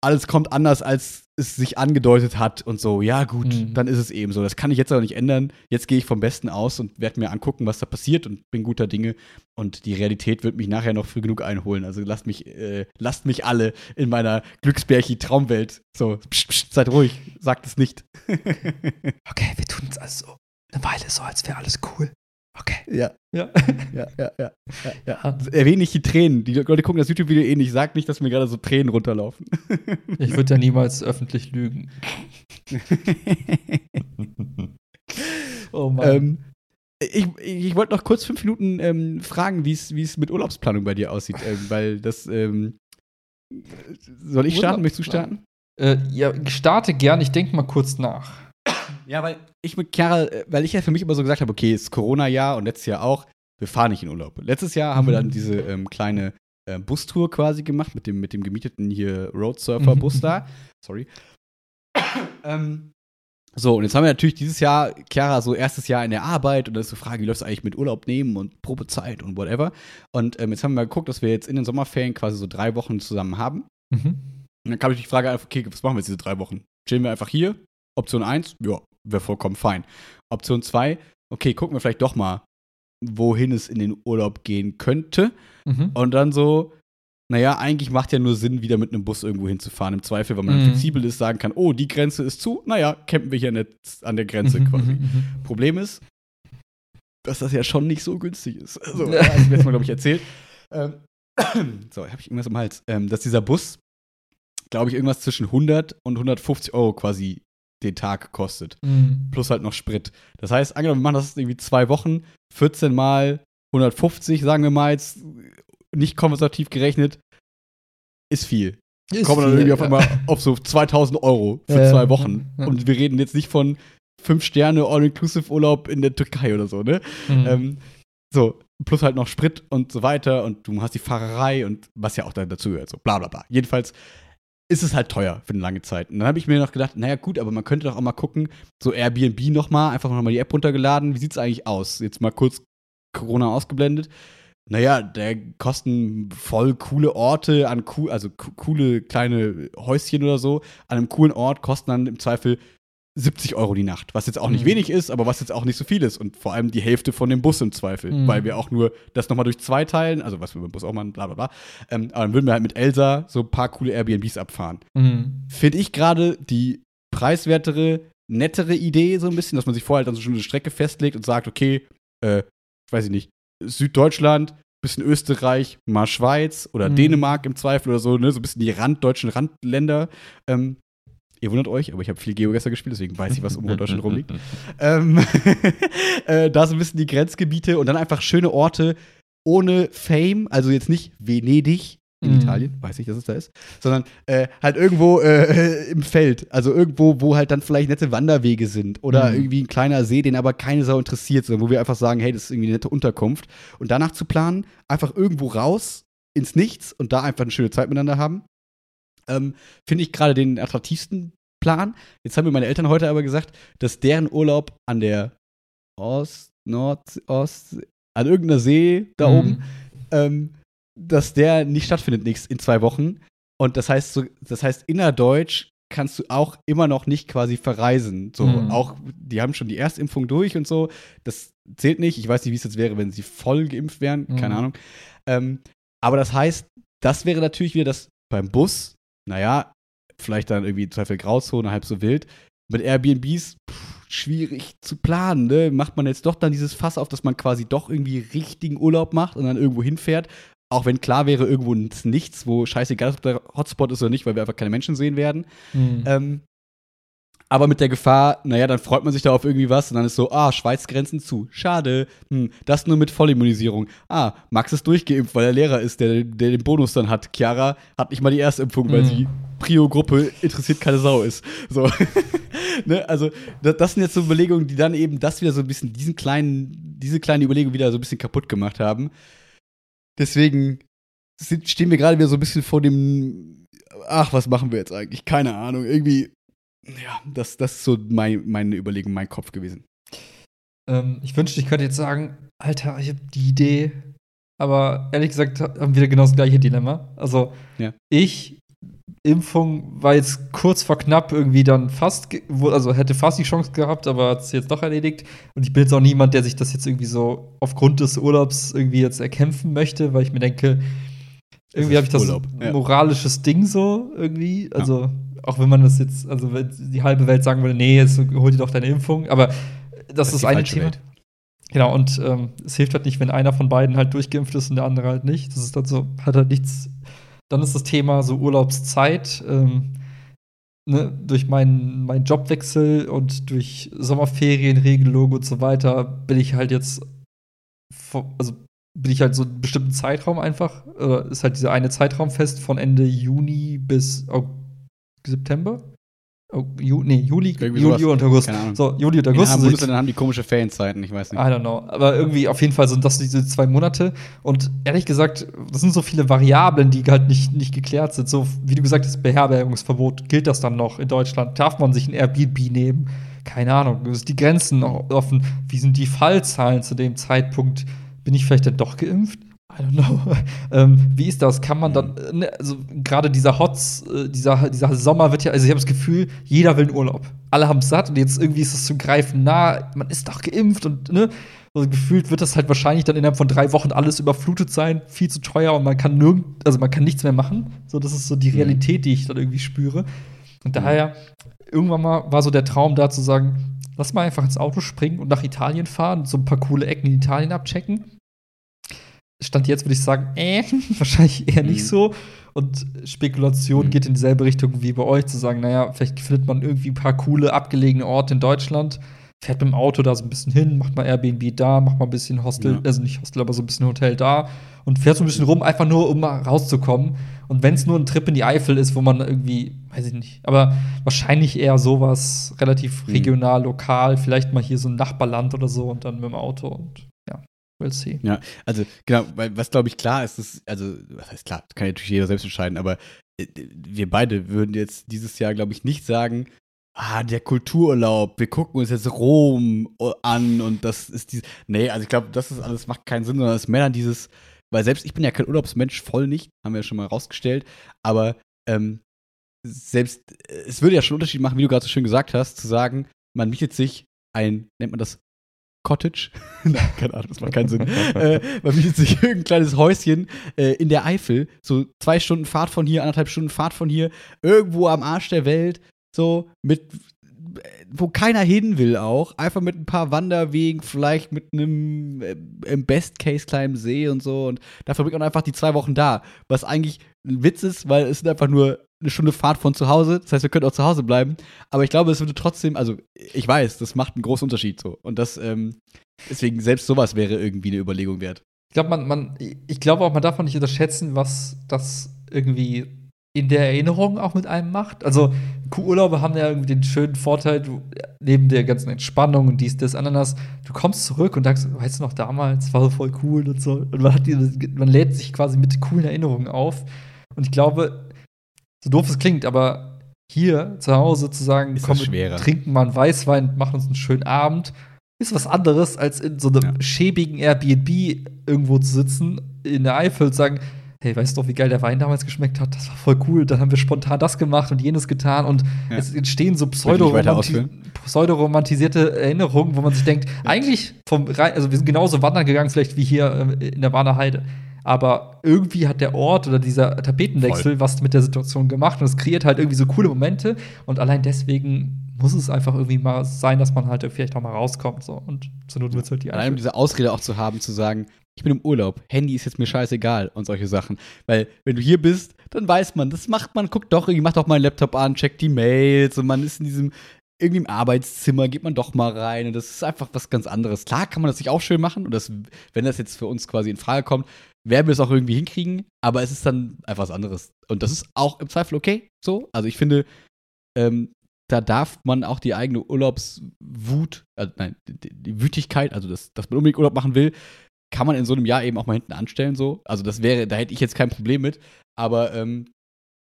alles kommt anders, als es sich angedeutet hat und so. Ja, gut, mhm. dann ist es eben so. Das kann ich jetzt aber nicht ändern. Jetzt gehe ich vom Besten aus und werde mir angucken, was da passiert und bin guter Dinge. Und die Realität wird mich nachher noch früh genug einholen. Also lasst mich, äh, lasst mich alle in meiner Glücksbärchi-Traumwelt. So, pst, pst, seid ruhig, sagt es nicht. okay, wir tun es also eine Weile so, als wäre alles cool. Okay. Ja. Ja. ja, ja, ja, ja, ja. Erwähne nicht die Tränen. Die Leute gucken das YouTube-Video eh nicht. Sag nicht, dass mir gerade so Tränen runterlaufen. ich würde ja niemals öffentlich lügen. oh Mann. Ähm, ich, ich wollte noch kurz fünf Minuten ähm, fragen, wie es mit Urlaubsplanung bei dir aussieht, ähm, weil das. Ähm, soll ich starten? Möchtest du starten? Äh, ja, starte gern. Ich denke mal kurz nach. Ja, weil ich mit Chiara, äh, weil ich ja für mich immer so gesagt habe, okay, es ist Corona-Jahr und letztes Jahr auch, wir fahren nicht in Urlaub. Letztes Jahr haben wir dann mhm. diese ähm, kleine äh, Bustour quasi gemacht mit dem, mit dem gemieteten hier Roadsurfer-Bus da. Sorry. ähm, so, und jetzt haben wir natürlich dieses Jahr, Chiara, so erstes Jahr in der Arbeit und da ist so Frage, wie läuft es eigentlich mit Urlaub nehmen und Probezeit und whatever. Und ähm, jetzt haben wir mal geguckt, dass wir jetzt in den Sommerferien quasi so drei Wochen zusammen haben. Mhm. Und dann kam ich die Frage einfach, okay, was machen wir jetzt diese drei Wochen? Chillen wir einfach hier? Option 1, ja, wäre vollkommen fein. Option 2, okay, gucken wir vielleicht doch mal, wohin es in den Urlaub gehen könnte. Mhm. Und dann so, naja, eigentlich macht ja nur Sinn, wieder mit einem Bus irgendwo hinzufahren. Im Zweifel, weil man mhm. flexibel ist, sagen kann, oh, die Grenze ist zu, naja, campen wir hier nicht an der Grenze mhm, quasi. Mhm, mhm. Problem ist, dass das ja schon nicht so günstig ist. Also, ja, also jetzt mal, glaube ich, erzählt. Ähm, so, habe ich irgendwas im Hals. Ähm, dass dieser Bus, glaube ich, irgendwas zwischen 100 und 150 Euro quasi den Tag kostet. Mhm. Plus halt noch Sprit. Das heißt, angenommen, wir machen das irgendwie zwei Wochen, 14 mal 150, sagen wir mal jetzt, nicht konservativ gerechnet, ist viel. Ist Kommen dann irgendwie auf einmal auf so 2000 Euro für ja, zwei Wochen. Ja. Und wir reden jetzt nicht von fünf Sterne All-Inclusive-Urlaub in der Türkei oder so, ne? Mhm. Ähm, so, plus halt noch Sprit und so weiter und du hast die Fahrerei und was ja auch dazu gehört, so bla bla bla. Jedenfalls ist es halt teuer für eine lange Zeit. Und dann habe ich mir noch gedacht, naja gut, aber man könnte doch auch mal gucken, so Airbnb nochmal, einfach nochmal die App runtergeladen, wie sieht es eigentlich aus? Jetzt mal kurz Corona ausgeblendet naja, der kosten voll coole Orte an cool, also coole kleine Häuschen oder so, an einem coolen Ort kosten dann im Zweifel 70 Euro die Nacht, was jetzt auch nicht mhm. wenig ist, aber was jetzt auch nicht so viel ist und vor allem die Hälfte von dem Bus im Zweifel, mhm. weil wir auch nur das nochmal durch zwei teilen, also was wir beim Bus auch machen, bla bla bla, ähm, aber dann würden wir halt mit Elsa so ein paar coole Airbnbs abfahren. Mhm. Finde ich gerade die preiswertere, nettere Idee so ein bisschen, dass man sich vorher halt dann so schon eine Strecke festlegt und sagt, okay, äh, weiß ich nicht, Süddeutschland, bisschen Österreich, mal Schweiz oder mhm. Dänemark im Zweifel oder so, ne? so ein bisschen die randdeutschen Randländer. Ähm, ihr wundert euch, aber ich habe viel Geogesser gespielt, deswegen weiß ich, was um Deutschland rumliegt. ähm, äh, da so ein bisschen die Grenzgebiete und dann einfach schöne Orte ohne Fame, also jetzt nicht Venedig, in mhm. Italien, weiß ich, dass es da ist, sondern äh, halt irgendwo äh, im Feld, also irgendwo, wo halt dann vielleicht nette Wanderwege sind oder mhm. irgendwie ein kleiner See, den aber keine Sau interessiert, sondern wo wir einfach sagen, hey, das ist irgendwie eine nette Unterkunft und danach zu planen, einfach irgendwo raus ins Nichts und da einfach eine schöne Zeit miteinander haben, ähm, finde ich gerade den attraktivsten Plan. Jetzt haben mir meine Eltern heute aber gesagt, dass deren Urlaub an der Ost, Nord, Ost, an irgendeiner See da mhm. oben ähm, dass der nicht stattfindet nächst, in zwei Wochen. Und das heißt, so, das heißt, innerdeutsch kannst du auch immer noch nicht quasi verreisen. So, mhm. auch, die haben schon die Erstimpfung durch und so. Das zählt nicht. Ich weiß nicht, wie es jetzt wäre, wenn sie voll geimpft wären. Mhm. Keine Ahnung. Ähm, aber das heißt, das wäre natürlich wieder das beim Bus, naja, vielleicht dann irgendwie Zweifel Grauzone, halb so wild. Mit Airbnbs, pff, schwierig zu planen, ne? Macht man jetzt doch dann dieses Fass auf, dass man quasi doch irgendwie richtigen Urlaub macht und dann irgendwo hinfährt auch wenn klar wäre, irgendwo nichts, wo scheißegal, ob der Hotspot ist oder nicht, weil wir einfach keine Menschen sehen werden. Mhm. Ähm, aber mit der Gefahr, naja, dann freut man sich da auf irgendwie was und dann ist so, ah, Schweiz Grenzen zu. Schade. Hm, das nur mit Vollimmunisierung. Ah, Max ist durchgeimpft, weil er Lehrer ist, der, der den Bonus dann hat. Chiara hat nicht mal die Erstimpfung, weil mhm. sie Prio-Gruppe interessiert keine Sau ist. So. ne? Also, das, das, sind jetzt so Überlegungen, die dann eben das wieder so ein bisschen, diesen kleinen, diese kleine Überlegung wieder so ein bisschen kaputt gemacht haben. Deswegen sind, stehen wir gerade wieder so ein bisschen vor dem, ach, was machen wir jetzt eigentlich? Keine Ahnung. Irgendwie, ja, das, das ist so mein, meine Überlegung, mein Kopf gewesen. Ähm, ich wünschte, ich könnte jetzt sagen, Alter, ich habe die Idee. Aber ehrlich gesagt haben wir genau das gleiche Dilemma. Also, ja. ich Impfung war jetzt kurz vor knapp irgendwie dann fast, also hätte fast die Chance gehabt, aber hat es jetzt doch erledigt. Und ich bin jetzt auch niemand, der sich das jetzt irgendwie so aufgrund des Urlaubs irgendwie jetzt erkämpfen möchte, weil ich mir denke, irgendwie habe ich das Urlaub, ja. moralisches Ding so irgendwie. Also, ja. Auch wenn man das jetzt, also die halbe Welt sagen würde, nee, jetzt hol dir doch deine Impfung, aber das, das ist das eine Thema. Welt. Genau, und ähm, es hilft halt nicht, wenn einer von beiden halt durchgeimpft ist und der andere halt nicht. Das ist dann so, hat halt nichts dann ist das Thema so Urlaubszeit. Ähm, ne, durch meinen mein Jobwechsel und durch Sommerferienregelung und so weiter bin ich halt jetzt, also bin ich halt so einen bestimmten Zeitraum einfach, äh, ist halt dieser eine Zeitraum fest von Ende Juni bis September. Oh, Ju nee, Juli, Juli und August. So, Juli und August. In Bundesländern haben die komische Ferienzeiten, ich weiß nicht. I don't know. Aber irgendwie auf jeden Fall sind das diese zwei Monate. Und ehrlich gesagt, das sind so viele Variablen, die halt nicht, nicht geklärt sind. So, wie du gesagt hast, Beherbergungsverbot, gilt das dann noch in Deutschland? Darf man sich ein Airbnb nehmen? Keine Ahnung. Ist die Grenzen noch offen? Wie sind die Fallzahlen zu dem Zeitpunkt? Bin ich vielleicht dann doch geimpft? I don't know. ähm, wie ist das? Kann man dann, äh, ne, also gerade dieser Hots, äh, dieser, dieser Sommer wird ja, also ich habe das Gefühl, jeder will einen Urlaub. Alle haben es satt und jetzt irgendwie ist es zum Greifen nah, man ist doch geimpft und ne, also gefühlt wird das halt wahrscheinlich dann innerhalb von drei Wochen alles überflutet sein, viel zu teuer und man kann nirgend, also man kann nichts mehr machen. So, das ist so die mhm. Realität, die ich dann irgendwie spüre. Und daher, irgendwann mal war so der Traum da zu sagen, lass mal einfach ins Auto springen und nach Italien fahren, so ein paar coole Ecken in Italien abchecken Stand jetzt würde ich sagen, äh, wahrscheinlich eher nicht mhm. so. Und Spekulation mhm. geht in dieselbe Richtung wie bei euch, zu sagen, naja, vielleicht findet man irgendwie ein paar coole, abgelegene Orte in Deutschland, fährt mit dem Auto da so ein bisschen hin, macht mal Airbnb da, macht mal ein bisschen Hostel, ja. also nicht Hostel, aber so ein bisschen Hotel da und fährt so ein bisschen rum, einfach nur, um mal rauszukommen. Und wenn es nur ein Trip in die Eifel ist, wo man irgendwie, weiß ich nicht, aber wahrscheinlich eher sowas relativ mhm. regional, lokal, vielleicht mal hier so ein Nachbarland oder so und dann mit dem Auto und We'll see. Ja, also genau, weil was glaube ich klar ist, ist, also, was heißt klar, kann natürlich jeder selbst entscheiden, aber äh, wir beide würden jetzt dieses Jahr, glaube ich, nicht sagen, ah, der Kultururlaub, wir gucken uns jetzt Rom an und das ist dieses. Nee, also ich glaube, das ist alles macht keinen Sinn, sondern es ist mehr dann dieses, weil selbst ich bin ja kein Urlaubsmensch, voll nicht, haben wir ja schon mal rausgestellt, aber ähm, selbst, es würde ja schon Unterschied machen, wie du gerade so schön gesagt hast, zu sagen, man mietet sich ein, nennt man das Cottage. Nein, keine Ahnung, das macht keinen Sinn. äh, man bietet sich irgendein kleines Häuschen äh, in der Eifel, so zwei Stunden Fahrt von hier, anderthalb Stunden Fahrt von hier, irgendwo am Arsch der Welt, so mit wo keiner hin will auch, einfach mit ein paar Wanderwegen, vielleicht mit einem äh, im Best Case kleinen See und so. Und da verbringt man einfach die zwei Wochen da, was eigentlich ein Witz ist, weil es sind einfach nur eine Stunde Fahrt von zu Hause. Das heißt, wir können auch zu Hause bleiben. Aber ich glaube, es würde trotzdem, also ich weiß, das macht einen großen Unterschied so. Und das, ähm, deswegen, selbst sowas wäre irgendwie eine Überlegung wert. Ich glaube, man, man, ich glaube auch, man darf nicht unterschätzen, was das irgendwie in der Erinnerung auch mit einem macht. Also Urlaube haben ja irgendwie den schönen Vorteil, du, neben der ganzen Entspannung und dies, das, Ananas, du kommst zurück und sagst, weißt du noch damals, war voll cool und so. Und man, die, man lädt sich quasi mit coolen Erinnerungen auf. Und ich glaube, so doof es klingt, aber hier zu Hause zu sagen, ist komm, wir trinken mal einen Weißwein, machen uns einen schönen Abend, ist was anderes, als in so einem ja. schäbigen Airbnb irgendwo zu sitzen, in der Eifel und sagen, hey, weißt du doch, wie geil der Wein damals geschmeckt hat? Das war voll cool. Dann haben wir spontan das gemacht und jenes getan und ja. es entstehen so pseudo-romantisierte Pseudo Erinnerungen, wo man sich denkt, eigentlich vom also wir sind genauso wandern gegangen, vielleicht wie hier äh, in der Warner Heide. Aber irgendwie hat der Ort oder dieser Tapetenwechsel Voll. was mit der Situation gemacht und es kreiert halt irgendwie so coole Momente und allein deswegen muss es einfach irgendwie mal sein, dass man halt vielleicht auch mal rauskommt so und zur Not wird es halt die Allein um diese Ausrede auch zu haben, zu sagen, ich bin im Urlaub, Handy ist jetzt mir scheißegal und solche Sachen. Weil, wenn du hier bist, dann weiß man, das macht man, guckt doch, irgendwie macht doch mal einen Laptop an, checkt die Mails und man ist in diesem irgendwie im Arbeitszimmer geht man doch mal rein und das ist einfach was ganz anderes. Klar kann man das sich auch schön machen und das, wenn das jetzt für uns quasi in Frage kommt, werden wir es auch irgendwie hinkriegen, aber es ist dann einfach was anderes. Und das ist auch im Zweifel okay so. Also ich finde, ähm, da darf man auch die eigene Urlaubswut, äh, nein, die, die, Wütigkeit, also das, dass man unbedingt Urlaub machen will, kann man in so einem Jahr eben auch mal hinten anstellen so. Also das wäre, da hätte ich jetzt kein Problem mit. Aber ähm,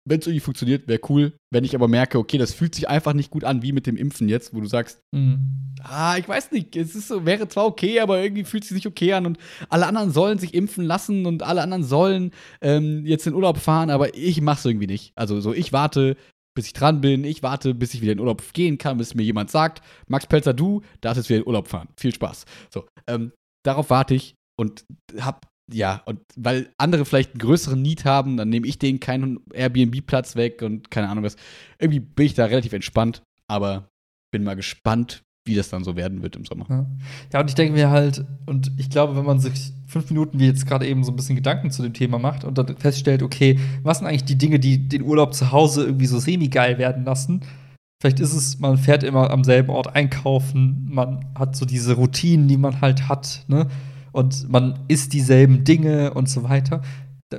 wenn es irgendwie funktioniert, wäre cool. Wenn ich aber merke, okay, das fühlt sich einfach nicht gut an, wie mit dem Impfen jetzt, wo du sagst, mhm. ah, ich weiß nicht, es ist so, wäre zwar okay, aber irgendwie fühlt es sich nicht okay an und alle anderen sollen sich impfen lassen und alle anderen sollen ähm, jetzt in Urlaub fahren, aber ich mach's irgendwie nicht. Also so, ich warte, bis ich dran bin, ich warte, bis ich wieder in Urlaub gehen kann, bis mir jemand sagt, Max Pelzer, du darfst jetzt wieder in Urlaub fahren. Viel Spaß. So, ähm, darauf warte ich und hab ja, und weil andere vielleicht einen größeren Need haben, dann nehme ich denen keinen Airbnb-Platz weg und keine Ahnung was. Irgendwie bin ich da relativ entspannt, aber bin mal gespannt, wie das dann so werden wird im Sommer. Ja, ja und ich denke mir halt, und ich glaube, wenn man sich fünf Minuten wie jetzt gerade eben so ein bisschen Gedanken zu dem Thema macht und dann feststellt, okay, was sind eigentlich die Dinge, die den Urlaub zu Hause irgendwie so semi-geil werden lassen? Vielleicht ist es, man fährt immer am selben Ort einkaufen, man hat so diese Routinen, die man halt hat, ne? Und man isst dieselben Dinge und so weiter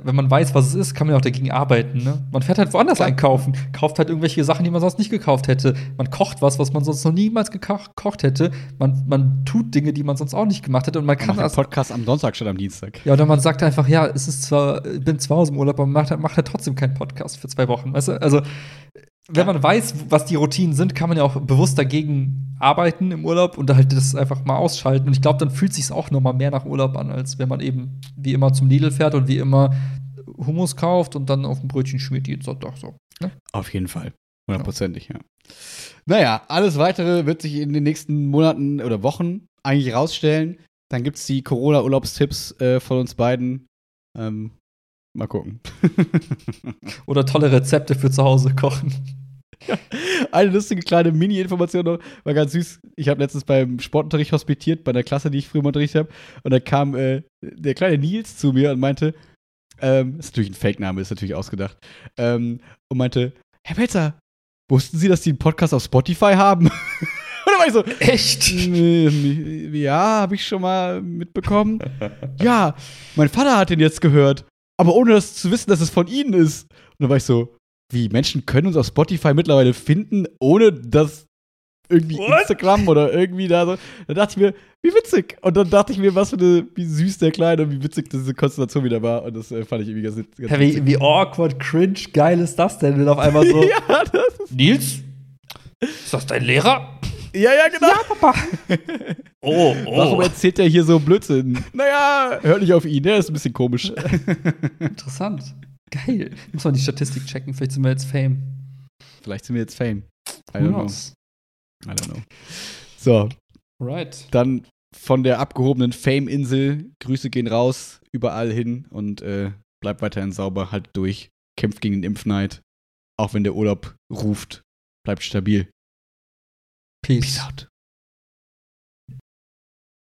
wenn man weiß, was es ist, kann man ja auch dagegen arbeiten. Ne? Man fährt halt woanders Klar. einkaufen, kauft halt irgendwelche Sachen, die man sonst nicht gekauft hätte. Man kocht was, was man sonst noch niemals gekocht hätte. Man, man tut Dinge, die man sonst auch nicht gemacht hätte. Und man, man kann macht Podcast am Sonntag statt am Dienstag. Ja, oder man sagt einfach, ja, es ist zwar, ich bin zu Hause im Urlaub, aber man macht, macht halt trotzdem keinen Podcast für zwei Wochen. Weißt du? Also, wenn man weiß, was die Routinen sind, kann man ja auch bewusst dagegen arbeiten im Urlaub und halt das einfach mal ausschalten. Und ich glaube, dann fühlt sich auch noch mal mehr nach Urlaub an, als wenn man eben wie immer zum Lidl fährt und wie immer Hummus kauft und dann auf ein Brötchen schmiert jeden Sonntag so. Ne? Auf jeden Fall. Hundertprozentig, ja. Naja, alles weitere wird sich in den nächsten Monaten oder Wochen eigentlich rausstellen. Dann gibt es die Corona-Urlaubstipps äh, von uns beiden. Ähm, mal gucken. oder tolle Rezepte für zu Hause kochen. Eine lustige kleine Mini-Information noch, war ganz süß. Ich habe letztens beim Sportunterricht hospitiert, bei der Klasse, die ich früher unterrichtet habe. Und da kam äh, der kleine Nils zu mir und meinte, ähm, ist natürlich ein Fake-Name, ist natürlich ausgedacht, ähm, und meinte, Herr Pelzer, wussten Sie, dass Sie einen Podcast auf Spotify haben? Und dann war ich so, echt? Ja, habe ich schon mal mitbekommen. ja, mein Vater hat den jetzt gehört, aber ohne das zu wissen, dass es von Ihnen ist. Und dann war ich so, wie Menschen können uns auf Spotify mittlerweile finden, ohne dass irgendwie What? Instagram oder irgendwie da so. Da dachte ich mir, wie witzig. Und dann dachte ich mir, was für eine, wie süß der Kleine und wie witzig diese Konstellation wieder war. Und das äh, fand ich irgendwie ganz, ganz ja, wie, wie, awkward, cringe, geil ist das denn, wenn auf einmal so. ja, das ist Nils? Ist das dein Lehrer? Ja, ja, genau. Ja, Papa. oh, oh. Warum erzählt er hier so Blödsinn? Naja, hört nicht auf ihn, der ist ein bisschen komisch. Interessant. Geil. Muss man die Statistik checken, vielleicht sind wir jetzt Fame. Vielleicht sind wir jetzt Fame. I don't know. I don't know. So. Right. Dann von der abgehobenen Fame-Insel. Grüße gehen raus, überall hin und äh, bleibt weiterhin sauber, halt durch. Kämpft gegen den Impfneid. Auch wenn der Urlaub ruft, bleibt stabil. Peace. Peace out.